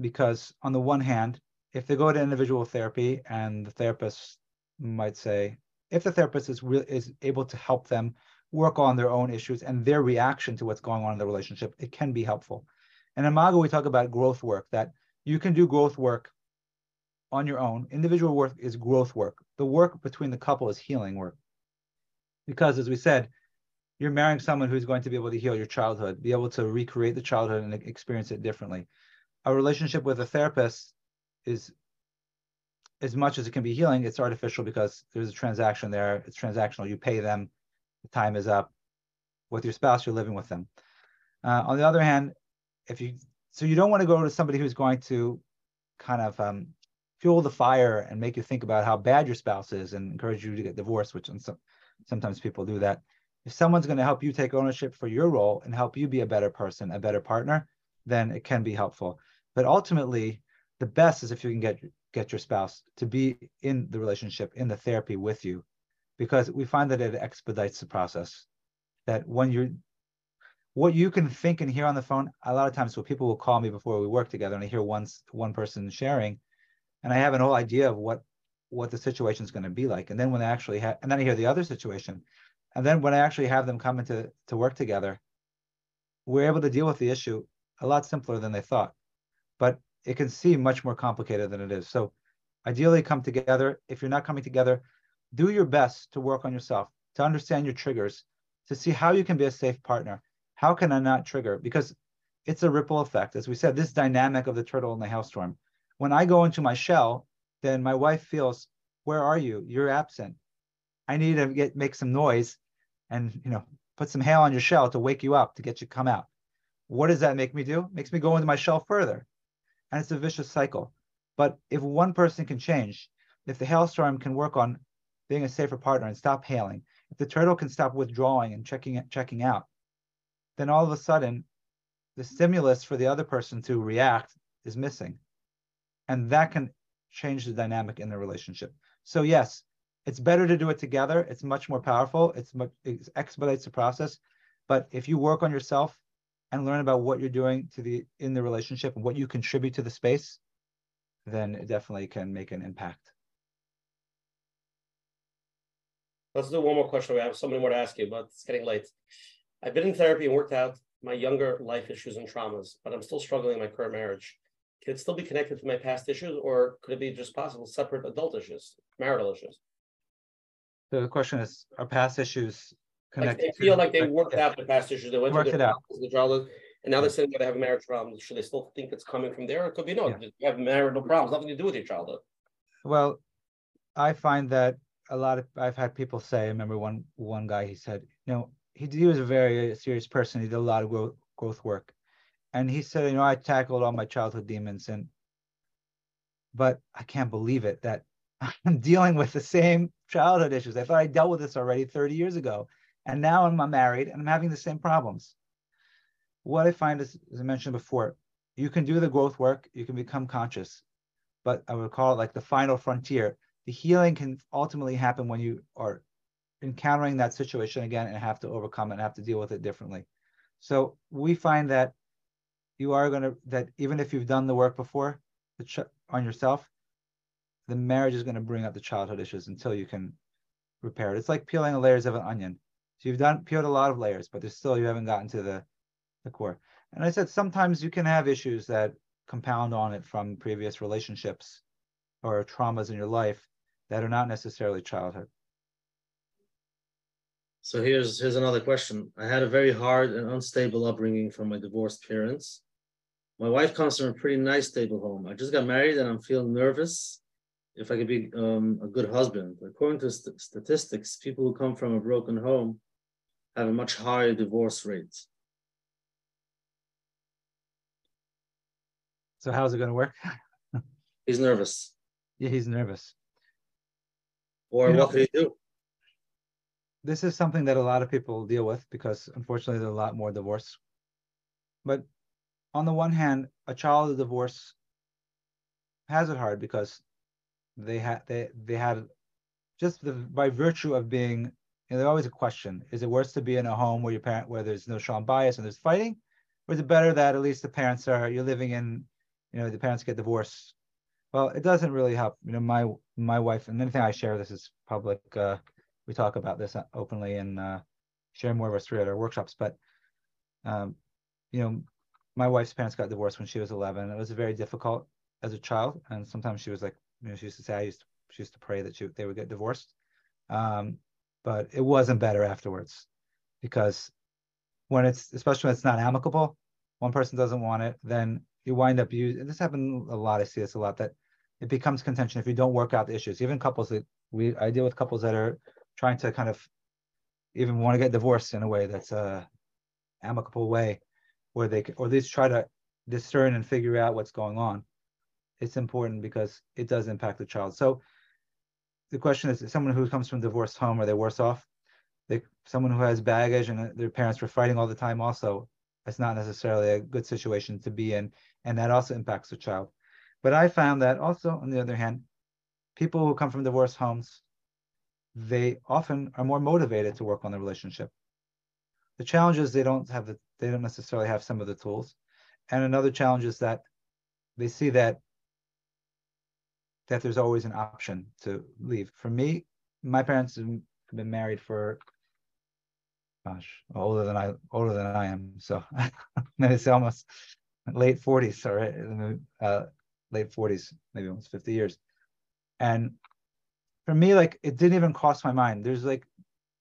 because on the one hand, if they go to individual therapy and the therapist might say, if the therapist is re- is able to help them work on their own issues and their reaction to what's going on in the relationship, it can be helpful. In Imago, we talk about growth work, that you can do growth work on your own. Individual work is growth work. The work between the couple is healing work. Because as we said, you're marrying someone who's going to be able to heal your childhood, be able to recreate the childhood and experience it differently. A relationship with a therapist is as much as it can be healing, it's artificial because there's a transaction there. It's transactional. You pay them, the time is up. With your spouse, you're living with them. Uh, on the other hand, if you so you don't want to go to somebody who's going to kind of um, fuel the fire and make you think about how bad your spouse is and encourage you to get divorced, which some, sometimes people do that. If someone's going to help you take ownership for your role and help you be a better person, a better partner, then it can be helpful. But ultimately, the best is if you can get get your spouse to be in the relationship, in the therapy with you, because we find that it expedites the process. That when you're what you can think and hear on the phone, a lot of times when people will call me before we work together and I hear one one person sharing, and I have an whole idea of what what the situation is going to be like. And then when I actually have, and then I hear the other situation, and then when I actually have them come into to work together, we're able to deal with the issue a lot simpler than they thought. But it can seem much more complicated than it is. So ideally come together. If you're not coming together, do your best to work on yourself, to understand your triggers, to see how you can be a safe partner. How can I not trigger? Because it's a ripple effect. As we said, this dynamic of the turtle and the hailstorm. When I go into my shell, then my wife feels, where are you? You're absent. I need to get make some noise and you know put some hail on your shell to wake you up to get you come out. What does that make me do? Makes me go into my shell further. And it's a vicious cycle. But if one person can change, if the hailstorm can work on being a safer partner and stop hailing, if the turtle can stop withdrawing and checking checking out, then all of a sudden the stimulus for the other person to react is missing. And that can change the dynamic in the relationship. So yes, it's better to do it together. It's much more powerful. It's much it expedites the process. But if you work on yourself and learn about what you're doing to the in the relationship and what you contribute to the space, then it definitely can make an impact. Let's do one more question. We have so many more to ask you, but it's getting late. I've been in therapy and worked out my younger life issues and traumas, but I'm still struggling in my current marriage. Can it still be connected to my past issues, or could it be just possible separate adult issues, marital issues? So the question is, are past issues Like they feel like they worked out the past issues, they went Worked through it out. the childhood, and now they're saying that they have a marriage problem. Should they still think it's coming from there? It could be no, Yeah. you have marital problems, nothing to do with your childhood. Well, I find that a lot of I've had people say. I remember one one guy. He said, you know, he he was a very uh, serious person. He did a lot of growth growth work, and he said, you know, I tackled all my childhood demons, and but I can't believe it that I'm dealing with the same childhood issues. I thought I dealt with this already 30 years ago, and now I'm married and I'm having the same problems. What I find is, as I mentioned before, you can do the growth work, you can become conscious, but I would call it like the final frontier. The healing can ultimately happen when you are encountering that situation again and have to overcome it and have to deal with it differently. So we find that you are going to that even if you've done the work before the ch- on yourself, the marriage is going to bring up the childhood issues until you can repair it. It's like peeling the layers of an onion. So you've done peeled a lot of layers, but there's still you haven't gotten to the the core. And I said sometimes you can have issues that compound on it from previous relationships or traumas in your life that are not necessarily childhood. So here's here's another question. I had a very hard and unstable upbringing from my divorced parents. My wife comes from a pretty nice, stable home. I just got married and I'm feeling nervous if I could be um, a good husband. According to st- statistics, people who come from a broken home have a much higher divorce rate. So how's it going to work? He's nervous. Yeah, he's nervous. Or You know- what could he do? This is something that a lot of people deal with because unfortunately there's a lot more divorce. But on the one hand, a child of divorce has it hard because they had they they had just the, by virtue of being you know, there's always a question is it worse to be in a home where your parent where there's no shalom bayis and there's fighting or is it better that at least the parents are you're living in you know the parents get divorced well it doesn't really help you know my my wife and anything i share this is public uh we talk about this openly and uh share more of our story at our workshops but um you know my wife's parents got divorced when she was 11 it was very difficult as a child and sometimes she was like you know she used to say i used to she used to pray that she, they would get divorced um but it wasn't better afterwards because when it's especially when it's not amicable one person doesn't want it then you wind up you this happened a lot i see this a lot that it becomes contention if you don't work out the issues even couples that we i deal with couples that are trying to kind of even want to get divorced in a way that's a amicable way where they or at least try to discern and figure out what's going on it's important because it does impact the child. So the question is, someone who comes from a divorced home, are they worse off? They, someone who has baggage and uh, their parents were fighting all the time also, it's not necessarily a good situation to be in, and that also impacts the child. But I found that also, on the other hand, people who come from divorced homes, they often are more motivated to work on the relationship. The challenge is they don't have the they don't necessarily have some of the tools. And another challenge is that they see that that there's always an option to leave. For me, my parents have been married for gosh, older than I older than I am. So it's almost late 40s, or uh, late 40s, maybe almost 50 years. And for me, like it didn't even cross my mind. There's like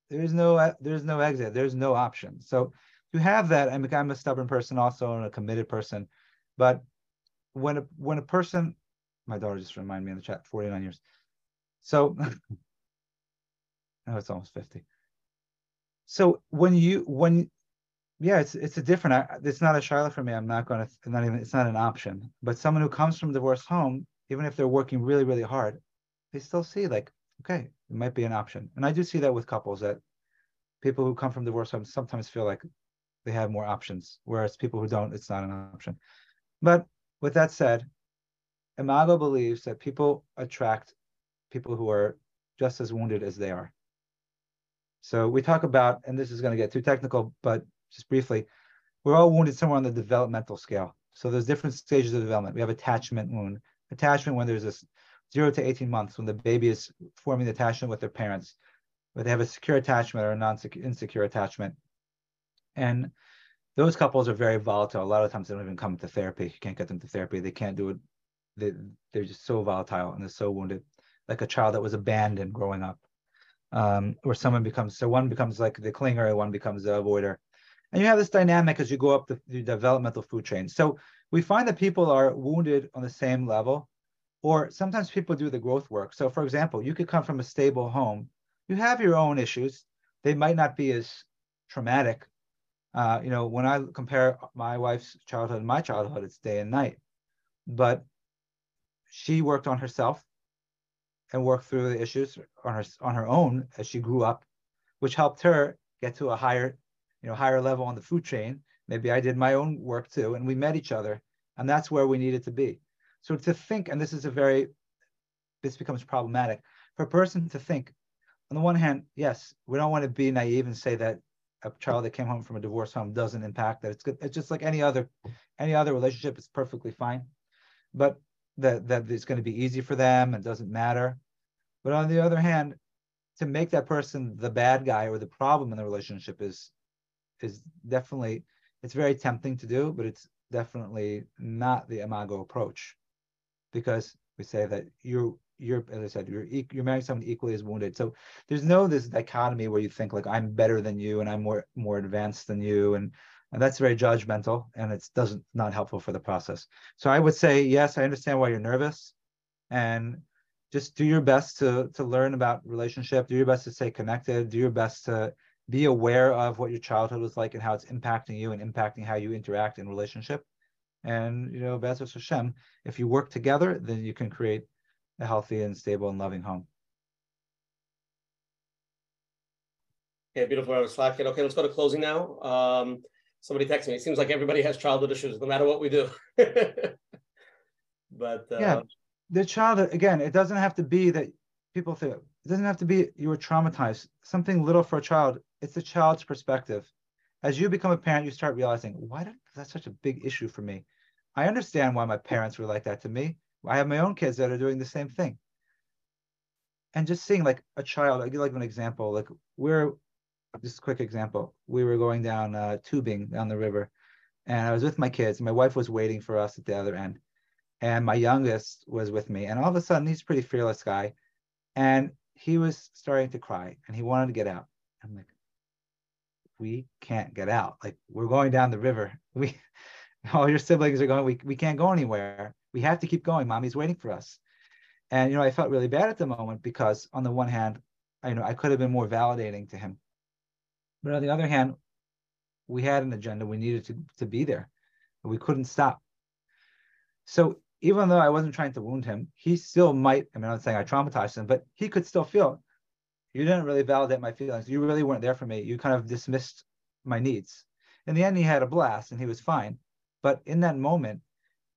there's no there's no exit. There's no option. So you have that, I'm, I'm a stubborn person also and a committed person. But when a when a person, my daughter just reminded me in the chat, 49 years. So now it's almost 50. So when you when yeah, it's it's a different. It's not a Charlotte for me. I'm not going to. Not even. It's not an option. But someone who comes from a divorced home, even if they're working really really hard, they still see like, okay, it might be an option. And I do see that with couples that people who come from divorce homes sometimes feel like they have more options, whereas people who don't, it's not an option. But with that said, Imago believes that people attract people who are just as wounded as they are. So we talk about, and this is going to get too technical, but just briefly, we're all wounded somewhere on the developmental scale. So there's different stages of development. We have attachment wound. Attachment when there's this zero to 18 months when the baby is forming the attachment with their parents, where they have a secure attachment or a non-insecure attachment. And those couples are very volatile. A lot of times they don't even come to therapy. You can't get them to therapy. They can't do it. They, they're just so volatile and they're so wounded, like a child that was abandoned growing up. Um, where someone becomes so one becomes like the clinger, and one becomes the avoider, and you have this dynamic as you go up the, the developmental food chain. So we find that people are wounded on the same level, or sometimes people do the growth work. So, for example, you could come from a stable home, you have your own issues. They might not be as traumatic. Uh, you know, when I compare my wife's childhood and my childhood, it's day and night. But she worked on herself and worked through the issues on her on her own as she grew up, which helped her get to a higher, you know, higher level on the food chain. Maybe I did my own work too, and we met each other, and that's where we needed to be. So to think, and this is a very, this becomes problematic for a person to think. On the one hand, yes, we don't want to be naive and say that a child that came home from a divorce home doesn't impact that. It's good. It's just like any other, any other relationship. It's perfectly fine, but that that it's going to be easy for them and doesn't matter. But on the other hand, to make that person the bad guy or the problem in the relationship is is definitely it's very tempting to do, but it's definitely not the imago approach. Because we say that you're you're as I said you're you're marrying someone equally as wounded. So there's no this dichotomy where you think like I'm better than you and I'm more more advanced than you. And and that's very judgmental and it's doesn't not helpful for the process. So I would say yes, I understand why you're nervous. And just do your best to to learn about relationship, do your best to stay connected, do your best to be aware of what your childhood was like and how it's impacting you and impacting how you interact in relationship and you know, B'ezras Hashem, if you work together, then you can create a healthy and stable and loving home. Yeah, beautiful. I was slacking. Okay, let's go to closing now. Um, somebody texted me. It seems like everybody has childhood issues, no matter what we do. but uh, yeah, the child again. It doesn't have to be that people think. It doesn't have to be you were traumatized. Something little for a child. It's the child's perspective. As you become a parent, you start realizing why did that's such a big issue for me. I understand why my parents were like that to me. I have my own kids that are doing the same thing. And just seeing like a child, I give like an example, like we're just a quick example. We were going down uh, tubing down the river, and I was with my kids. My wife was waiting for us at the other end, and my youngest was with me. And all of a sudden, he's a pretty fearless guy, and he was starting to cry, and he wanted to get out. I'm like, we can't get out. Like we're going down the river. We all your siblings are going, we, we can't go anywhere. We have to keep going. Mommy's waiting for us. And you know, I felt really bad at the moment because on the one hand, I you know I could have been more validating to him. But on the other hand, we had an agenda. We needed to, to be there. We couldn't stop. So even though I wasn't trying to wound him, he still might. I mean, I'm not saying I traumatized him, but he could still feel. You didn't really validate my feelings. You really weren't there for me. You kind of dismissed my needs. In the end, he had a blast and he was fine. But in that moment,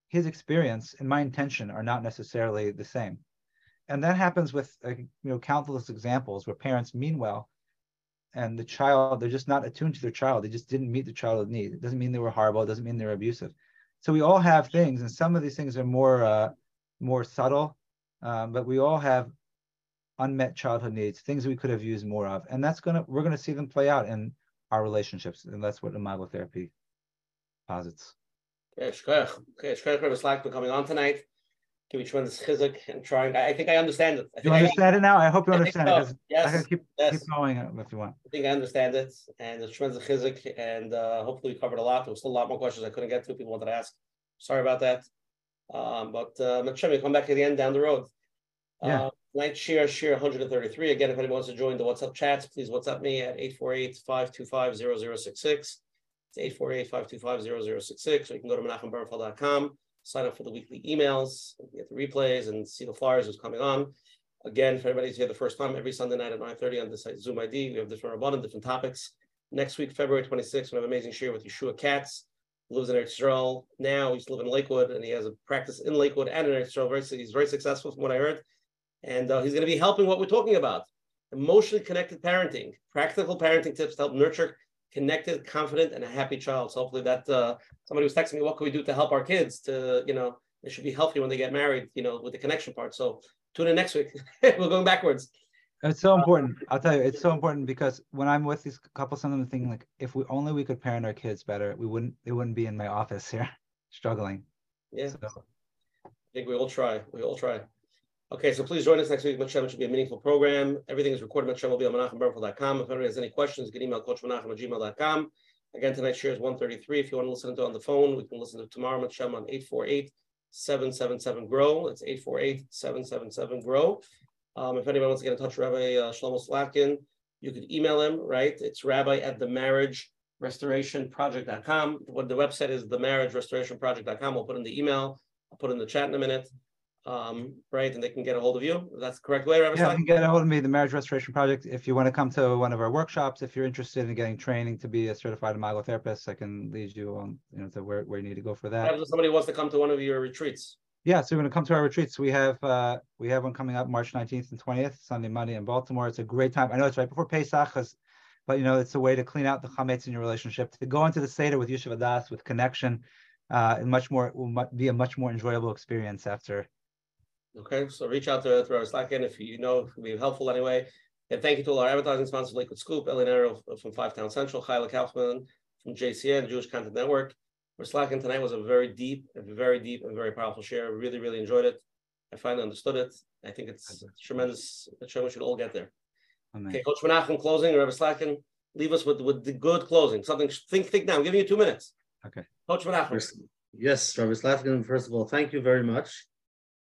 his experience and my intention are not necessarily the same. And that happens with uh, you know countless examples where parents mean well, and the child they're just not attuned to their child. They just didn't meet the child's need. It doesn't mean they were horrible. It doesn't mean they're abusive. So we all have things, and some of these things are more uh, more subtle, um, but we all have unmet childhood needs, things we could have used more of, and that's gonna we're gonna see them play out in our relationships, and that's what imago therapy posits. Okay, Shkoyach. Rebbe Slack for coming on tonight. Give one this chizuk and trying. I, I think I understand it. I You understand it now? I hope you I understand so. it. Yes, I can keep yes. keep going uh, if you want. I think I understand it, and it's tremendous chizuk, and uh, hopefully we covered a lot. There was still a lot more questions I couldn't get to. People wanted to ask. Sorry about that. Um, but uh, Mitzvah, we come back at the end down the road. Yeah. Uh, night share share 133. Again, if anyone wants to join the WhatsApp chats, please WhatsApp me at 848-525-0066. It's 848-525-0066, or you can go to menachemberfeld.com, sign up for the weekly emails, get the replays, and see the flyers who's coming on. Again, for if everybody's here the first time, every Sunday night at 9:30 on the site Zoom ID, we have different abundant different topics. Next week, February 26th, we have an amazing share with Yeshua Katz, lives in Eretz Yisrael now. He's living in Lakewood, and he has a practice in Lakewood and in Eretz Yisrael. Very, he's very successful from what I heard, and uh, he's going to be helping what we're talking about: emotionally connected parenting, practical parenting tips to help nurture connected, confident, and a happy child. So hopefully that uh, somebody was texting me, what can we do to help our kids to, you know, they should be healthy when they get married, you know, with the connection part. So tune in next week. We're going backwards. It's so important. I'll tell you, it's so important because when I'm with these couples, sometimes I'm thinking like, if we only we could parent our kids better, we wouldn't. They wouldn't be in my office here, struggling. Yeah, So, I think we all try. We all try. Okay, so please join us next week. Mitzvah should be a meaningful program. Everything is recorded. Mitzvah will be on menachemberfeld.com. If anybody has any questions, you can email coachmenachem at gmail.com. Again, tonight's share is 133. If you want to listen to it on the phone, we can listen to tomorrow, Mitzvah on 848 777 GROW. It's 848 777 GROW. Um, if anyone wants to get in touch with Rabbi uh, Shlomo Slatkin, you could email him, right? It's rabbi at the marriage restorationproject.com. What the website is the marriage restoration project.com. We'll put in the email. I'll put in the chat in a minute. Um, right, and they can get a hold of you. That's the correct way, Rabbi yeah, you can get a hold of me, the Marriage Restoration Project. If you want to come to one of our workshops, if you're interested in getting training to be a certified imago therapist, I can lead you on, you know, to where, where you need to go for that. If somebody wants to come to one of your retreats. Yeah, so you're going to come to our retreats. We have uh, we have one coming up March 19th and 20th, Sunday, Monday in Baltimore. It's a great time. I know it's right before Pesach, but you know it's a way to clean out the chametz in your relationship, to go into the seder with yishuv hada'as, with connection, uh, and much more will be a much more enjoyable experience after. Okay, so reach out to, to Rabbi Slatkin if you know it can be helpful anyway. And thank you to all our advertising sponsors, Liquid Scoop, Elinero from Five Town Central, Chayla Kaufman from JCN, Jewish Content Network. Rabbi Slatkin tonight was a very deep, a very deep and very powerful share. Really, really enjoyed it. I finally understood it. I think it's tremendous. I'm sure we should all get there. Amen. Okay, Coach Menachem closing, Rabbi Slatkin, leave us with, with the good closing. Something, think, think now. I'm giving you two minutes. Okay. Coach Menachem. First- Yes, Rabbi Slatkin, first of all, thank you very much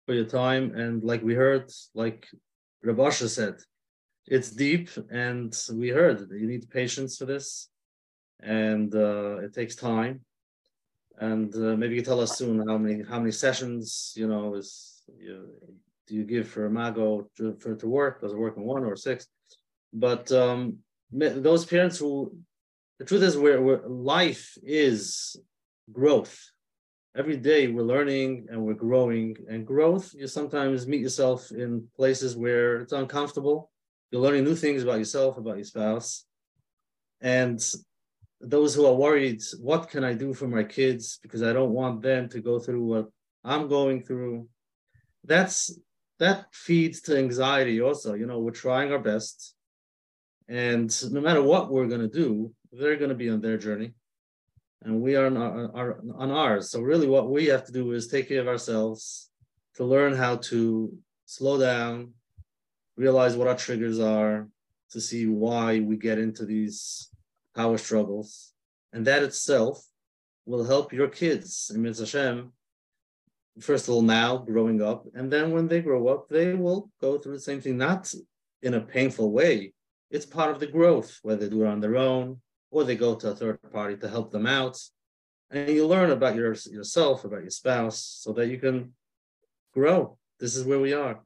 for your time. And like we heard, like Rabasha said, it's deep and we heard you need patience for this and uh, it takes time. And uh, maybe you tell us soon how many how many sessions you know is you, do you give for Imago to, for to work? Does it work in one or six? But um, those parents who the truth is where life is growth every day we're learning and we're growing. And growth you sometimes meet yourself in places where it's uncomfortable. You're learning new things about yourself about your spouse. And those who are worried what can i do for my kids? Because i don't want them to go through what i'm going through. That's that feeds to anxiety also. You know we're trying our best. And no matter what we're going to do they're going to be on their journey and we are on, our, on ours. So really, what we have to do is take care of ourselves to learn how to slow down, realize what our triggers are, to see why we get into these power struggles, and that itself will help your kids. in Hashem, first of all, now growing up, and then when they grow up, they will go through the same thing, not in a painful way. It's part of the growth, whether they do it on their own or they go to a third party to help them out. And you learn about your, yourself, about your spouse, so that you can grow. This is where we are.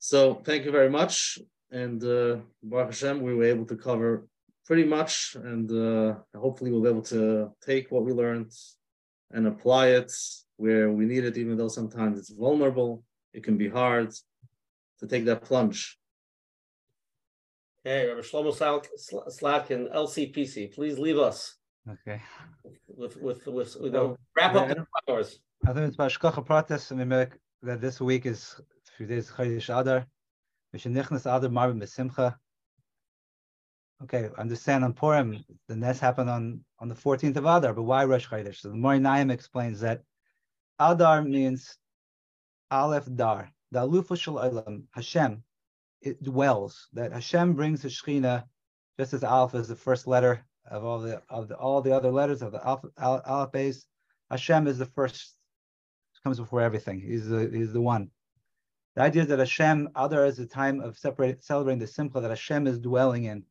So thank you very much. And uh, Baruch Hashem, we were able to cover pretty much, and uh, hopefully we'll be able to take what we learned and apply it where we need it, even though sometimes it's vulnerable. It can be hard to take that plunge. Hey, Rabbi Shlomo Slatkin LCPC, please leave us. Okay. With with with, with so, wrap up in the flowers. I think it's Hashgacha Pratis, and that this week is few days Chodesh Adar. Mishenichnas Adar Marbin Besimcha. Okay, understand on Purim, the Ness happened on, on the 14th of Adar, but why Rosh Chodesh? So the Mori Naim explains that Adar means Aleph Dar, the Alufo Shel Olam, Hashem, it dwells, that Hashem brings the Shekhinah, just as Aleph is the first letter of all the of the, all the Adar letters of the Aleph, Aleph Beis, Hashem is the first, comes before everything. He's the, he's the one. The idea is that Hashem, other is the time of separating, celebrating the Simcha that Hashem is dwelling in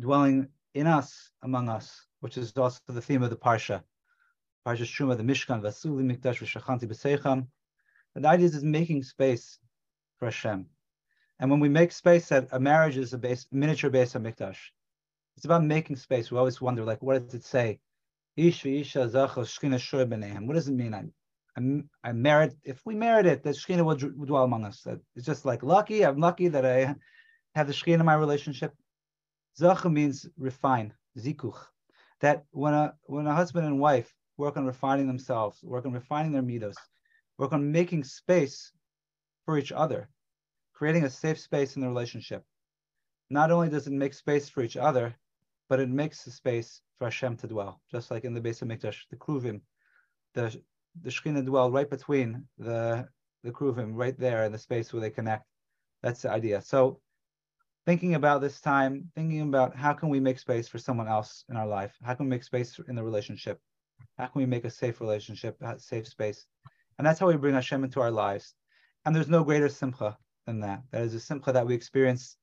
dwelling in us, among us, which is also the theme of the Parsha. Parsha Terumah, the Mishkan, V'asu Li Mikdash, V'Shachanti B'socham. And the idea is making space for Hashem. And when we make space, that a marriage is a base, miniature Beis HaMikdash. It's about making space. We always wonder, like, what does it say? Ish Isha Shur What does it mean? I, I'm, I merit. If we merit it, the Shechina will, will dwell among us. It's just like lucky. I'm lucky that I have the Shechina in my relationship. Zacha means refine, zikuch. That when a when a husband and wife work on refining themselves, work on refining their midos, work on making space for each other, creating a safe space in the relationship. Not only does it make space for each other, but it makes a space for Hashem to dwell, just like in the Beis HaMikdash, the Kruvim, the the Shekhinah dwell right between the the Kruvim, right there in the space where they connect. That's the idea. So thinking about this time, thinking about how can we make space for someone else in our life? How can we make space in the relationship? How can we make a safe relationship, a safe space? And that's how we bring Hashem into our lives. And there's no greater simcha than that. That is a simcha that we experience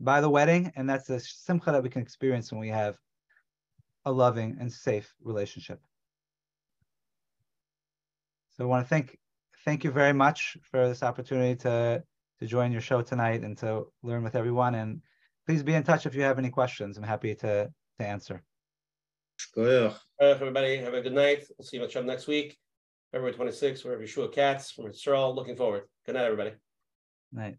by the wedding, and that's a simcha that we can experience when we have a loving and safe relationship. So I want to thank thank you very much for this opportunity to to join your show tonight and to learn with everyone. And please be in touch if you have any questions. I'm happy to, to answer. Good. everybody, have a good night. We'll see you much next week. February 26th, we're Yeshua Katz from Israel. Looking forward. Good night, everybody. Night.